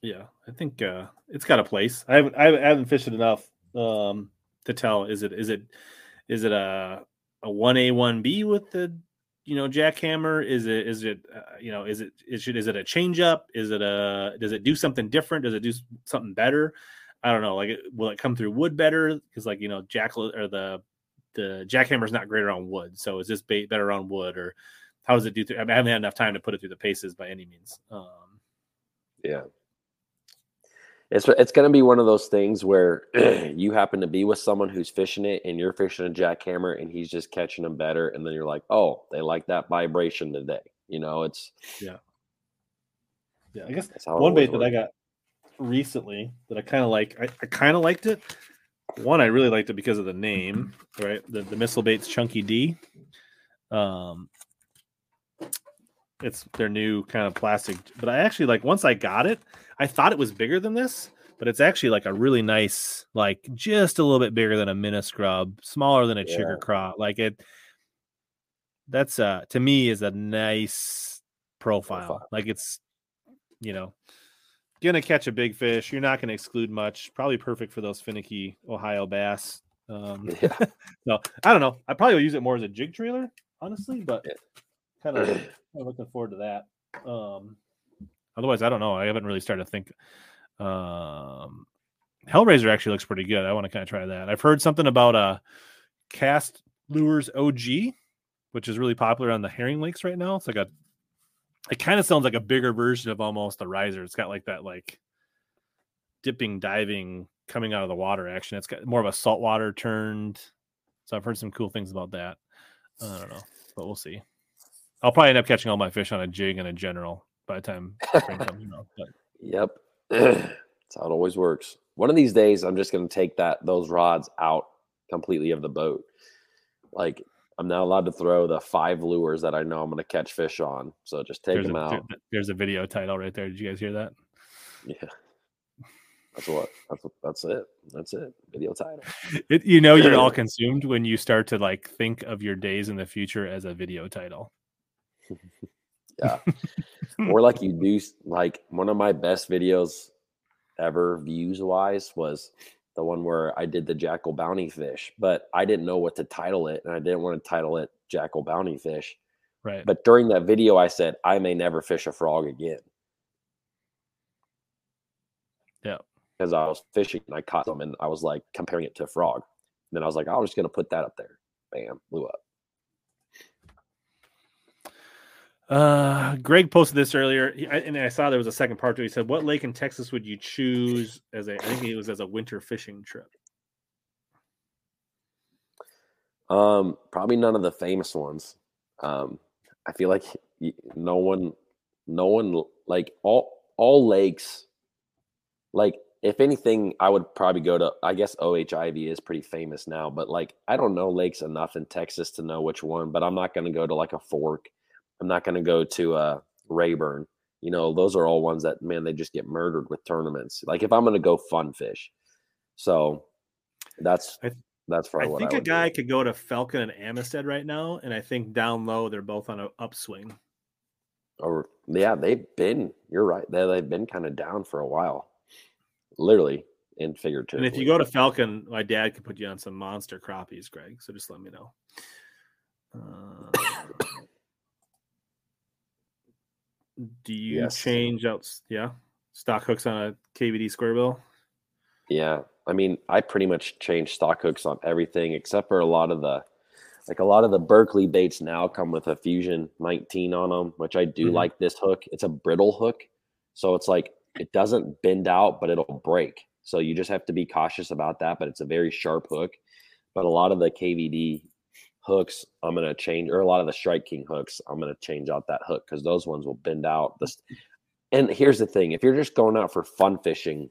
yeah, I think uh, it's got a place. I haven't I haven't fished it enough um, to tell. Is it is it is it a a one A one B with the you know jackhammer? Is it is it uh, you know is it is it is it a change up? Is it a does it do something different? Does it do something better? I don't know. Like, it, will it come through wood better? Because like you know, jack or the the jackhammer's not great around wood. So is this bait better on wood, or how does it do? Through, I, mean, I haven't had enough time to put it through the paces by any means. Um, yeah, it's it's going to be one of those things where [CLEARS THROAT] you happen to be with someone who's fishing it, and you're fishing a jackhammer, and he's just catching them better, and then you're like, oh, they like that vibration today. You know, it's yeah, yeah. I guess one bait that I got recently that I kind of like. I, I kind of liked it. One, I really liked it because of the name, right? The the missile baits Chunky D. Um, it's their new kind of plastic, but I actually like once I got it, I thought it was bigger than this, but it's actually like a really nice, like just a little bit bigger than a mini scrub, smaller than a yeah. chigger craw. Like it, that's uh to me is a nice profile. profile. Like it's, you know, gonna catch a big fish. You're not gonna exclude much. Probably perfect for those finicky Ohio bass. Um, [LAUGHS] yeah. [LAUGHS] no, I don't know. I probably will use it more as a jig trailer, honestly, but kind of [CLEARS THROAT] looking forward to that. Um, otherwise, I don't know. I haven't really started to think. Um, Hellraiser actually looks pretty good. I want to kind of try that. I've heard something about a uh, cast lures OG, which is really popular on the herring lakes right now. It's like a it kind of sounds like a bigger version of almost the riser. It's got like that like dipping, diving, coming out of the water action. It's got more of a saltwater turned. So I've heard some cool things about that. I don't know, but we'll see. I'll probably end up catching all my fish on a jig and a general by the time spring comes [LAUGHS] around. But. Yep, [CLEARS THROAT] that's how it always works. One of these days, I'm just going to take that those rods out completely of the boat. Like I'm not allowed to throw the five lures that I know I'm going to catch fish on. So just take there's them a, out. There's a video title right there. Did you guys hear that? Yeah. That's what. That's what, that's it. That's it. Video title. [LAUGHS] It, you know, you're all [CLEARS THROAT] consumed when you start to like think of your days in the future as a video title. Yeah. [LAUGHS] or like you do. Like one of my best videos ever, views wise, was the one where I did the Jackall bounty fish, but I didn't know what to title it, and I didn't want to title it Jackall bounty fish. Right. But during that video, I said I may never fish a frog again. Yeah. Because I was fishing and I caught them, and I was like comparing it to a frog. And then I was like, I'm just gonna put that up there. Bam, blew up. Uh, Greg posted this earlier, and I saw there was a second part to it. He said, "What lake in Texas would you choose as a? I think it was as a winter fishing trip." Um, probably none of the famous ones. Um, I feel like no one, no one like all all lakes. Like if anything, I would probably go to. I guess O.H. Ivie is pretty famous now, but like I don't know lakes enough in Texas to know which one. But I'm not going to go to like a Fork I'm not going to go to uh, Rayburn. You know, those are all ones that man they just get murdered with tournaments. Like if I'm going to go fun fish, so that's that's probably. I think I a guy do. could go to Falcon and Amistad right now, and I think down low they're both on an upswing. Or yeah, they've been. You're right. They they've been kind of down for a while, literally and figuratively. And if you go to Falcon, my dad could put you on some monster crappies, Greg. So just let me know. Uh, Do you yes. change out? Yeah, stock hooks on a KVD square bill. Yeah, I mean, I pretty much change stock hooks on everything except for a lot of the, like a lot of the Berkley baits now come with a Fusion 19 on them, which I do mm-hmm. like. This hook, it's a brittle hook, so it's like it doesn't bend out, but it'll break. So you just have to be cautious about that. But it's a very sharp hook. But a lot of the KVD hooks, I'm going to change, or a lot of the Strike King hooks, I'm going to change out that hook because those ones will bend out. This, and here's the thing: if you're just going out for fun fishing,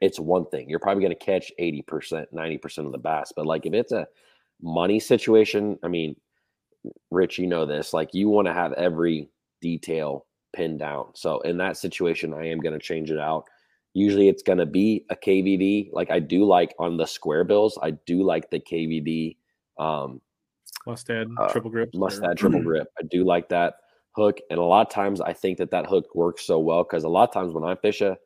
it's one thing. You're probably going to catch 80%, 90% of the bass. But like if it's a money situation, I mean, Rich, you know this. Like you want to have every detail pinned down. So in that situation, I am going to change it out. Usually it's going to be a KVD. Like I do like on the square bills, I do like the KVD um, Mustad uh, triple grip. Mustad triple grip. I do like that hook, and a lot of times I think that that hook works so well because a lot of times when I fish a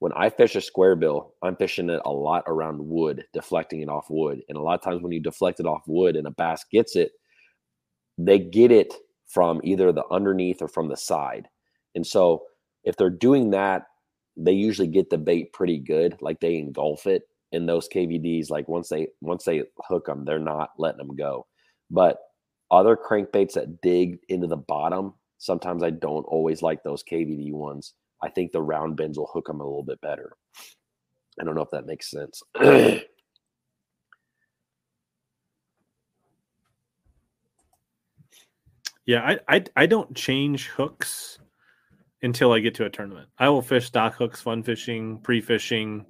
when I fish a square bill, I'm fishing it a lot around wood, deflecting it off wood. And a lot of times when you deflect it off wood and a bass gets it, they get it from either the underneath or from the side. And so if they're doing that, they usually get the bait pretty good, like they engulf it. In those KVDs, like once they once they hook them, they're not letting them go. But other crankbaits that dig into the bottom, sometimes I don't always like those KVD ones. I think the round bends will hook them a little bit better. I don't know if that makes sense. [CLEARS THROAT] yeah, I, I I don't change hooks until I get to a tournament. I will fish stock hooks, fun fishing, pre fishing.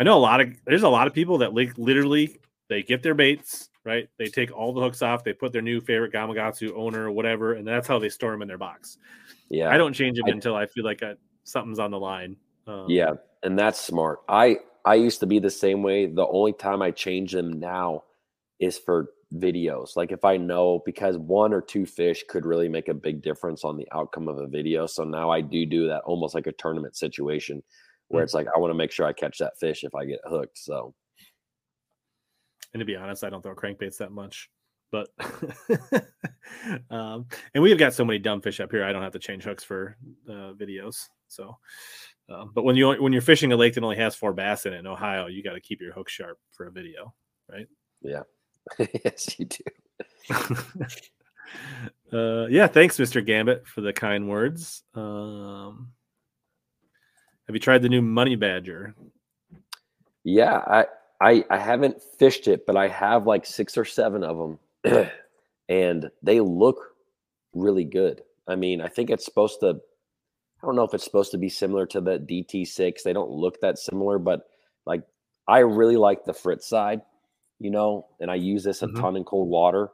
I know a lot of there's a lot of people that like literally they get their baits, right? They take all the hooks off, they put their new favorite Gamakatsu owner or whatever, and that's how they store them in their box. Yeah, I don't change them I, until I feel like I, something's on the line. Um, yeah, and that's smart. I I used to be the same way. The only time I change them now is for videos. Like if I know because one or two fish could really make a big difference on the outcome of a video. So now I do do that almost like a tournament situation where mm-hmm. it's like I want to make sure I catch that fish if I get hooked. So and to be honest, I don't throw crankbaits that much. But [LAUGHS] um, and we have got so many dumb fish up here. I don't have to change hooks for uh, videos. So, um, but when you when you're fishing a lake that only has four bass in it in Ohio, you got to keep your hook sharp for a video, right? Yeah, [LAUGHS] yes, you do. [LAUGHS] uh, yeah, thanks, Mister Gambit, for the kind words. Um, have you tried the new Money Badger? Yeah, I I I haven't fished it, but I have like six or seven of them, [CLEARS THROAT] and they look really good. I mean, I think it's supposed to. I don't know if it's supposed to be similar to the DT6. They don't look that similar, but like I really like the Frittside, you know, and I use this a mm-hmm. ton in cold water,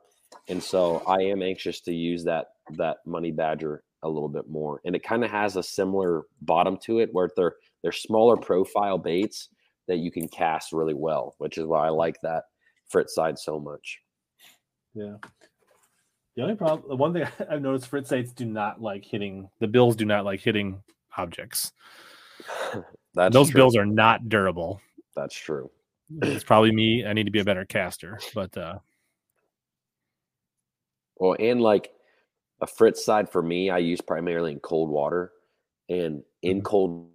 and so I am anxious to use that that Money Badger a little bit more. And it kind of has a similar bottom to it, where they're they're smaller profile baits that you can cast really well, which is why I like that Frittside so much. Yeah. The only problem, the one thing [LAUGHS] I've noticed, Frittsides do not like hitting. The bills do not like hitting objects. [LAUGHS] That's those true. bills are not durable. That's true. It's probably me. I need to be a better caster, but uh well, and like a Frittside for me, I use primarily in cold water, and in mm-hmm. cold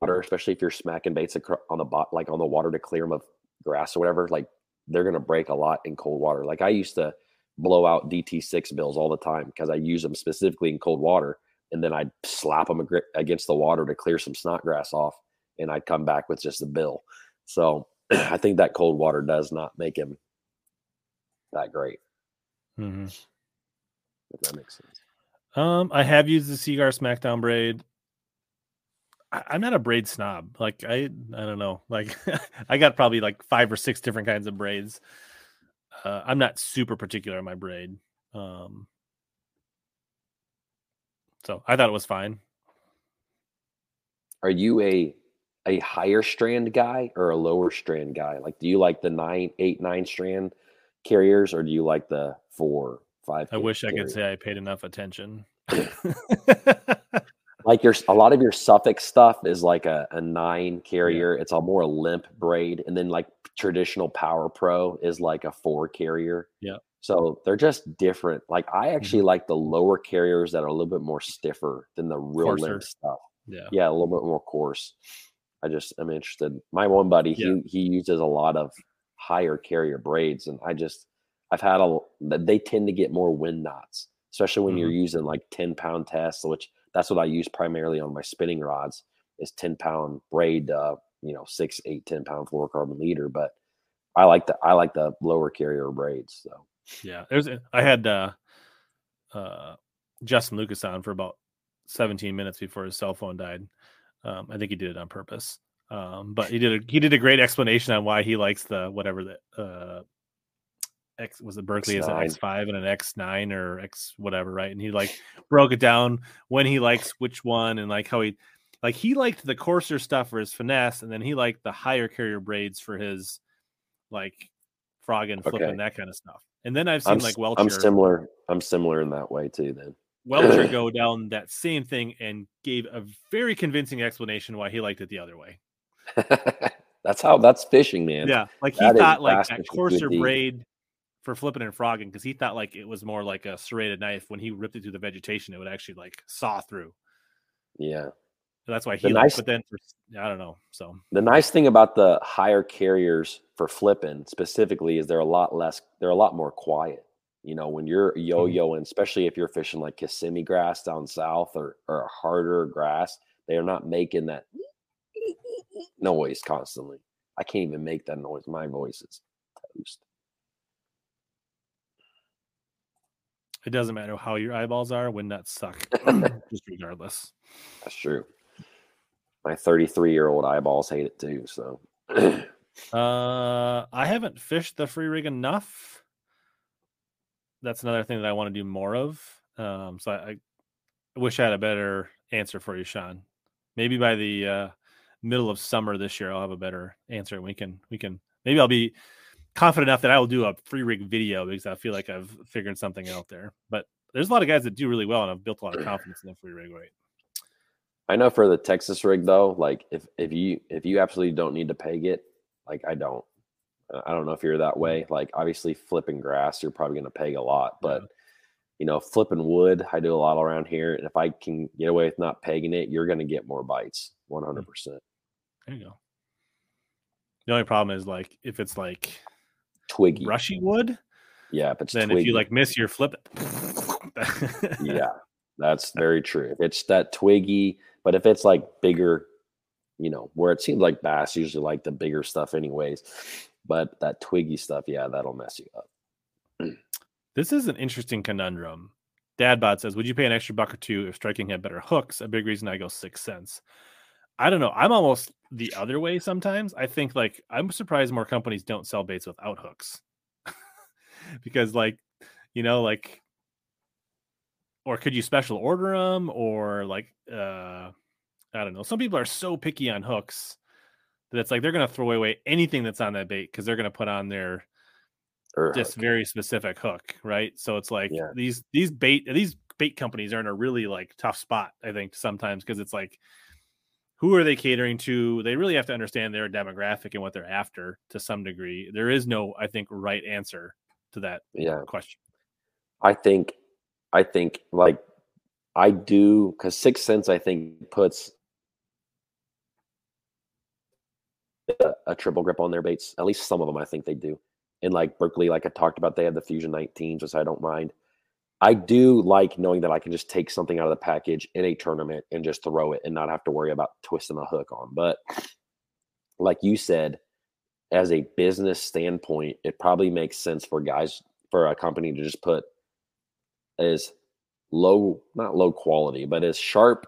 water, especially if you're smacking baits on the bot, like on the water to clear them of grass or whatever, like they're going to break a lot in cold water. Like I used to blow out DT6 bills all the time because I use them specifically in cold water. And then I'd slap them against the water to clear some snot grass off. And I'd come back with just a bill. So [CLEARS THROAT] I think that cold water does not make him that great. Mm-hmm. If that makes sense. Um, I have used the Seaguar Smackdown braid. I, am not a braid snob. Like I, I don't know. Like [LAUGHS] I got probably like five or six different kinds of braids. Uh, I'm not super particular on my braid. Um, so I thought it was fine. Are you a a higher strand guy or a lower strand guy? Like, do you like the nine, eight, nine strand carriers, or do you like the four, five? I wish carriers? I could say I paid enough attention. [LAUGHS] [LAUGHS] like your a lot of your Sufix stuff is like a, a nine carrier. Yeah. It's a more limp braid, and then like traditional Power Pro is like a four carrier. Yeah. So they're just different. Like I actually mm-hmm. like the lower carriers that are a little bit more stiffer than the real Coarser. limp stuff. Yeah. Yeah, a little bit more coarse. I just am interested. My one buddy, yeah. he he uses a lot of higher carrier braids, and I just I've had a they tend to get more wind knots, especially when mm-hmm. you're using like 10 pound tests, which that's what I use primarily on my spinning rods is 10 pound braid, uh, you know, six, eight, 10 pound fluorocarbon leader. But I like the I like the lower carrier braids. So yeah, there's I had uh uh Justin Lucas on for about 17 minutes before his cell phone died. Um, I think he did it on purpose. Um, but he did a he did a great explanation on why he likes the whatever the uh X was it Berkley X9. is an X five and an X nine or X whatever, right? And he like broke it down when he likes which one and like how he like he liked the coarser stuff for his finesse, and then he liked the higher carrier braids for his like frogging, flipping, okay. that kind of stuff. And then I've seen I'm, like Welcher. I'm similar. I'm similar in that way too. Then Welcher [LAUGHS] go down that same thing and gave a very convincing explanation why he liked it the other way. [LAUGHS] that's how that's fishing, man. Yeah, like he that thought like that coarser braid for flipping and frogging because he thought like it was more like a serrated knife. When he ripped it through the vegetation, it would actually like saw through. Yeah, that's why he. Nice, but then for, I don't know. So the nice thing about the higher carriers for flipping specifically is they're a lot less. They're a lot more quiet. You know, when you're mm-hmm. yo-yoing, especially if you're fishing like Kissimmee grass down south or or harder grass, they are not making that noise constantly. I can't even make that noise. My voice is toast. It doesn't matter how your eyeballs are when that suck, [COUGHS] just regardless. That's true. My 33 year old eyeballs hate it too. So, [CLEARS THROAT] uh, I haven't fished the free rig enough. That's another thing that I want to do more of. Um, so I, I wish I had a better answer for you, Sean. Maybe by the uh, middle of summer this year, I'll have a better answer. We can we can maybe I'll be confident enough that I will do a free rig video because I feel like I've figured something out there. But there's a lot of guys that do really well, and I've built a lot of [CLEARS THROAT] confidence in the free rig right. I know for the Texas rig though, like if if you if you absolutely don't need to peg it, like I don't. I don't know if you're that way. Like obviously flipping grass, you're probably going to peg a lot, but yeah. you know flipping wood, I do a lot around here, and if I can get away with not pegging it, you're going to get more bites, 100. Hmm. percent There you go. The only problem is like if it's like twiggy brushy wood. Yeah, but then twiggy. if you like miss your flip [LAUGHS] yeah, that's very true. If it's that twiggy, but if it's like bigger, you know, where it seems like bass usually like the bigger stuff, anyways. But that twiggy stuff, yeah, that'll mess you up. this is an interesting conundrum. Dadbot says, "Would you pay an extra buck or two if Strike King had better hooks?" A big reason I go Six Sense. I don't know. I'm almost the other way sometimes. I think like I'm surprised more companies don't sell baits without hooks. [LAUGHS] because like, you know, like or could you special order them or like uh I don't know. Some people are so picky on hooks that it's like they're going to throw away anything that's on that bait cuz they're going to put on their just very specific hook, right? So it's like yeah. these these bait these bait companies are in a really like tough spot, I think, sometimes because it's like who are they catering to? They really have to understand their demographic and what they're after to some degree. There is no, I think, right answer to that yeah. question. I think, I think like I do because Six Sense I think puts a, a, triple grip on their baits. At least some of them I think they do. and like Berkley, like I talked about, they have the Fusion 19s, which I don't mind. I do like knowing that I can just take something out of the package in a tournament and just throw it and not have to worry about twisting a hook on. But like you said, as a business standpoint, it probably makes sense for guys for a company to just put as low, not low quality, but as sharp,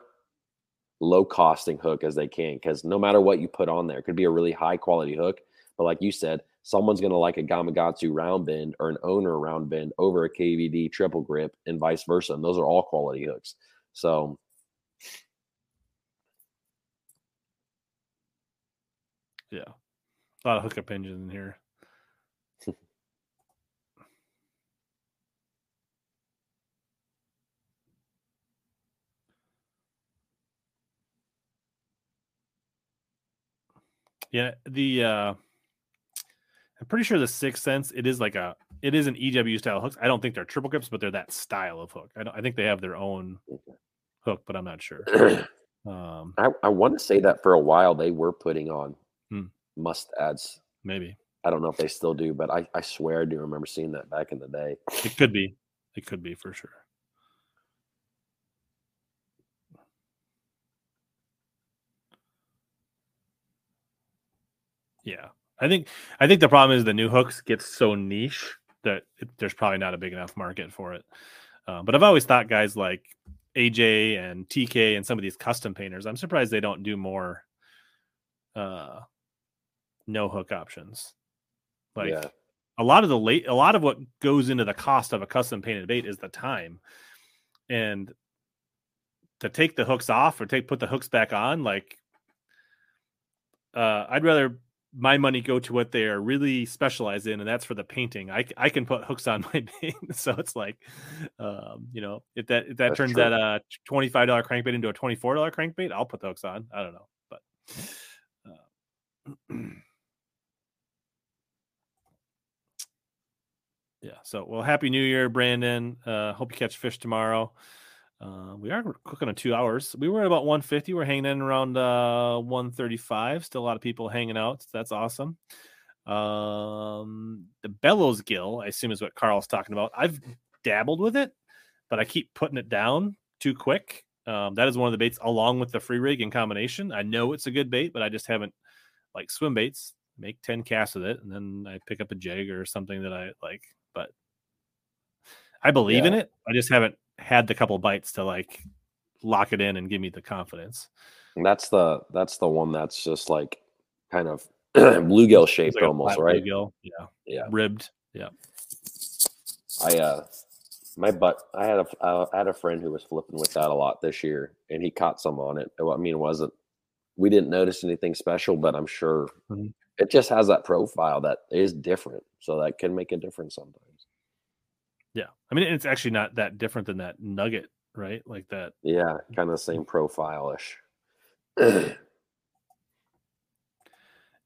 low costing hook as they can. Because no matter what you put on there, it could be a really high quality hook. But like you said, someone's going to like a Gamakatsu round bend or an owner round bend over a KVD triple grip and vice versa. And those are all quality hooks. So, yeah, a lot of hookup engines in here. [LAUGHS] yeah, the uh I'm pretty sure the Sixth Sense it is like a it is an EW style hooks. I don't think they're triple grips, but they're that style of hook. I don't. I think they have their own hook, but I'm not sure. [CLEARS THROAT] Um, I, I want to say that for a while they were putting on hmm. Mustads. Maybe I don't know if they still do, but I, I swear I do remember seeing that back in the day. It could be. It could be for sure. Yeah. I think I think the problem is the new hooks get so niche that it, there's probably not a big enough market for it. Uh, but I've always thought guys like AJ and TK and some of these custom painters, I'm surprised they don't do more uh, no hook options. Like yeah. a lot of the late, a lot of what goes into the cost of a custom painted bait is the time, and to take the hooks off or take put the hooks back on, like uh, I'd rather my money go to what they are really specialized in, and that's for the painting. I, I can put hooks on [LAUGHS] my paint, so it's like, um, you know, if that if that that's turns true. that uh twenty five dollar crankbait into a twenty four dollar crankbait, I'll put the hooks on. I don't know, but uh, [CLEARS THROAT] yeah. So well, happy New Year, Brandon. Uh, hope you catch fish tomorrow. Uh, we are cooking on two hours. We were at about 150. We're hanging in around uh, 135. Still a lot of people hanging out. So that's awesome. Um, the bellows gill, I assume, is what Carl's talking about. I've dabbled with it, but I keep putting it down too quick. Um, that is one of the baits along with the free rig in combination. I know it's a good bait, but I just haven't like swim baits. Make 10 casts with it, and then I pick up a jig or something that I like. But I believe yeah. in it. I just haven't had the couple bites to like lock it in and give me the confidence. And that's the that's the one that's just like kind of [CLEARS THROAT] bluegill shaped like almost, right? Bluegill, yeah, yeah, ribbed, yeah. I uh, my butt. I had a uh, had a friend who was flipping with that a lot this year, and he caught some on it. I mean, it wasn't. We didn't notice anything special, but I'm sure mm-hmm. it just has that profile that is different, so that can make a difference sometimes. Yeah. I mean, it's actually not that different than that nugget, right? Like that. Yeah. Kind of the same profile ish. [CLEARS THROAT]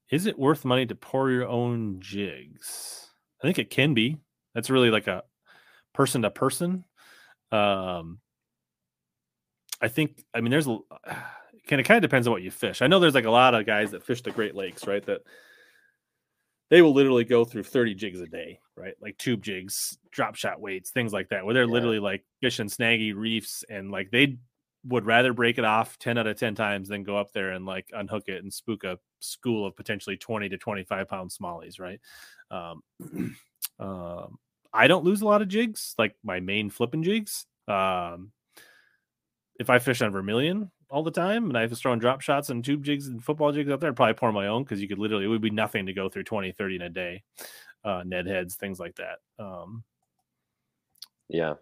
Is it worth money to pour your own jigs? I think it can be. That's really like a person to person. Um, I think, I mean, there's a, kind of kind of depends on what you fish. I know there's like a lot of guys that fish the Great Lakes, right? That they will literally go through 30 jigs a day, right? Like tube jigs, drop shot weights, things like that, where they're yeah. literally like fish and snaggy reefs and like they would rather break it off 10 out of 10 times than go up there and like unhook it and spook a school of potentially 20 to 25 pound smallies, right? Um, [CLEARS THROAT] um, I don't lose a lot of jigs, like my main flipping jigs. Um, if I fish on Vermilion, all the time, and I was throwing drop shots and tube jigs and football jigs out there, I'd probably pour my own because you could literally, it would be nothing to go through 20, 30 in a day. Uh, Ned heads, things like that. Um, yeah.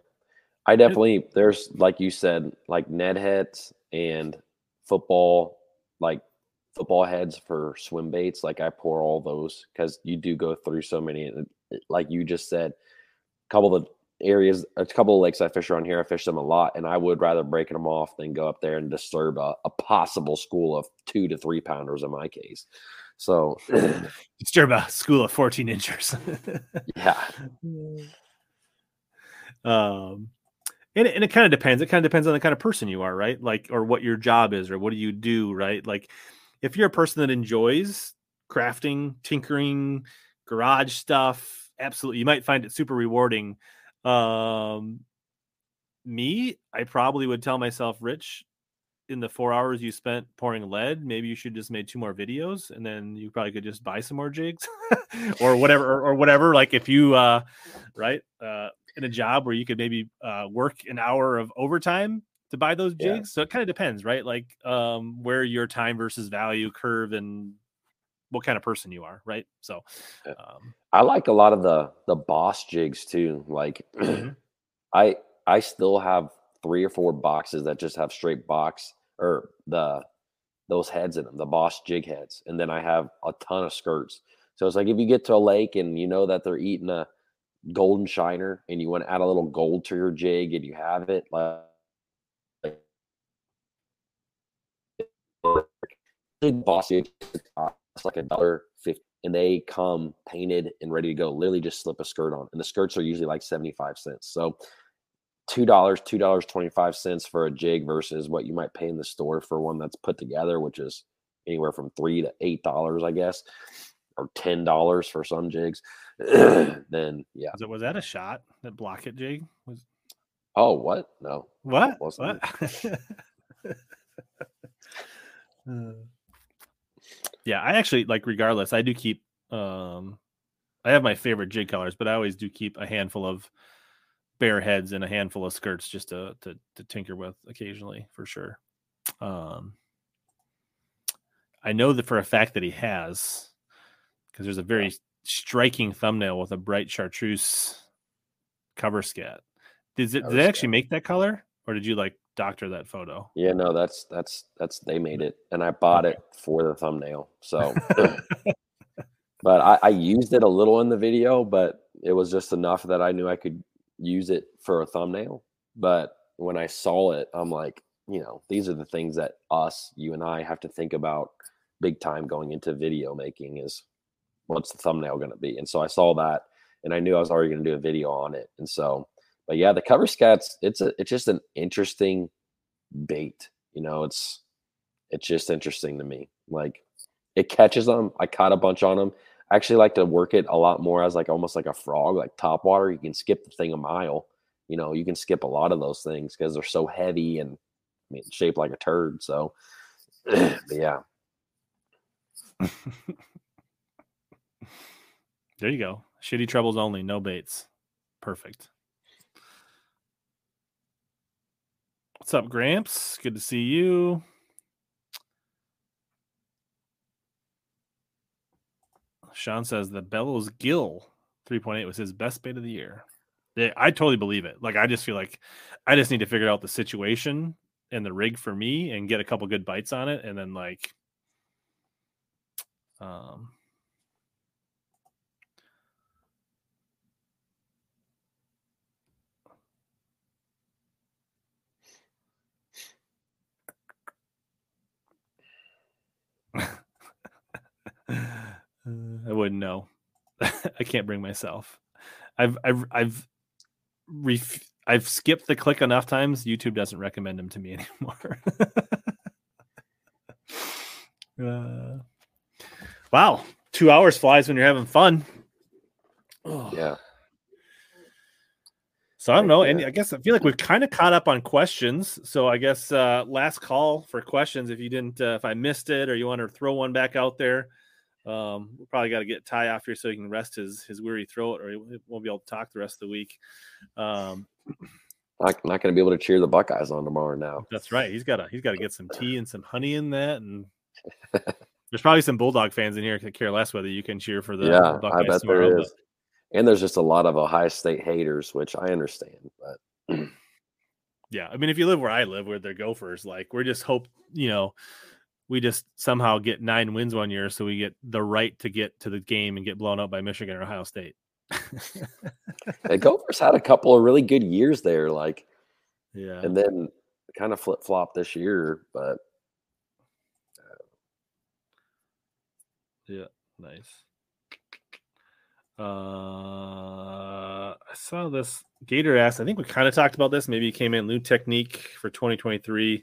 I definitely, there's, like you said, like Ned heads and football, like football heads for swim baits. Like I pour all those because you do go through so many. Like you just said, a couple of areas, a couple of lakes I fish around here, I fish them a lot, and I would rather break them off than go up there and disturb a, a possible school of two to three pounders in my case. So disturb [CLEARS THROAT] a school of 14 inchers. yeah. [LAUGHS] Um, and it, and it kind of depends. It kind of depends on the kind of person you are, right? Like, or what your job is, or what do you do, right? Like, if you're a person that enjoys crafting, tinkering, garage stuff, absolutely, you might find it super rewarding. Um, me, I probably would tell myself, Rich, in the four hours you spent pouring lead, maybe you should just made two more videos, and then you probably could just buy some more jigs, [LAUGHS] or whatever, or, or, whatever. Like if you, uh, right, uh, in a job where you could maybe uh, work an hour of overtime to buy those jigs. Yeah. So it kind of depends, right? Like um, where your time versus value curve and what kind of person you are, right? So um, I like a lot of the the boss jigs too. Like mm-hmm. [CLEARS THROAT] I I still have three or four boxes that just have straight box or the those heads in them, the boss jig heads, and then I have a ton of skirts. So it's like if you get to a lake and you know that they're eating a golden shiner and you want to add a little gold to your jig and you have it like bossy it's like a dollar fifty and they come painted and ready to go literally just slip a skirt on and the skirts are usually like 75 cents so two dollars two dollars 25 cents for a jig versus what you might pay in the store for one that's put together which is anywhere from three to eight dollars i guess or ten dollars for some jigs [CLEARS THROAT] then yeah. Was, it, was that a shot that block it jig? Was oh what? No. What? What? [LAUGHS] uh, yeah i actually like regardless i do keep um i have my favorite jig colors but i always do keep a handful of bare heads and a handful of skirts just to to, to tinker with occasionally for sure. Um, I know that for a fact that he has because there's a very striking thumbnail with a bright chartreuse cover scat. Did it, did they actually make that color, or did you like doctor that photo? Yeah, no, that's that's that's they made it, and I bought okay. it for the thumbnail. So, [LAUGHS] but I, I used it a little in the video, but it was just enough that I knew I could use it for a thumbnail. But when I saw it, I'm like, you know, these are the things that us, you and I have to think about big time going into video making is what's the thumbnail going to be? And so I saw that and I knew I was already going to do a video on it. And so, but yeah, the cover scats, it's a, it's just an interesting bait. You know, it's, it's just interesting to me. Like it catches them. I caught a bunch on them. I actually like to work it a lot more as like almost like a frog, like top water. You can skip the thing a mile. You know, you can skip a lot of those things because they're so heavy and I mean shaped like a turd. So [CLEARS THROAT] yeah. [LAUGHS] there you go. Shitty trebles only, no baits. Perfect. What's up, Gramps? Good to see you. Sean says the Bellows Gill 3.8 was his best bait of the year. I totally believe it. Like I just feel like I just need to figure out the situation and the rig for me and get a couple good bites on it and then like um Uh, I wouldn't know. [LAUGHS] I can't bring myself. I've I've I've ref- I've skipped the click enough times. YouTube doesn't recommend them to me [LAUGHS] anymore. [LAUGHS] uh, wow, two hours flies when you're having fun. Oh. Yeah. [SIGHS] So I don't know, and I guess I feel like we've kind of caught up on questions. So I guess uh, last call for questions. If you didn't, uh, if I missed it, or you want to throw one back out there, um, we probably got to get Ty off here so he can rest his his weary throat, or he won't be able to talk the rest of the week. Um, not, not going to be able to cheer the Buckeyes on tomorrow. Now that's right. He's got to he's got to get some tea and some honey in that, and [LAUGHS] there's probably some Bulldog fans in here that care less whether you can cheer for the yeah. Buckeyes I bet tomorrow, there is. But... And there's just a lot of Ohio State haters, which I understand, but. yeah, I mean, if you live where I live, where they're Gophers, like we're just hope you know we just somehow get nine wins one year, so we get the right to get to the game and get blown up by Michigan or Ohio State. the Gophers had a couple of really good years there, like [LAUGHS] yeah, and then kind of flip flop this year, but uh, yeah, nice. Uh, I saw this Gator asked. I think we kind of talked about this. Maybe it came in new technique for 2023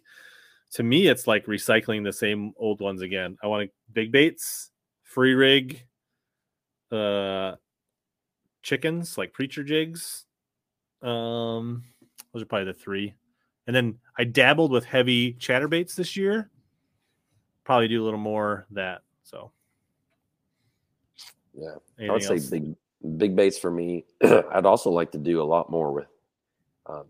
to me, it's like recycling the same old ones again. I want big baits, free rig, uh, chickens like preacher jigs. Um, those are probably the three. And then I dabbled with heavy chatterbaits this year. Probably do a little more that. So yeah, Anything I would else? say big big baits for me. [CLEARS THROAT] I'd also like to do a lot more with um,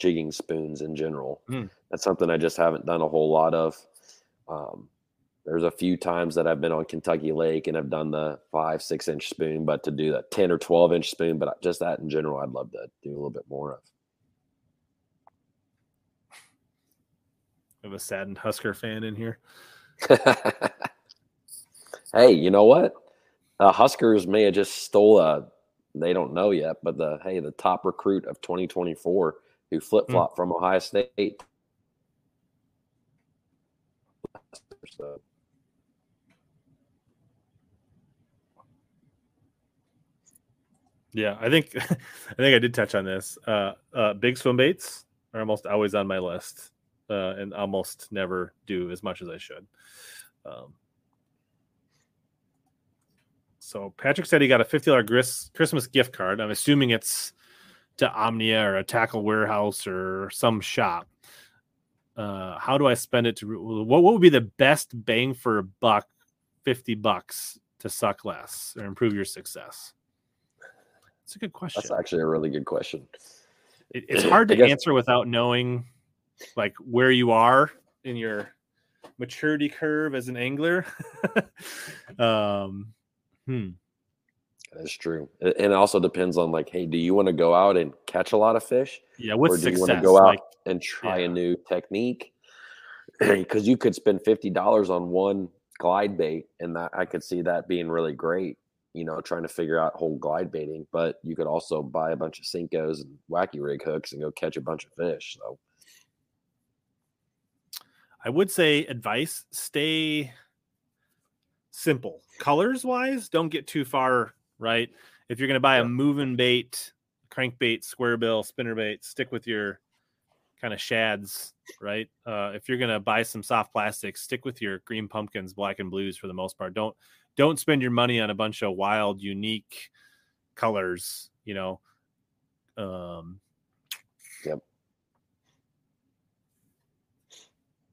jigging spoons in general. Mm. That's something I just haven't done a whole lot of. Um, there's a few times that I've been on Kentucky Lake and I've done the five, six inch spoon, but to do that 10 or 12 inch spoon, but just that in general, I'd love to do a little bit more of. We have a saddened Husker fan in here. [LAUGHS] hey, you know what? Uh, Huskers may have just stole a. They don't know yet, but the hey, the top recruit of 2024 who flip flop mm. from Ohio State. So. Yeah, I think [LAUGHS] I think I did touch on this. Uh, uh, big swim baits are almost always on my list, uh, and almost never do as much as I should. Um, so Patrick said he got a fifty dollars Christmas gift card. I'm assuming it's to Omnia or a tackle warehouse or some shop. Uh, how do I spend it to what, what would be the best bang for a buck 50 bucks to suck less or improve your success? It's a good question. That's actually a really good question. It, it's hard to guess... answer without knowing like where you are in your maturity curve as an angler. [LAUGHS] um, Hmm. That's true. And it also depends on like, hey, do you want to go out and catch a lot of fish? Yeah, what's or do success? you want to go out like, and try yeah. a new technique? [CLEARS THROAT] Because you could spend fifty dollars on one glide bait, and that I could see that being really great. You know, trying to figure out whole glide baiting, but you could also buy a bunch of Senkos and wacky rig hooks and go catch a bunch of fish. So, I would say advice: stay simple. Colors wise, don't get too far right. If you're going to buy a moving bait, crankbait, square bill, spinner bait, stick with your kind of shads, right? Uh, if you're going to buy some soft plastics, stick with your green pumpkins, black and blues for the most part. Don't don't spend your money on a bunch of wild, unique colors. You know. Um, yep.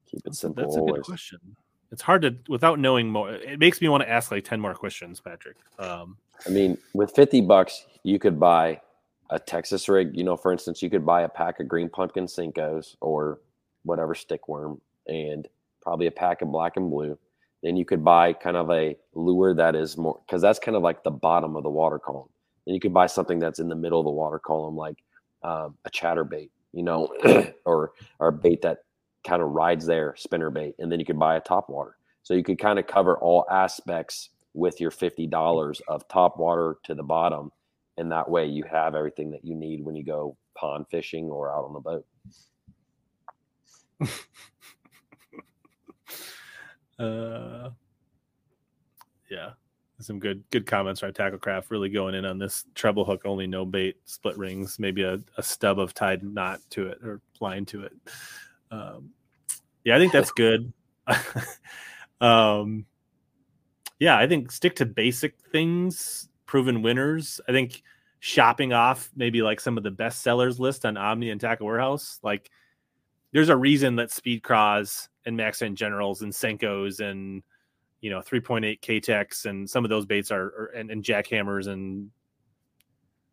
Keep it simple. That's a good question it's hard to without knowing more. It makes me want to ask like ten more questions, Patrick. Um, I mean, with fifty bucks, you could buy a Texas rig. You know, for instance, you could buy a pack of green pumpkin Senkos or whatever stick worm, and probably a pack of black and blue. Then you could buy kind of a lure that is more because that's kind of like the bottom of the water column. Then you could buy something that's in the middle of the water column, like um, a chatterbait, you know, [CLEARS THROAT] or or a bait that kind of rides there, spinner bait, and then you could buy a top water. So you could kind of cover all aspects with your $50 of top water to the bottom. And that way you have everything that you need when you go pond fishing or out on the boat. [LAUGHS] uh, yeah, some good good comments right tacklecraft really going in on this treble hook only no bait split rings maybe a, a stub of tied knot to it or line to it um, yeah, I think that's good. [LAUGHS] um, yeah, I think stick to basic things, proven winners. I think shopping off maybe like some of the best sellers list on Omnia and Tackle Warehouse. Like, there's a reason that Speed Craws and Max and Generals and Senkos and you know 3.8 Keitech and some of those baits are, are and, and jackhammers and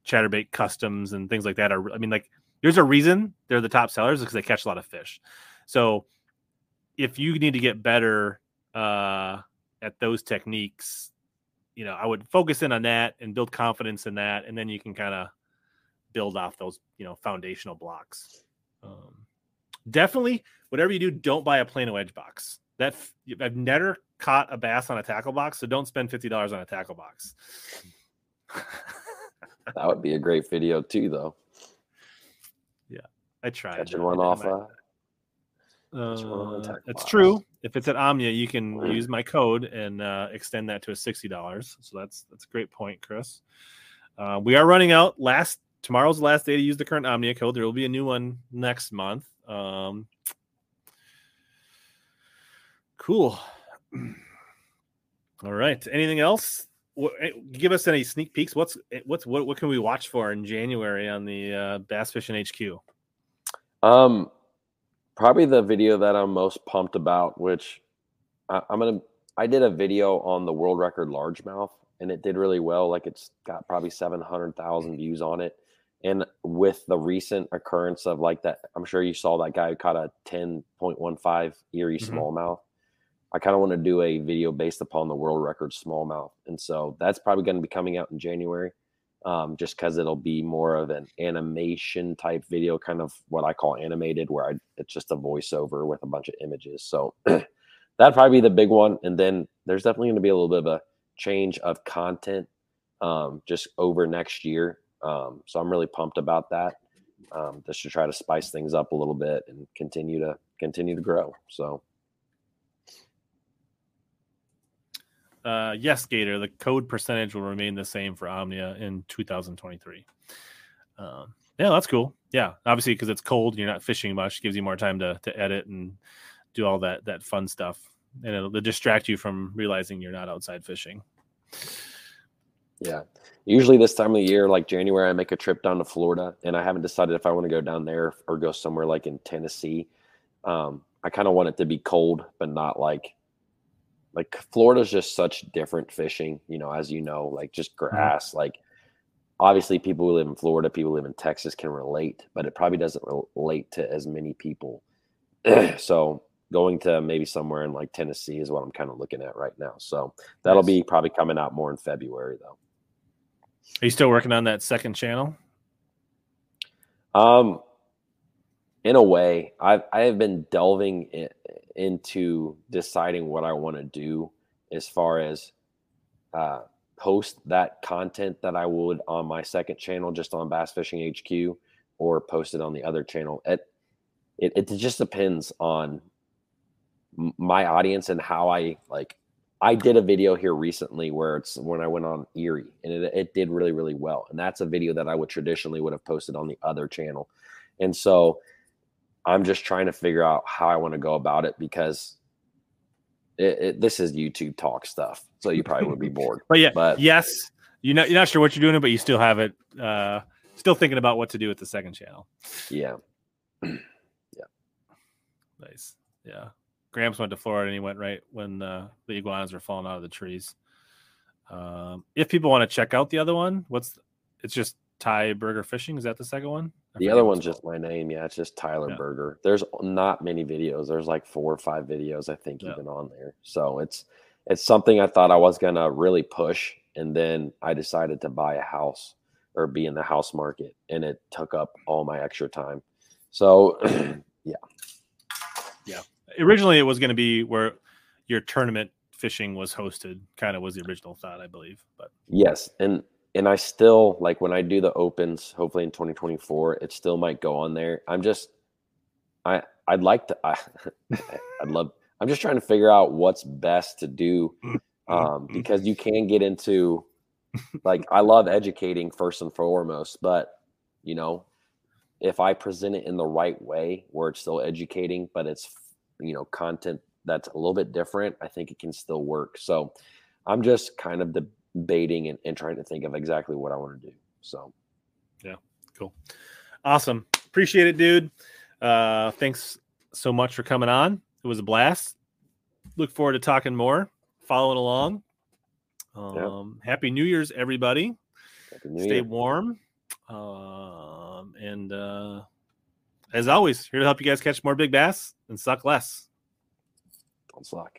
chatterbait customs and things like that are. I mean, like, there's a reason they're the top sellers because they catch a lot of fish. So if you need to get better uh, at those techniques, you know, I would focus in on that and build confidence in that, and then you can kind of build off those, you know, foundational blocks. Um, definitely, whatever you do, don't buy a Plano edge box. That I've never caught a bass on a tackle box, so don't spend fifty dollars on a tackle box. [LAUGHS] that would be a great video too, though. Yeah, I tried catching one off. Uh, uh, it's true. If it's at Omnia, you can use my code and uh, extend that to a sixty dollars. So that's that's a great point, Chris. Uh, we are running out. Last tomorrow's the last day to use the current Omnia code. There will be a new one next month. Um, cool. [CLEARS THROAT] All right. Anything else what, eh, give us any sneak peeks. What's eh, what's what what can we watch for in January on the uh, Bass Fishing HQ? Um, probably the video that I'm most pumped about, which I, I'm gonna. I did a video on the world record largemouth, and it did really well. Like it's got probably seven hundred thousand views on it. And with the recent occurrence of like that, I'm sure you saw that guy who caught a 10.15 Erie mm-hmm. smallmouth. I kind of want to do a video based upon the world record smallmouth. And so that's probably going to be coming out in January, um, just because it'll be more of an animation type video, kind of what I call animated, where I, it's just a voiceover with a bunch of images. So [CLEARS THROAT] that'd probably be the big one. And then there's definitely going to be a little bit of a change of content um, just over next year. Um, so I'm really pumped about that. Um, just to try to spice things up a little bit and continue to continue to grow. So uh, yes, Gator, the code percentage will remain the same for Omnia in 2023. Um, yeah, that's cool. Yeah, obviously because it's cold, you're not fishing much, gives you more time to to edit and do all that that fun stuff, and it'll, it'll distract you from realizing you're not outside fishing. Yeah, usually this time of the year, like January, I make a trip down to Florida, and I haven't decided if I want to go down there or go somewhere like in Tennessee. Um, I kind of want it to be cold, but not like like Florida's just such different fishing, you know, as you know, like just mm-hmm. grass. Mm-hmm. Like obviously people who live in Florida, people who live in Texas can relate, but it probably doesn't relate to as many people. [CLEARS THROAT] so going to maybe somewhere in like Tennessee is what I'm kind of looking at right now. So that'll nice. be probably coming out more in February though. Are you still working on that second channel? Um, in a way, I've I have been delving in, into deciding what I want to do as far as uh, post that content that I would on my second channel, just on Bass Fishing HQ, or post it on the other channel. It it, it just depends on my audience and how I like. I did a video here recently where it's when I went on Erie, and it, it did really really well. And that's a video that I would traditionally would have posted on the other channel, and so I'm just trying to figure out how I want to go about it because it, it, this is YouTube talk stuff. So you probably would be [LAUGHS] bored. but yeah, but yes, you're not, you're not sure what you're doing, but you still have it. Uh, still thinking about what to do with the second channel. Yeah. [CLEARS THROAT] yeah. Nice. Yeah. Gramps went to Florida and he went right when uh, the iguanas were falling out of the trees. Um, if people want to check out the other one, what's it's just Ty Burger Fishing. Is that the second one? The other one's just my name. Yeah, it's just Tyler yeah. Burger. There's not many videos. There's like four or five videos I think yeah. even on there. So it's it's something I thought I was gonna really push, and then I decided to buy a house or be in the house market, and it took up all my extra time. So [CLEARS THROAT] yeah, yeah. Originally, it was going to be where your tournament fishing was hosted. Kind of was the original thought, I believe. But yes, and and I still like when I do the opens, hopefully in 2024, it still might go on there. I'm just, I, I'd like to, I, [LAUGHS] I'd love, I'm just trying to figure out what's best to do um, because you can get into, like, I love educating first and foremost, but you know, if I present it in the right way where it's still educating, but it's, you know, content that's a little bit different, I think it can still work. So I'm just kind of the baiting and, and trying to think of exactly what I want to do. So, yeah, cool. Awesome. Appreciate it, dude. Uh, thanks so much for coming on. It was a blast. Look forward to talking more, following along. Um, yeah. Happy New Year's, everybody. New Stay Year. warm. Um, and uh, as always, here to help you guys catch more big bass and suck less. Don't suck.